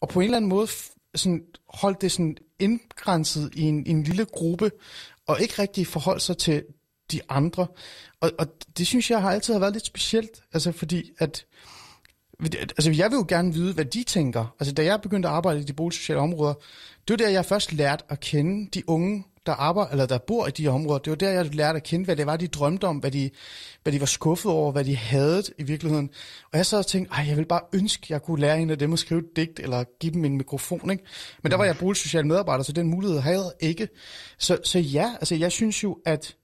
og på en eller anden måde sådan, holdt det sådan indgrænset i en, en lille gruppe, og ikke rigtig forholdt sig til de andre. Og, og det synes jeg har altid har været lidt specielt, altså fordi at, altså jeg vil jo gerne vide, hvad de tænker. Altså da jeg begyndte at arbejde i de boligsociale områder, det var der, jeg først lærte at kende de unge, der arbejder, eller der bor i de områder. Det var der, jeg lærte at kende, hvad det var, de drømte om, hvad de, hvad de var skuffet over, hvad de havde i virkeligheden. Og jeg sad og tænkte, ej, jeg vil bare ønske, jeg kunne lære en af dem at skrive et digt, eller give dem en mikrofon, ikke? Men der var jeg boligsocial medarbejder, så den mulighed havde jeg ikke. Så, så ja, altså jeg synes jo, at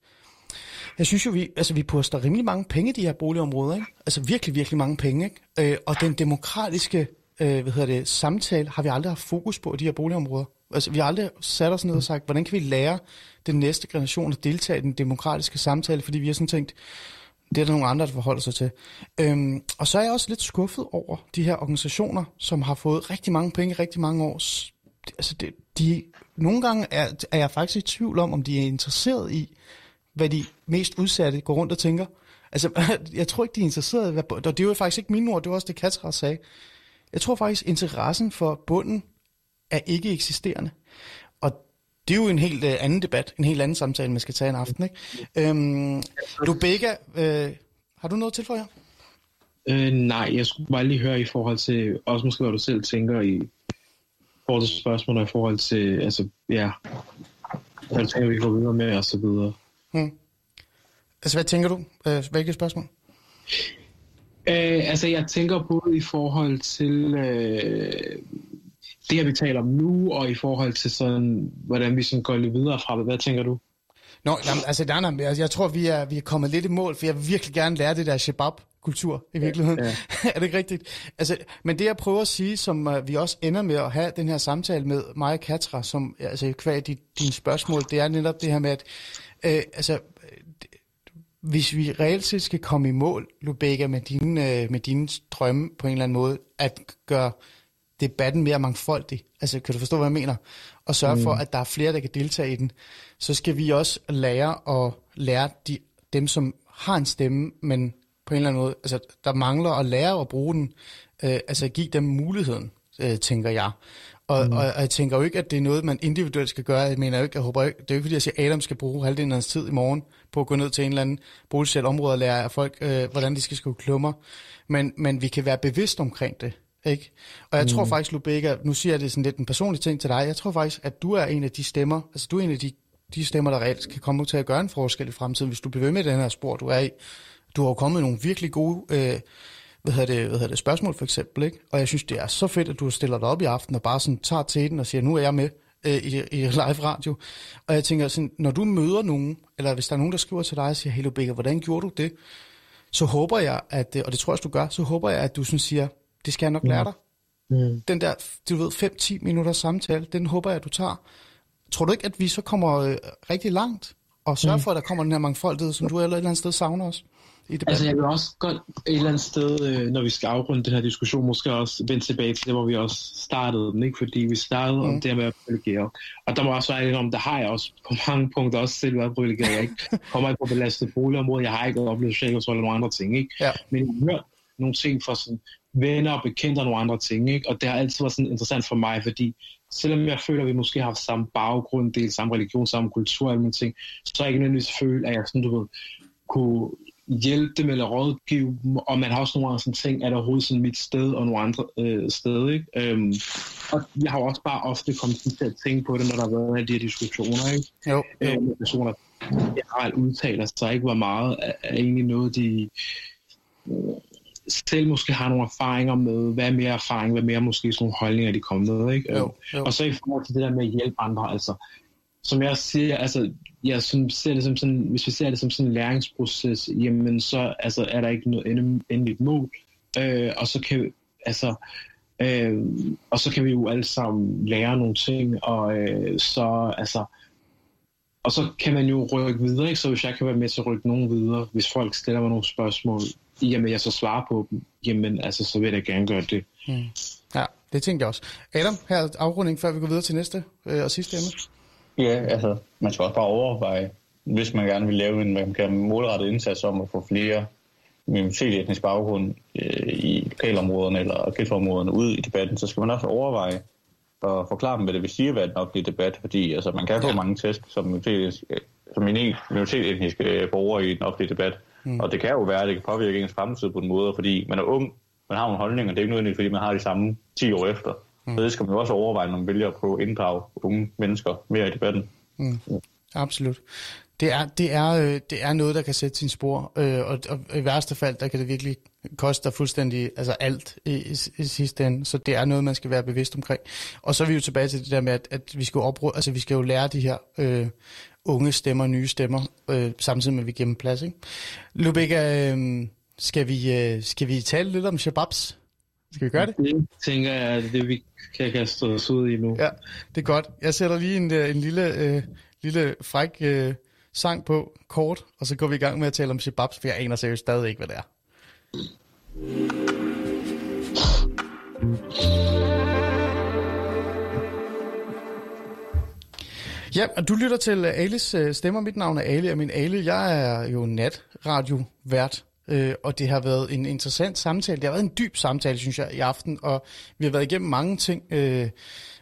jeg synes jo, vi, altså, vi poster rimelig mange penge i de her boligområder. Ikke? Altså virkelig, virkelig mange penge. Ikke? Øh, og den demokratiske øh, hvad hedder det, samtale har vi aldrig haft fokus på i de her boligområder. Altså, vi har aldrig sat os ned og sagt, hvordan kan vi lære den næste generation at deltage i den demokratiske samtale, fordi vi har sådan tænkt, det er der nogle andre, der forholder sig til. Øhm, og så er jeg også lidt skuffet over de her organisationer, som har fået rigtig mange penge i rigtig mange år. Altså, det, de, nogle gange er, er jeg faktisk i tvivl om, om de er interesseret i hvad de mest udsatte går rundt og tænker. Altså, jeg tror ikke, de er interesserede. Hvad, og det er jo faktisk ikke mine ord, det var også det Katra sagde. Jeg tror faktisk, interessen for bunden er ikke eksisterende. Og det er jo en helt øh, anden debat, en helt anden samtale, man skal tage en aften. Ikke? Øhm, Lubega, øh, har du noget til for jer? Øh, nej, jeg skulle bare lige høre i forhold til, også måske hvad du selv tænker i forhold til spørgsmål, i forhold til, altså, ja, hvad tænker vi går videre med, og så videre. Hmm. Altså, hvad tænker du? Hvilke spørgsmål? Øh, altså, jeg tænker både i forhold til øh, det, vi taler om nu, og i forhold til sådan, hvordan vi sådan går lidt videre fra det. Hvad tænker du? Nå, jamen, altså, der er, jeg tror, vi er, vi er kommet lidt i mål, for jeg vil virkelig gerne lære det der shabab kultur i virkeligheden. Ja, ja. er det ikke rigtigt? Altså, men det jeg prøver at sige, som uh, vi også ender med at have den her samtale med Maja Katra, som altså kvad dine din spørgsmål, det er netop det her med, at Øh, altså, hvis vi reelt set skal komme i mål, Lubega, med dine, øh, med dine drømme på en eller anden måde, at gøre debatten mere mangfoldig, altså kan du forstå, hvad jeg mener, og sørge mm. for, at der er flere, der kan deltage i den, så skal vi også lære at lære de, dem, som har en stemme, men på en eller anden måde, altså der mangler at lære at bruge den, øh, altså give dem muligheden, øh, tænker jeg. Og, mm. og, og jeg tænker jo ikke, at det er noget, man individuelt skal gøre. Jeg mener jo ikke, jeg håber ikke, det er jo ikke, fordi jeg siger, at Adam skal bruge halvdelen af hans tid i morgen på at gå ned til en eller anden boligsæt område og lære af folk, øh, hvordan de skal skrive klummer. Men, men vi kan være bevidst omkring det. Ikke? Og jeg mm. tror faktisk, Lubega, nu siger jeg det sådan lidt en personlig ting til dig, jeg tror faktisk, at du er en af de stemmer, altså du er en af de, de stemmer, der reelt kan komme til at gøre en forskel i fremtiden, hvis du bliver ved med den her spor, du er i. Du har jo kommet nogle virkelig gode øh, hvad hedder det, hvad hedder det, spørgsmål for eksempel. Ikke? Og jeg synes, det er så fedt, at du stiller dig op i aften og bare sådan tager til den og siger, nu er jeg med øh, i, i live radio. Og jeg tænker sådan, når du møder nogen, eller hvis der er nogen, der skriver til dig og siger, hey Lubega, hvordan gjorde du det? Så håber jeg, at, og det tror jeg, du gør, så håber jeg, at du sådan siger, det skal jeg nok lære dig. Mm. Den der, du ved, 5-10 minutters samtale, den håber jeg, at du tager. Tror du ikke, at vi så kommer øh, rigtig langt og sørger mm. for, at der kommer den her mangfoldighed, som du et eller andet sted savner os? I debatten? Altså jeg vil også godt et eller andet sted, øh, når vi skal afrunde den her diskussion, måske også vende tilbage til det, hvor vi også startede den, ikke? fordi vi startede mm. om det med at privilegere. Og der må også være om, der har jeg også på mange punkter også selv været privilegeret. Jeg ikke kommer ikke på belastet boligområde, jeg har ikke oplevet social kontrol eller nogle andre ting. Ikke? Ja. Men jeg har hørt nogle ting fra sådan venner og bekendte og nogle andre ting. Ikke? Og det har altid været sådan interessant for mig, fordi selvom jeg føler, at vi måske har samme baggrund, del samme religion, samme kultur og ting, så har jeg ikke nødvendigvis følt, at jeg sådan, du ved, kunne hjælpe dem eller rådgive dem, og man har også nogle andre sådan ting, er der overhovedet sådan mit sted og nogle andre øh, steder, ikke? Øhm, og jeg har også bare ofte kommet til at tænke på det, når der har været de her diskussioner, ikke? Jo. jo. Øhm, personer generelt udtaler sig ikke, hvor meget er, er egentlig noget, de... Øh, selv måske har nogle erfaringer med, hvad er mere erfaring, hvad mere måske sådan nogle holdninger, de kommer med, ikke? Jo, jo. Og så i forhold til det der med at hjælpe andre, altså, som jeg siger, altså, jeg som ser det som sådan, hvis vi ser det som sådan en læringsproces, jamen så altså, er der ikke noget endeligt mål, øh, og så kan altså, øh, og så kan vi jo alle sammen lære nogle ting, og øh, så altså, og så kan man jo rykke videre, ikke? så hvis jeg kan være med til at rykke nogen videre, hvis folk stiller mig nogle spørgsmål, jamen jeg så svarer på dem, jamen altså, så vil jeg gerne gøre det. Mm. Ja, det tænkte jeg også. Adam, her er afrunding, før vi går videre til næste øh, og sidste emne. Ja, altså, man skal også bare overveje, hvis man gerne vil lave en man kan målrettet indsats om at få flere minoritetsetnisk baggrund øh, i lokalområderne eller ghettoområderne ud i debatten, så skal man også overveje og forklare dem, hvad det vil sige at være en offentlig debat, fordi altså, man kan få Ja. mange tæsk som minoritetsetnisk som minoritetsetniske borgere i en offentlig debat, mm. og det kan jo være, at det kan påvirke ens fremtid på en måde, fordi man er ung, man har nogle holdninger, det er ikke nødvendigt, fordi man har de samme 10 år efter. Mm. Så det skal man jo også overveje, når man vælger at prøve at inddrage unge mennesker mere i debatten. Absolut. Det er, det, er, øh, det er noget, der kan sætte sin spor, øh, og, og i værste fald, der kan det virkelig koste dig fuldstændig altså alt i, i, i sidste ende, så det er noget, man skal være bevidst omkring. Og så er vi jo tilbage til det der med, at, at vi, skal opruge, altså, vi skal jo lære de her øh, unge stemmer, nye stemmer, øh, samtidig med, at vi giver dem plads. Ikke? Lubega, øh, skal, vi, øh, skal vi tale lidt om shababs? Skal vi gøre det? Det tænker jeg, er det, vi kan kaste os ud i nu. Ja, det er godt. Jeg sætter lige en, øh, en lille, øh, lille fræk øh, sang på, kort, og så går vi i gang med at tale om shababs, for jeg aner seriøst stadig ikke, hvad det er. Ja, og du lytter til Alis øh, stemmer. Mit navn er Ali, og min Ali, jeg er jo natradiovært, øh, og det har været en interessant samtale. Det har været en dyb samtale, synes jeg, i aften, og vi har været igennem mange ting, øh,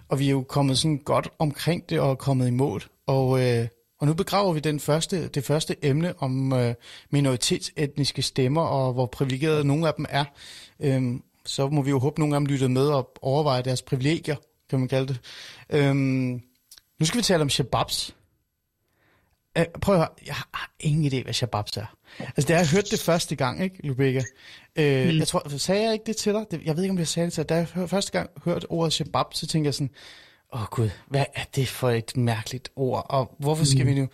og vi er jo kommet sådan godt omkring det og kommet i mål. Og, øh, og nu begraver vi den første, det første emne om øh, minoritetsetniske stemmer, og hvor privilegerede nogle af dem er. Øh, så må vi jo håbe, at nogle af dem lytter med og overvejer deres privilegier, kan man kalde det. Øhm, nu skal vi tale om shababs. Øh, prøv at høre, jeg har ingen idé, hvad shababs er. Altså, da jeg hørte det første gang, ikke, Lubega? Uh, mm. Jeg tror, sagde jeg ikke det til dig? Jeg ved ikke, om jeg sagde det til dig. Da jeg hør- første gang hørte ordet shabab, så tænkte jeg sådan, åh oh, gud, hvad er det for et mærkeligt ord? Og hvorfor skal mm. vi nu...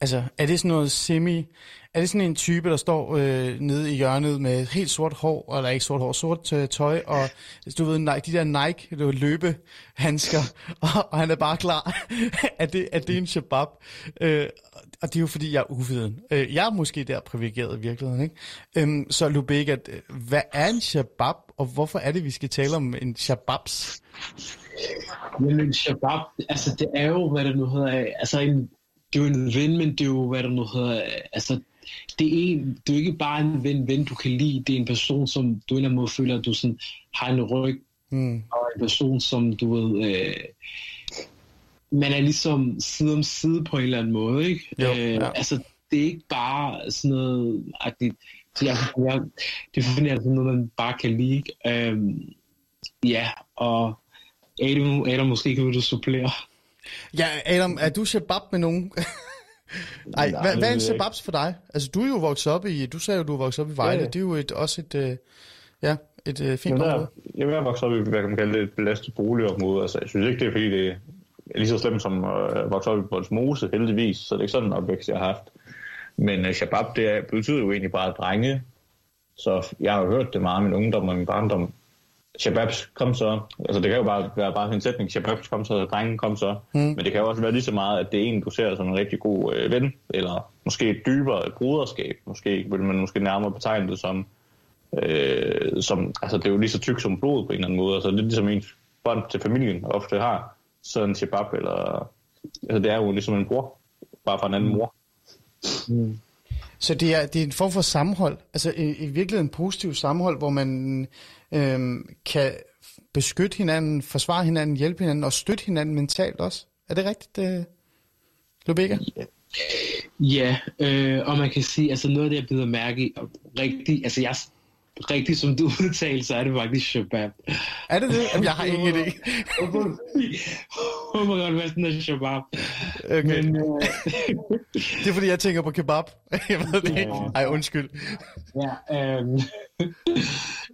Altså, er det sådan noget semi... Er det sådan en type, der står øh, nede i hjørnet med helt sort hår, eller ikke sort hår, sort øh, tøj, og du ved, Nike- de der Nike du løbehandsker, og, og han er bare klar, at, det, at det er en shabab. Øh, og det er jo fordi, jeg er uviden. Øh, jeg er måske der privilegeret i virkeligheden, ikke? Øhm, så Lubega, hvad er en shabab, og hvorfor er det, vi skal tale om en shababs? Jamen, shabab, altså det er jo, hvad det nu hedder, altså en, det er jo en ven, men det er jo, hvad det nu hedder, altså det er, en, det er jo ikke bare en ven, ven, du kan lide, det er en person, som du en eller anden måde føler, at du sådan, har en ryg, Mm. og en person, som du ved, øh, man er ligesom side om side på en eller anden måde, ikke? Jo, øh, ja. Altså, det er ikke bare sådan noget, at det, jeg, jeg, det finder jeg sådan noget, man bare kan lide. Øhm, ja, og Adam, Adam, måske kan du supplere. Ja, Adam, er du shabab med nogen? Ej, Nej, hvad, hvad er en jeg shababs for dig? Altså, du er jo vokset op i, du sagde jo, du er vokset op i Vejle. Ja, ja. Det er jo et, også et, øh, ja, et øh, fint Jamen, område. der, jeg er vokset op i, hvad kan man kalde det, et belastet boligområde. Altså, jeg synes ikke, det er fordi, det lige så slemt som at vokse op i Bolsmose, heldigvis. Så det er ikke sådan en opvækst, jeg har haft. Men uh, shabab, det er, betyder jo egentlig bare drenge. Så jeg har jo hørt det meget i min ungdom og min barndom. Shababs, kom så. Altså, det kan jo bare være bare en sætning. Shababs, kom så. Drengen, kom så. Mm. Men det kan jo også være lige så meget, at det er en, du ser som en rigtig god øh, ven. Eller måske et dybere broderskab. Måske vil man måske nærmere betegne det som øh, som, altså det er jo lige så tyk som blod på en eller anden måde, altså det er ligesom en bånd til familien ofte har, sådan en shabab, eller, altså det er jo ligesom en bror, bare fra en anden mor. Så det er, det er en form for sammenhold, altså i, i virkeligheden en positiv sammenhold, hvor man øhm, kan beskytte hinanden, forsvare hinanden, hjælpe hinanden og støtte hinanden mentalt også. Er det rigtigt, øh, Lubega? Ja, øh, og man kan sige, altså noget af det, jeg bider mærke i, og rigtig, altså jeg, rigtig som du udtalte, så er det faktisk shabab. Er det det? Jamen, jeg har ingen idé. Håber godt være sådan en shabab. Okay. Men, øh, Det er fordi, jeg tænker på kebab. Jeg ved det ikke. Ej, undskyld. ja, øh,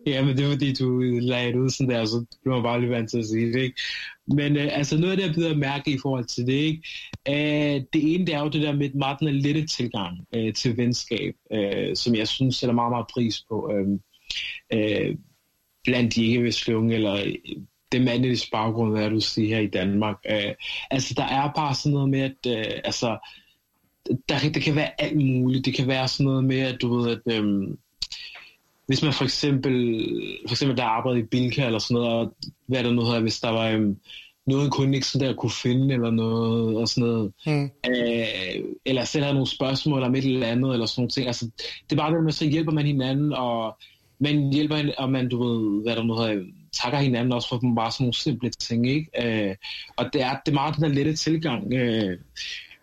ja, men det var fordi, du lagde det ud sådan der, så blev man bare lige vant til at sige det, ikke? Men øh, altså noget af det, jeg bliver mærke i forhold til det, ikke? Øh, det ene, det er jo det der med meget den lette tilgang øh, til venskab, øh, som jeg synes sætter meget, meget pris på. Øh, øh, blandt de ikke unge, eller øh, det mandlige baggrund, hvad du siger her i Danmark. Øh, altså, der er bare sådan noget med, at øh, altså, der, det kan være alt muligt. Det kan være sådan noget med, at du ved, at øhm, hvis man for eksempel, for eksempel der arbejder i Bilka eller sådan noget, og hvad der nu hedder, hvis der var øhm, noget, kunde ikke sådan der kunne finde, eller noget, og sådan noget. Mm. Øh, eller selv have nogle spørgsmål om et eller andet, eller sådan nogle ting. Altså, det er bare det med, så hjælper man hinanden, og man hjælper, og man, du ved, hvad der nu hedder, takker hinanden også for bare sådan nogle simple ting, ikke? Øh, og det er, det er meget den der lette tilgang, øh,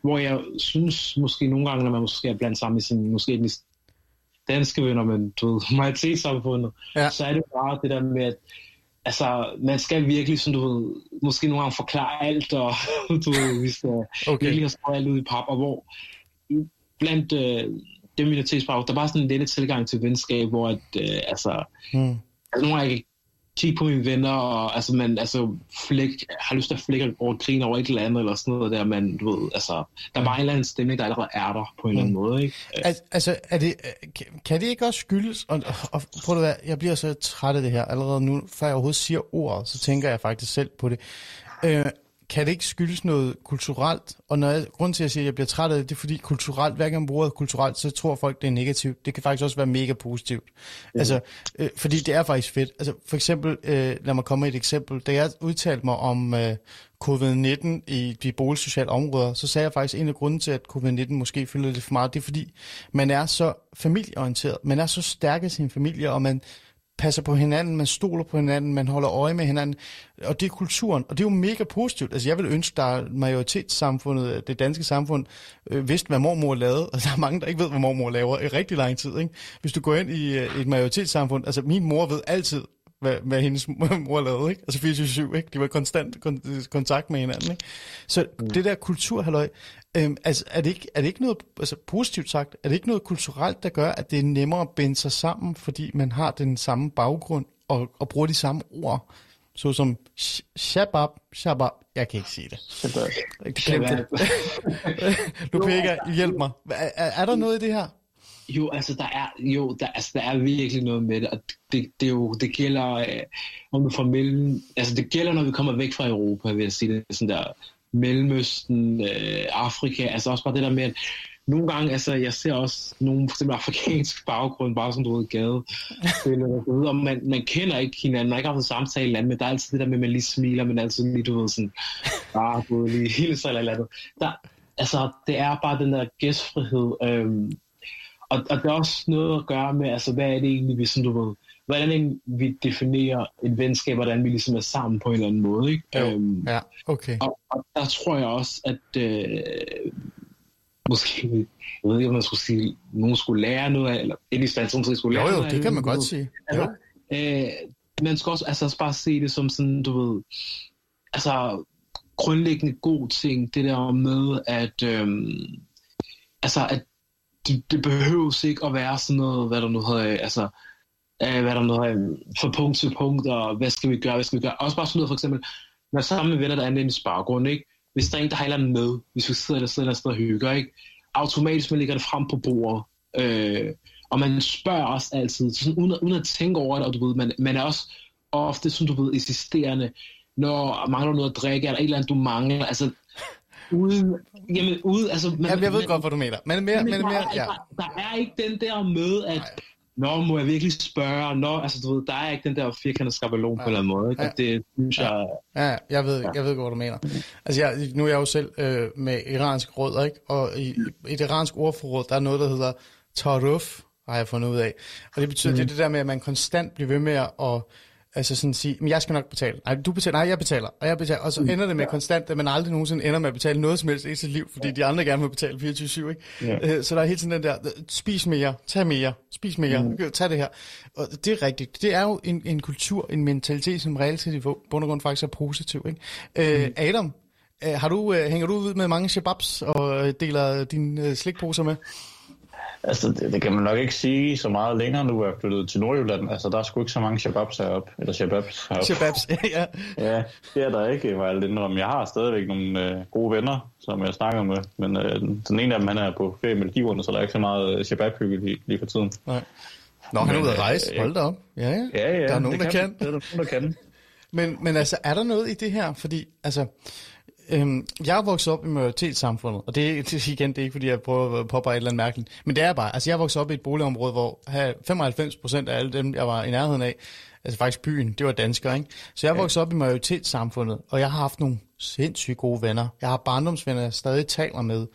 hvor jeg synes måske nogle gange, når man måske er blandt sammen med sin måske danske venner, men du ved, majoritetssamfundet, ja. så er det bare det der med, at altså, man skal virkelig, sådan, du ved, måske nogle gange forklare alt, og du ved, vi skal okay. virkelig have alt ud i pap, og hvor blandt øh, det minoritetsbrug, der er bare sådan en lille tilgang til venskab, hvor at, øh, altså, hmm. altså, nogle gange kigge på mine venner, og altså, man altså, flæk, har lyst til at flække over grine over et eller andet, eller sådan noget der, man, du ved, altså, der er bare en eller anden stemning, der allerede er der, på en mm. eller anden mm. måde, ikke? Al- altså, er det, kan det ikke også skyldes, og, og prøv at være, jeg bliver så træt af det her, allerede nu, før jeg overhovedet siger ordet, så tænker jeg faktisk selv på det. Øh, kan det ikke skyldes noget kulturelt? Og når jeg, grund til, at jeg siger, at jeg bliver træt af det, det er fordi kulturelt, hver gang man bruger kulturelt, så tror folk, det er negativt. Det kan faktisk også være mega positivt. Mm. Altså, øh, fordi det er faktisk fedt. Altså, for eksempel, øh, lad mig komme med et eksempel. Da jeg udtalte mig om øh, covid-19 i de boligsociale områder, så sagde jeg faktisk, at en af grunden til, at covid-19 måske fylder lidt for meget, det er fordi, man er så familieorienteret. Man er så stærk i sin familie, og man passer på hinanden, man stoler på hinanden, man holder øje med hinanden, og det er kulturen, og det er jo mega positivt. Altså jeg vil ønske, der majoritetssamfundet, øh, det danske samfund, øh, vidste, hvad mormor lavede, og der er mange, der ikke ved, hvad mormor laver i rigtig lang tid. Ikke? Hvis du går ind i øh, et majoritetssamfund, altså min mor ved altid, hvad, hvad hendes mor lavede, ikke? Altså 24-7, ikke? De var konstant kon- kontakt med hinanden, ikke? Så mm. det der kulturhalløj, øhm, altså er det, ikke, er det ikke noget, altså positivt sagt, er det ikke noget kulturelt, der gør, at det er nemmere at binde sig sammen, fordi man har den samme baggrund og, og bruger de samme ord? Så som shabab, shabab, jeg kan ikke sige det. Shabab. det. Lupega, hjælp mig. Er, er der noget i det her? Jo, altså der er, jo, der, altså, der er virkelig noget med det, og det, det, jo, det gælder, øh, om du får mellem, altså det gælder, når vi kommer væk fra Europa, vil jeg sige det, sådan der, Mellemøsten, øh, Afrika, altså også bare det der med, at nogle gange, altså jeg ser også nogle for eksempel afrikansk baggrund, bare du ved, gade, og man, man kender ikke hinanden, man har ikke haft en samtale eller men der er altid det der med, at man lige smiler, men altid lige, du ved, sådan, ah, du lige hele sig eller andet. Der, altså, det er bare den der gæstfrihed, øhm, og, og der er også noget at gøre med, altså hvad er det egentlig, vi, sådan, du ved, hvordan vi definerer et venskab, hvordan vi ligesom er sammen på en eller anden måde. Ikke? Jo, øhm, ja, okay. Og, og der tror jeg også, at øh, måske, jeg ved ikke, om man skulle sige, nogen skulle lære noget af, eller en instans, måske skulle lære jo, jo, noget det kan man godt sige. Altså, øh, man skal også altså, bare se det som sådan, du ved, altså grundlæggende god ting, det der med, at, øh, altså, at det, det behøves ikke at være sådan noget, hvad der nu hedder, øh, altså, øh, hvad der nu hedder, fra punkt til punkt, og hvad skal vi gøre, hvad skal vi gøre. Også bare sådan noget, for eksempel, når sammen med venner, der er en baggrund, ikke? Hvis der er en, der har et med, hvis vi sidder der sidder der sted og hygger, ikke? automatisk man lægger det frem på bordet, øh, og man spørger os altid, sådan, uden, uden at tænke over det, og du ved, man, man er også ofte, som du ved, insisterende, når mangler noget at drikke, eller et eller andet, du mangler, altså, uden, jamen, uden, altså... Man, jamen, jeg ved man, godt, hvad du mener. Men, mere, men, mere, ja. der, der, er ikke den der med, at... Nej. Nå, må jeg virkelig spørge? Nå, altså, du ved, der er ikke den der firkantede skabelon ja. på en eller anden måde. Ikke? Ja. Det synes ja. jeg... Ja, jeg ved, jeg ved godt, hvad du mener. Altså, jeg, nu er jeg jo selv øh, med iransk råd, ikke? Og i, i det iranske ordforråd, der er noget, der hedder taruf, har jeg fundet ud af. Og det betyder, mm. det er det der med, at man konstant bliver ved med at Altså sådan sige, men jeg skal nok betale. Nej, du betaler. Nej, jeg betaler. Og jeg betaler. Og så mm. ender det med konstant, at man aldrig nogensinde ender med at betale noget som helst i sit liv, fordi de andre gerne vil betale 24-7, ikke? Ja. Øh, så der er hele tiden den der, spis mere, tag mere, spis mere, mm. tag det her. Og det er rigtigt. Det er jo en, en kultur, en mentalitet, som reelt set i bund og grund faktisk er positiv, ikke? Øh, mm. Adam, har du, hænger du ud med mange shababs og deler dine slikposer med? Altså, det, det, kan man nok ikke sige så meget længere nu, at jeg er flyttet til Nordjylland. Altså, der er sgu ikke så mange shababs heroppe. Eller shababs heroppe. Shababs, ja. Ja, det er der ikke, jeg indrømme. Jeg har stadigvæk nogle øh, gode venner, som jeg snakker med. Men øh, den ene af dem, han er på ferie med Maldiverne, så der er ikke så meget øh, shabab-hygge lige, lige for tiden. Nej. Nå, han er ude at rejse. øh, Hold da op. Ja, ja. Ja, ja. Der er nogen, der kan. Er der nogen, der kan. Men, men altså, er der noget i det her? Fordi, altså, øhm, jeg er vokset op i majoritetssamfundet, og det er det, igen, det er ikke, fordi jeg prøver at påpege et eller andet mærkeligt, men det er bare, altså jeg er vokset op i et boligområde, hvor her 95 procent af alle dem, jeg var i nærheden af, altså faktisk byen, det var danskere, ikke? Så jeg er vokset op i majoritetssamfundet, og jeg har haft nogle sindssygt gode venner. Jeg har barndomsvenner, jeg stadig taler med.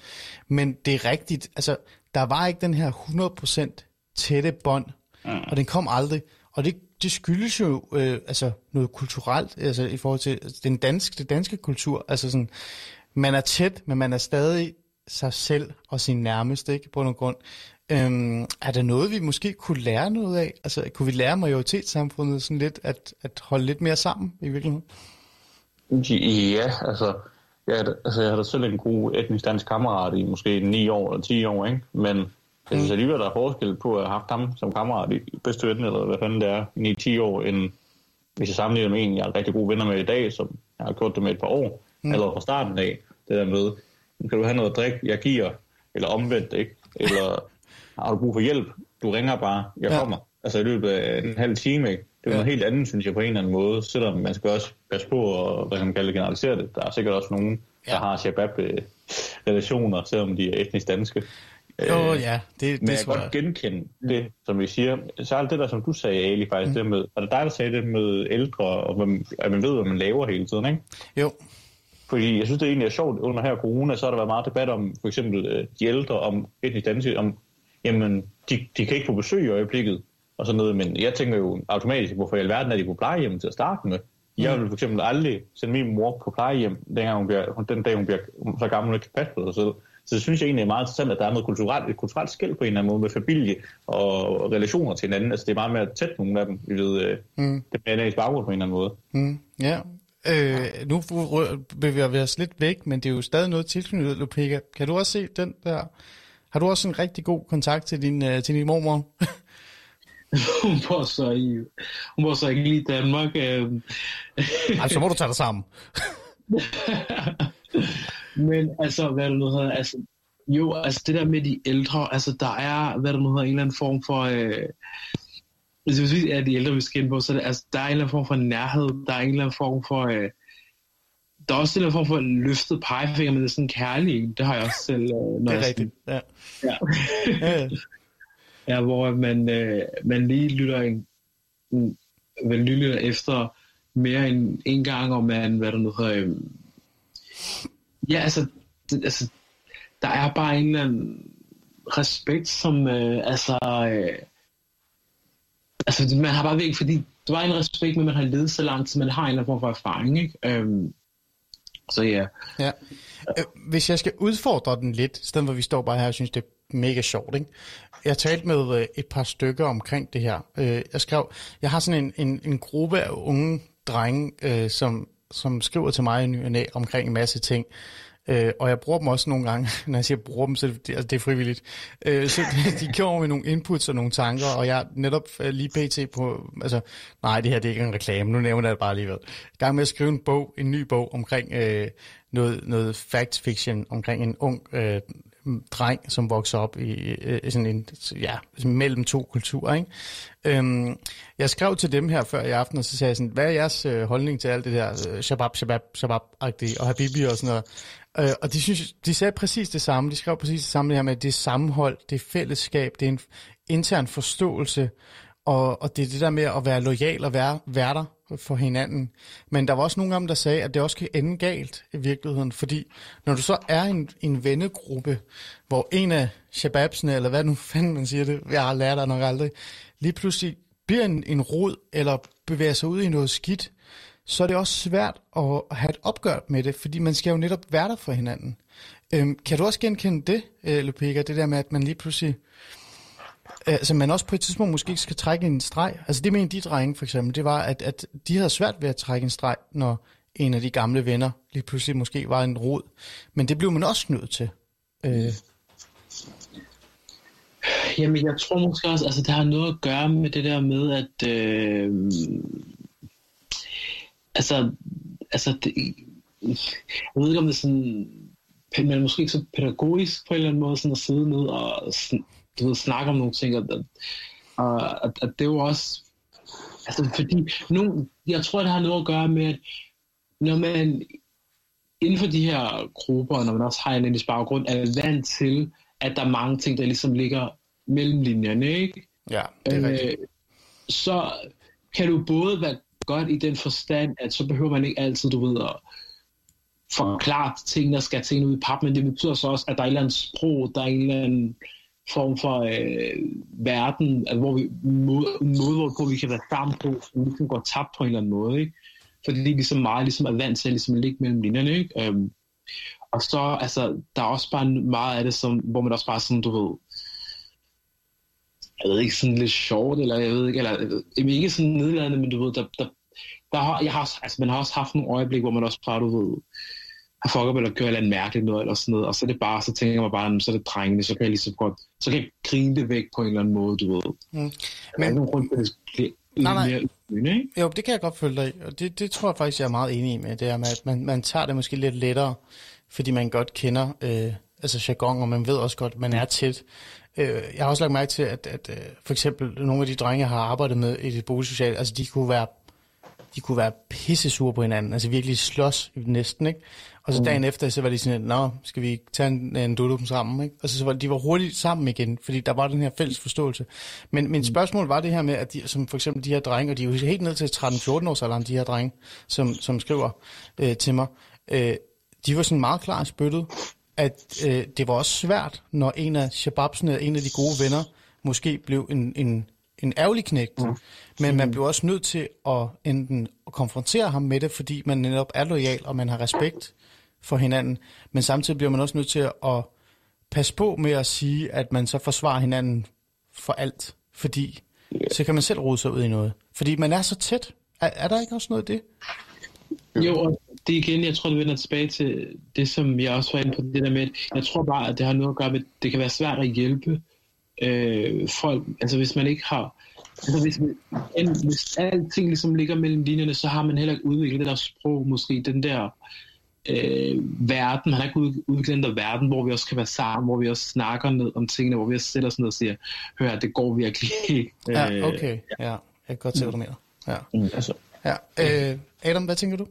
Men det er rigtigt, altså, der var ikke den her 100% tætte bånd, mm. og den kom aldrig. Og det, det skyldes jo øh, altså noget kulturelt, altså i forhold til den danske, det danske kultur. Altså sådan, man er tæt, men man er stadig sig selv og sin nærmeste, ikke, på nogen grund. Øhm, er der noget, vi måske kunne lære noget af? Altså, kunne vi lære majoritetssamfundet sådan lidt at, at holde lidt mere sammen i virkeligheden? Ja, altså, jeg, altså, jeg har da selv en god etnisk dansk kammerat i måske 9 år eller 10 år, ikke? Men jeg synes alligevel, der er forskel på at have haft ham som kammerat i bedste ven, eller hvad fanden det er, i 10 år, end hvis jeg sammenligner med en, jeg er rigtig gode venner med i dag, som jeg har gjort det med et par år, mm. allerede fra starten af, det der med, kan du have noget at drikke, jeg giver, eller omvendt, ikke? Eller har du brug for hjælp, du ringer bare, jeg Ja. kommer. Altså i løbet af en halv time, ikke? Det er Ja. noget helt andet, synes jeg, på en eller anden måde, selvom man skal også passe på og hvad kan man kalde det, generalisere det. Der er sikkert også nogen, der Ja. har shabab-relationer, selvom de er etnisk danske. Jo, ja, det, Men det jeg kan godt genkende det, som vi siger. Særligt det der, som du sagde, Ali, faktisk, mm. det med, var det dig, der sagde det med ældre, og at man ved, hvad man laver hele tiden, ikke? Jo, Fordi jeg synes, det egentlig er sjovt, under her corona, så har der været meget debat om, for eksempel øh, de ældre, om etnisk danske, om, jamen, de, de kan ikke få besøg i øjeblikket, og sådan noget, men jeg tænker jo automatisk, hvorfor i alverden er de på plejehjem til at starte med? Jeg vil for eksempel aldrig sende min mor på plejehjem, dengang hun bliver, den dag hun bliver så gammel, hun ikke kan passe på sig selv. Så det synes jeg egentlig er meget interessant, at der er noget kulturelt, et kulturelt skæld på en eller anden måde med familie og relationer til hinanden. Altså det er meget mere tæt nogle af dem, vi ved, øh, mm. det er i baggrund på en eller anden måde. Mm, ja. Øh, nu bevæger vi os lidt væk, men det er jo stadig noget tilknyttet, Lupika. Kan du også se den der? Har du også en rigtig god kontakt til din, uh, til din mormor? hun bor så i, hun bor så ikke lige i Danmark. Øh, Ej, så må du tage dig sammen. Men altså, hvad det nu hedder, altså, jo, altså det der med de ældre, altså der er, hvad det nu hedder, en eller anden form for, øh, hvis vi er de ældre, vi skal ind på, så er det, altså, der er en eller anden form for nærhed, der er en eller anden form for, øh, der er også en eller anden form for løftet pegefinger, men det er sådan kærlig, det har jeg også selv, øh, når Det er rigtigt. Ja. Ja. ja, hvor man, øh, man lige lytter en, en, lige lytter efter mere end en gang, og man, hvad der nu hedder, øh, ja, altså, det, altså, der er bare en eller anden respekt, som, øh, altså, øh, altså, man har bare væk, fordi der var en respekt, men man har levet så langt, så man har en eller anden form for erfaring, ikke? Øhm, så ja. Ja. Øh, hvis jeg skal udfordre den lidt, i stedet for at vi står bare her og synes, det er mega sjovt, ikke? Jeg talte med øh, et par stykker omkring det her. Øh, jeg skrev, jeg har sådan en, en, en gruppe af unge drenge, øh, som, som skriver til mig i ny omkring en masse ting. Øh, og jeg bruger dem også nogle gange, når jeg siger bruger dem, så det, altså, det er frivilligt. Øh, så de, de med nogle inputs og nogle tanker, og jeg er netop øh, lige pt. på, altså nej, det her det er ikke en reklame, nu nævner jeg det bare alligevel. I gang med at skrive en bog, en ny bog omkring øh, noget, noget fact fiction, omkring en ung øh, dreng, som vokser op i, øh, i sådan en, ja, mellem to kulturer, ikke? Øhm, jeg skrev til dem her før i aften, og så sagde jeg sådan, hvad er jeres øh, holdning til alt det der øh, shabab, shabab, shabab-agtige, og habibi og sådan noget? Øh, og de, synes, de sagde præcis det samme, de skrev præcis det samme det her med, at det er sammenhold, det er fællesskab, det er en intern forståelse, og, og det er det der med at være lojal og være, være der for hinanden. Men der var også nogle af dem, der sagde, at det også kan ende galt i virkeligheden, fordi når du så er en, en vennegruppe, hvor en af shababsene, eller hvad nu fanden man siger det, jeg har lært dig nok aldrig, lige pludselig bliver en, en rod, eller bevæger sig ud i noget skidt, så er det også svært at have et opgør med det, fordi man skal jo netop være der for hinanden. Øhm, kan du også genkende det, øh, Lupika, det der med, at man lige pludselig Altså man også på et tidspunkt måske ikke skal trække en streg. Altså det med de drenge for eksempel, det var, at, at de havde svært ved at trække en streg, når en af de gamle venner lige pludselig måske var en rod. Men det blev man også nødt til. Øh, Jamen, jeg tror måske også, altså det har noget at gøre med det der med, at øh, altså, altså det, jeg ved ikke, om det er sådan, men måske ikke så pædagogisk på en eller anden måde, sådan at sidde ned og sådan, du ved, snakke om nogle ting, og, og, og, og det er jo også, altså fordi, nu, jeg tror, det har noget at gøre med, at når man inden for de her grupper, når man også har en indisk baggrund, er vant til, at der er mange ting, der ligesom ligger mellem linjerne, ikke? Ja, det er Øh, rigtigt. så kan du både være godt i den forstand, at så behøver man ikke altid, du ved, at forklare tingene og skal tingene ud i pap, men det betyder så også, at der er et eller andet sprog, der er en eller anden form for øh, verden, altså, hvor vi, måde, måde, hvorpå vi kan være sammen på, som ligesom går tabt på en eller anden måde, ikke? Fordi det er ligesom meget ligesom er vant til at ligesom ligge mellem linjerne, ikke? Øhm, og så, altså, der er også bare meget af det, som, hvor man også bare sådan, du ved, jeg ved ikke, sådan lidt sjovt, eller jeg ved ikke, eller jeg ved, jamen, ikke sådan nedladende, men du ved, der, der, der har, jeg har, altså, man har også haft nogle øjeblik, hvor man også bare, du ved, fucket op eller gjort et eller andet mærkeligt noget, eller sådan noget, og så er det bare, så tænker man bare, "Jamen, så er det drengene, så kan jeg lige så godt, så kan jeg grine det væk på en eller anden måde, du ved. Mm. Men, nogen grund det bliver Nej, nej. mere ydmygende, ikke? Jo, det kan jeg godt følge dig i, og det, det tror jeg faktisk, jeg er meget enig i med, det er med, at man, man tager det måske lidt lettere, fordi man godt kender øh, altså jargon, og man ved også godt, at man er tæt. Øh, jeg har også lagt mærke til, at, at øh, for eksempel nogle af de drenge, jeg har arbejdet med i det boligsociale, altså de kunne være de kunne være pisse sure på hinanden, altså virkelig slås næsten, ikke? Og så dagen efter, så var de sådan, nå, skal vi tage en, en dudum sammen, ikke? Og så, så var de var hurtigt sammen igen, fordi der var den her fælles forståelse. Men min spørgsmål var det her med, at de, som for eksempel de her drenge, og de er jo helt ned til 13-14 års alderen, de her drenge, som, som skriver øh, til mig, øh, de var sådan meget klar i spyttet, at øh, det var også svært, når en af shababsene, en af de gode venner, måske blev en, en, en ærgerlig knægt. Mm. Men man blev også nødt til at enten konfrontere ham med det, fordi man netop er lojal, og man har respekt for hinanden. Men samtidig bliver man også nødt til at passe på med at sige, at man så forsvarer hinanden for alt. Fordi så kan man selv rode sig ud i noget. Fordi man er så tæt. Er, er der ikke også noget af det? Jo, og det er igen, jeg tror, det vender tilbage til det, som jeg også var inde på, det der med, at jeg tror bare, at det har noget at gøre med, at det kan være svært at hjælpe øh, folk, altså hvis man ikke har, altså hvis, man, en, hvis alting ligesom ligger mellem linjerne, så har man heller ikke udviklet det der sprog, måske den der øh, verden, man har ikke ud- udviklet den der verden, hvor vi også kan være sammen, hvor vi også snakker ned om tingene, hvor vi også sætter os ned og siger, hør, det går virkelig ikke. Ja, Øh, okay. Ja, jeg kan godt se, hvad du mener. Ja. Mm, altså, ja. Øh, Adam, hvad tænker du?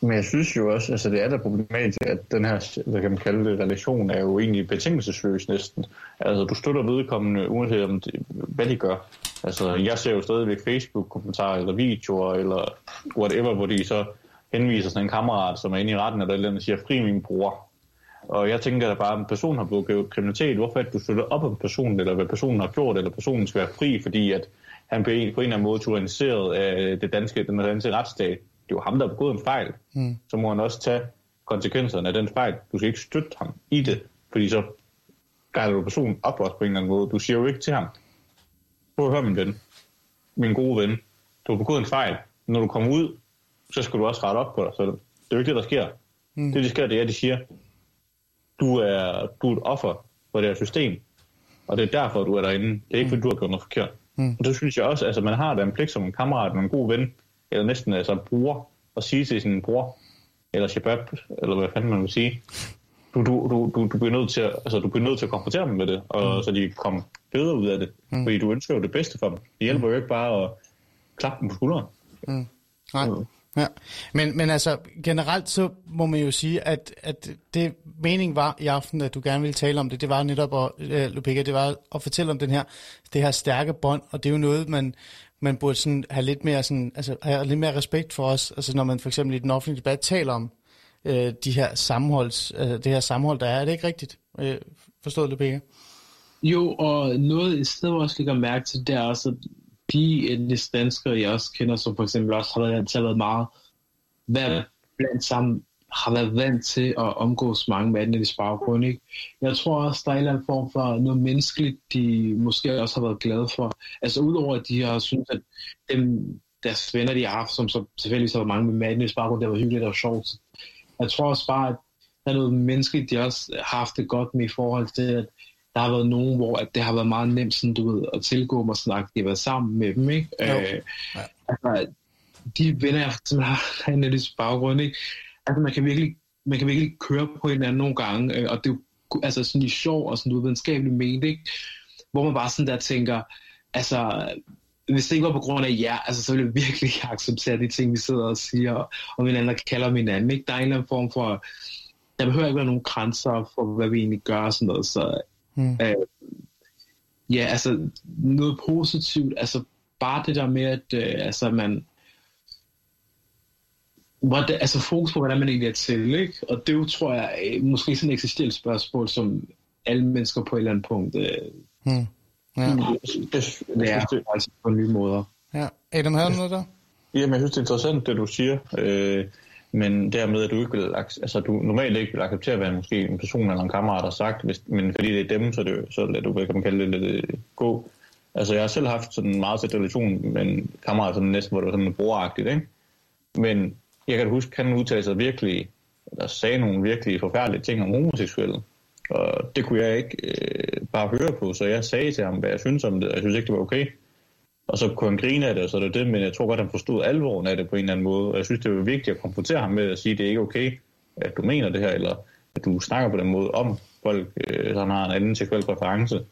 Men jeg synes jo også, altså det er da problematisk, at den her, hvad kan man kalde det, relation er jo egentlig betingelsesløs næsten. Altså du støtter vedkommende, uanset om det, hvad de gør. Altså jeg ser jo stadigvæk Facebook-kommentarer eller videoer eller whatever, hvor de så henviser sådan en kammerat, som er inde i retten eller et eller andet, og siger, fri min bror. Og jeg tænker da bare, at en person har begået kriminalitet, hvorfor at du støtter op om personen, eller hvad personen har gjort, eller personen skal være fri, fordi at han på en, på en eller anden måde tyranniseret af det danske, den danske retsstat. Det er jo ham, der har begået en fejl. Mm. Så må han også tage konsekvenserne af den fejl. Du skal ikke støtte ham i det, fordi så gejler du personen op også på en eller anden måde. Du siger jo ikke til ham, prøv at høre min ven, min gode ven, du har begået en fejl. Når du kommer ud, så skal du også rette op på dig. Så det er jo ikke det, der sker. Mm. Det, der sker, det er, at de siger, du er, du er et offer for det her system, og det er derfor, du er derinde. Det er ikke, fordi du har gjort noget forkert. Mm. Og det synes jeg også, altså man har da en pligt som en kammerat, og en god ven, eller næsten altså bror, at sige til sin bror, eller shabab, eller hvad fanden man vil sige, du, du, du, du, du, bliver nødt til at, altså, du bliver nødt til at konfrontere dem med det, og mm. så de kan komme bedre ud af det. Mm. Fordi du ønsker jo det bedste for dem. Det hjælper jo ikke bare at klappe dem på skulderen. Nej. Ja. Men, men altså, generelt så må man jo sige, at, at det mening var i aften, at du gerne ville tale om det, det var netop, at, uh, Lupika, det var at fortælle om den her, det her stærke bånd, og det er jo noget, man, man burde sådan have lidt mere, sådan, altså, have lidt mere respekt for os, altså når man for eksempel i den offentlige debat taler om øh, de her sammenholds, øh, det her sammenhold, der er. Er det ikke rigtigt? Øh, forstået, Lupika? Jo, og noget et sted, hvor jeg også lægger mærke til, det er også, at de etniske danskere, jeg også kender, som for eksempel også har været, har været meget hvad blandt sammen, har været vant til at omgås mange med etnisk baggrund. Ikke? Jeg tror også, der er en eller anden form for noget menneskeligt, de måske også har været glade for. Altså udover, at de har syntes, at dem, deres venner, de har haft, som så selvfølgelig har været mange med etnisk baggrund, det var hyggeligt og sjovt. Jeg tror også bare, at der er noget menneskeligt, de også har haft det godt med i forhold til, at der har været nogen, hvor at det har været meget nemt sådan, du ved, at tilgå mig, sådan at jeg har været sammen med dem, ikke? Jo. Øh, altså, de venner, jeg har har en baggrund, ikke? Altså, man kan virkelig, man kan virkelig køre på hinanden nogle gange, øh, og det er jo altså, sådan i sjov og sådan noget videnskabeligt ment, ikke? Hvor man bare sådan der tænker, altså, hvis det ikke var på grund af jer, altså, så ville jeg virkelig ikke acceptere de ting, vi sidder og siger, og, og hinanden kalder om hinanden, ikke? Der er en eller anden form for, der behøver ikke være nogen grænser for, hvad vi egentlig gør og sådan noget, så Hmm. øh, ja, altså noget positivt, altså bare det der med, at øh, altså, man hvordan, altså fokus på, hvordan man egentlig er til, ikke? Og det er jo, tror jeg, øh, måske sådan et eksistentielt spørgsmål, som alle mennesker på et eller andet punkt øh, Hmm. Ja. Jeg, jeg, lærer, det, altså på nye måder. ja. Adam, havde du noget der? jamen, jeg synes, det er interessant, det du siger. Øh, men dermed, at du ikke vil, altså, du normalt ikke vil acceptere, hvad måske en person eller en kammerat har sagt, hvis, men fordi det er dem, så, det, så lader du, hvad kan man kalde det, lidt øh, gå. Altså, jeg har selv haft sådan en meget tæt relation med en kammerat, sådan næsten, hvor det var sådan broragtigt, ikke? Men jeg kan da huske, han udtalte sig virkelig, eller sagde nogle virkelig forfærdelige ting om homoseksuelle. Og det kunne jeg ikke øh, bare høre på, så jeg sagde til ham, hvad jeg synes om det, og jeg synes ikke, det var okay. Og så kunne han grine af det, og så er det det, men jeg tror godt, han forstod alvoren af det på en eller anden måde. Og jeg synes, det var vigtigt at konfrontere ham med at sige, at det er ikke okay, at du mener det her, eller at du snakker på den måde om folk, øh, som har en anden seksuel præference.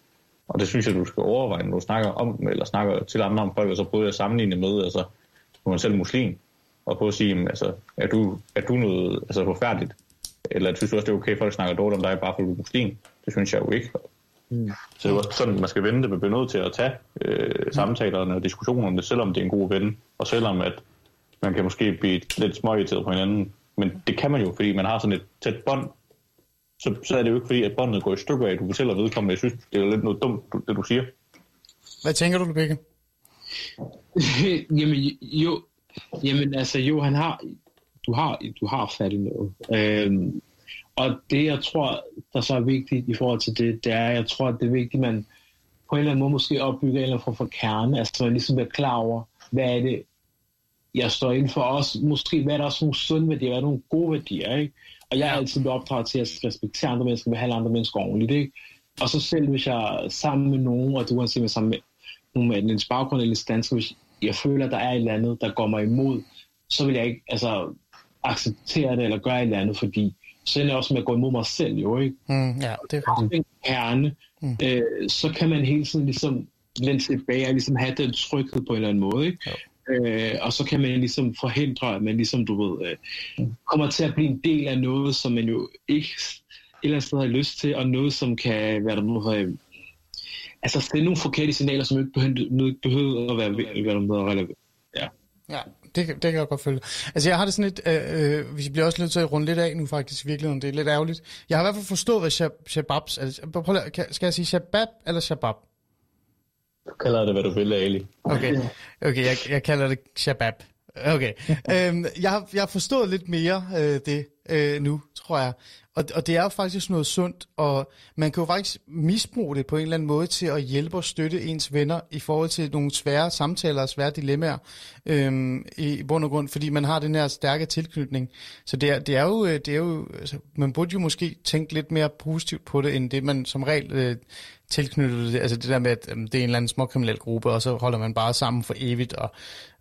Og det synes jeg, du skal overveje, når du snakker om, eller snakker til andre om folk, og så prøver jeg at sammenligne med, altså, nu er man selv muslim, og prøve at sige, jamen, altså, er du, er du noget altså, forfærdeligt? Eller synes du også, det er okay, at folk snakker dårligt om dig, bare fordi du er muslim? Det synes jeg jo ikke. Mm. Så det er jo også sådan, man skal vende det. Man bliver nødt til at tage øh, samtalerne og diskussionerne, selvom det er en god ven, og selvom at man kan måske blive lidt småirriteret på hinanden. Men det kan man jo, fordi man har sådan et tæt bånd. Så, så er det jo ikke fordi, at båndet går i stykker af, at du fortæller vedkommende. Jeg synes, det er lidt noget dumt, du- det du siger. Hvad tænker du, Rebecca? jamen, jo, jamen, altså, jo, han har, du har, du har fat i noget. Øhm, og det, jeg tror, der så er vigtigt i forhold til det, det er, jeg tror, at det er vigtigt, at man på en eller anden måde måske opbygger en eller anden form for kerne, altså man ligesom bliver klar over, hvad er det, jeg står inden for os, måske hvad er der også nogle sunde værdier, hvad er nogle gode værdier, ikke? Og jeg er altid blevet opdraget til at respektere andre mennesker, behandle andre mennesker ordentligt, ikke? Og så selv hvis jeg er sammen med nogen, og du kan se mig sammen med nogen med en baggrund eller dansk, hvis jeg føler, at der er et eller andet, der går mig imod, så vil jeg ikke altså, acceptere det eller gøre et eller andet, fordi så ender jeg også med at gå imod mig selv, jo ikke? Hmm. Ja, det er rigtigt. den kerne, mm. øh, så kan man hele tiden ligesom vende tilbage og ligesom have den tryghed på en eller anden måde, ikke? Øh, og så kan man ligesom forhindre, at man ligesom, du ved, øh, kommer til at blive en del af noget, som man jo ikke et eller andet sted har lyst til, og noget, som kan være der noget, øh, altså sende nogle forkerte signaler, som ikke behøver, ikke behøver at være, være noget relevant. Ja. Ja, det, kan- det kan jeg godt følge. Altså, jeg har det sådan lidt, øh, øh, vi bliver også nødt til at runde lidt af nu faktisk i virkeligheden, det er lidt ærgerligt. Jeg har i hvert fald forstået, hvad shab- shababs, altså, prøv lige, skal jeg sige shabab eller shabab? Du kalder det, hvad du vil, Ali. Okay, okay jeg, jeg kalder det shabab. Okay. øhm, jeg, har, jeg har forstået lidt mere øh, det øh, nu, tror jeg. Og, og det er jo faktisk noget sundt, og man kan jo faktisk misbruge det på en eller anden måde til at hjælpe og støtte ens venner i forhold til nogle svære samtaler og svære dilemmaer øhm, i, i bund og grund, fordi man har den her stærke tilknytning. Så det er, det er jo, øh, det er jo altså, man burde jo måske tænke lidt mere positivt på det, end det man som regel øh, tilknyttet det, altså det der med, at øhm, det er en eller anden småkriminel gruppe, og så holder man bare sammen for evigt, og,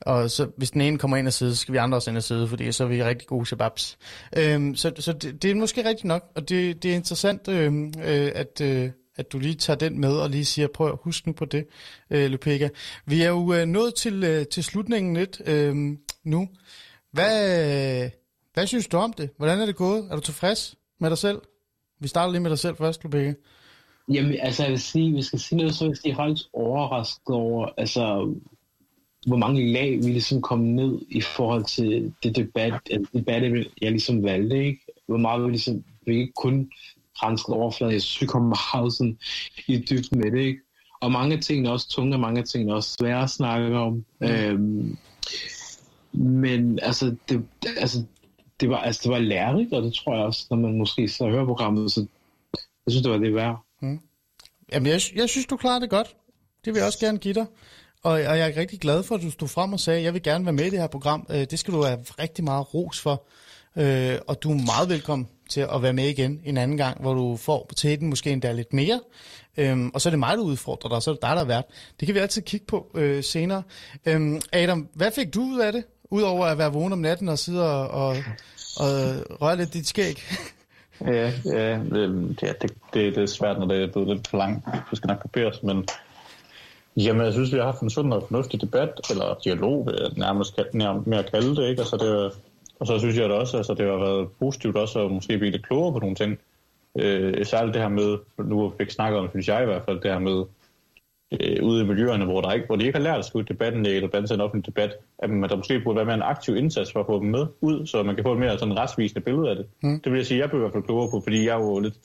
og så hvis den ene kommer ind og sidde, så skal vi andre også ind og sidde, fordi så er vi rigtig gode shababs. Øhm, så så det, det er måske rigtigt nok, og det, det er interessant, øhm, øh, at, øh, at du lige tager den med og lige siger, prøv at huske nu på det, øh, Lupega. Vi er jo øh, nået til, øh, til slutningen lidt øh, nu. Hvad, hvad synes du om det? Hvordan er det gået? Er du tilfreds med dig selv? Vi starter lige med dig selv først, Lupega. Jamen, altså, jeg vil sige, hvis jeg skal sige noget, så vil jeg sige, er faktisk overrasket over, altså, hvor mange lag vi ligesom kom ned i forhold til det debat, altså, debat jeg ligesom valgte, ikke? Hvor meget vi ligesom, vi ikke kun renskede overfladen, jeg synes, vi kom meget sådan i dybden med det, ikke? Og mange af tingene er også tunge, og mange af tingene er også svære at snakke om. Mm. Øhm, men altså det, altså, det var, altså, det var lærerigt, og det tror jeg også, når man måske så hører programmet, så jeg synes, det var det værd. Jamen, jeg, jeg synes, du klarer det godt. Det vil jeg også gerne give dig. Og, og jeg er rigtig glad for, at du stod frem og sagde, at jeg vil gerne være med i det her program. Øh, det skal du have rigtig meget ros for. Øh, og du er meget velkommen til at være med igen en anden gang, hvor du får til den måske endda lidt mere. Øhm, og så er det mig, der udfordrer dig, og så er det dig, der er vært. Det kan vi altid kigge på øh, senere. Øhm, Adam, hvad fik du ud af det? Udover at være vågen om natten og sidde og, og, og øh, røre lidt dit skæg. Ja, ja, det, det, det, det er svært, når det er blevet lidt for langt. Du skal nok kopieres, men jamen, jeg synes, vi har haft en sund og fornuftig debat, eller dialog, nærmest nærmest mere kalde det, ikke? Altså, det, og så synes jeg det også, altså, det har været positivt også at måske blive lidt klogere på nogle ting. Øh, særligt det her med, nu fik snakket om, synes jeg i hvert fald, det her med øh, ude i miljøerne, hvor, der ikke, hvor de ikke har lært at skrive debatten eller blande sig en offentlig debat, at man, der måske burde være mere en aktiv indsats for at få dem med ud, så man kan få et mere sådan retsvisende billede af det. Mm. Det vil jeg sige, jeg blev i hvert fald klogere på, fordi jeg var jo lidt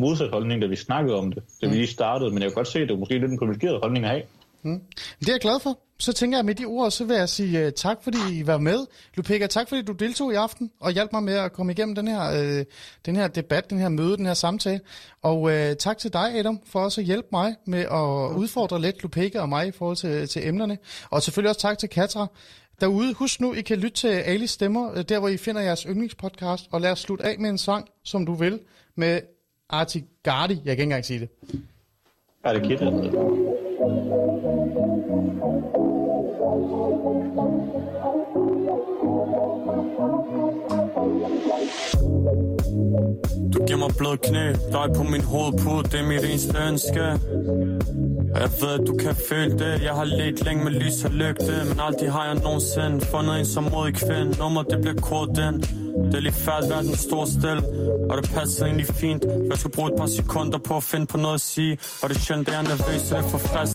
modsat holdning, da vi snakkede om det, da mm. vi lige startede, men jeg kan godt se, at det var måske lidt en privilegeret holdning at have. Mm. Det er jeg glad for. Så tænker jeg med de ord, så vil jeg sige uh, tak, fordi I var med. Lupeka, tak fordi du deltog i aften og hjalp mig med at komme igennem den her, uh, den her debat, den her møde, den her samtale. Og uh, tak til dig, Adam, for også at hjælpe mig med at udfordre lidt Lupeka og mig i forhold til, til emnerne. Og selvfølgelig også tak til Katra derude. Husk nu, I kan lytte til Alis stemmer, der hvor I finder jeres yndlingspodcast. Og lad os slutte af med en sang, som du vil, med Arti Gardi. Jeg kan ikke engang sige det. Er det Kid? Du giver mig blød knæ, dig på min hovedpude, det er mit eneste ønske. Jeg ved, at du kan føle det. Jeg har let længe med lys og lygte Men aldrig har jeg nogensinde fundet en som modig kvinde. Nummer det bliver kodet ind. Det er lige færdigt været en stor stil? Og det passer egentlig fint. Jeg skal bruge et par sekunder på at finde på noget at sige. Og det er sjældent, det er nervøs, så det får fast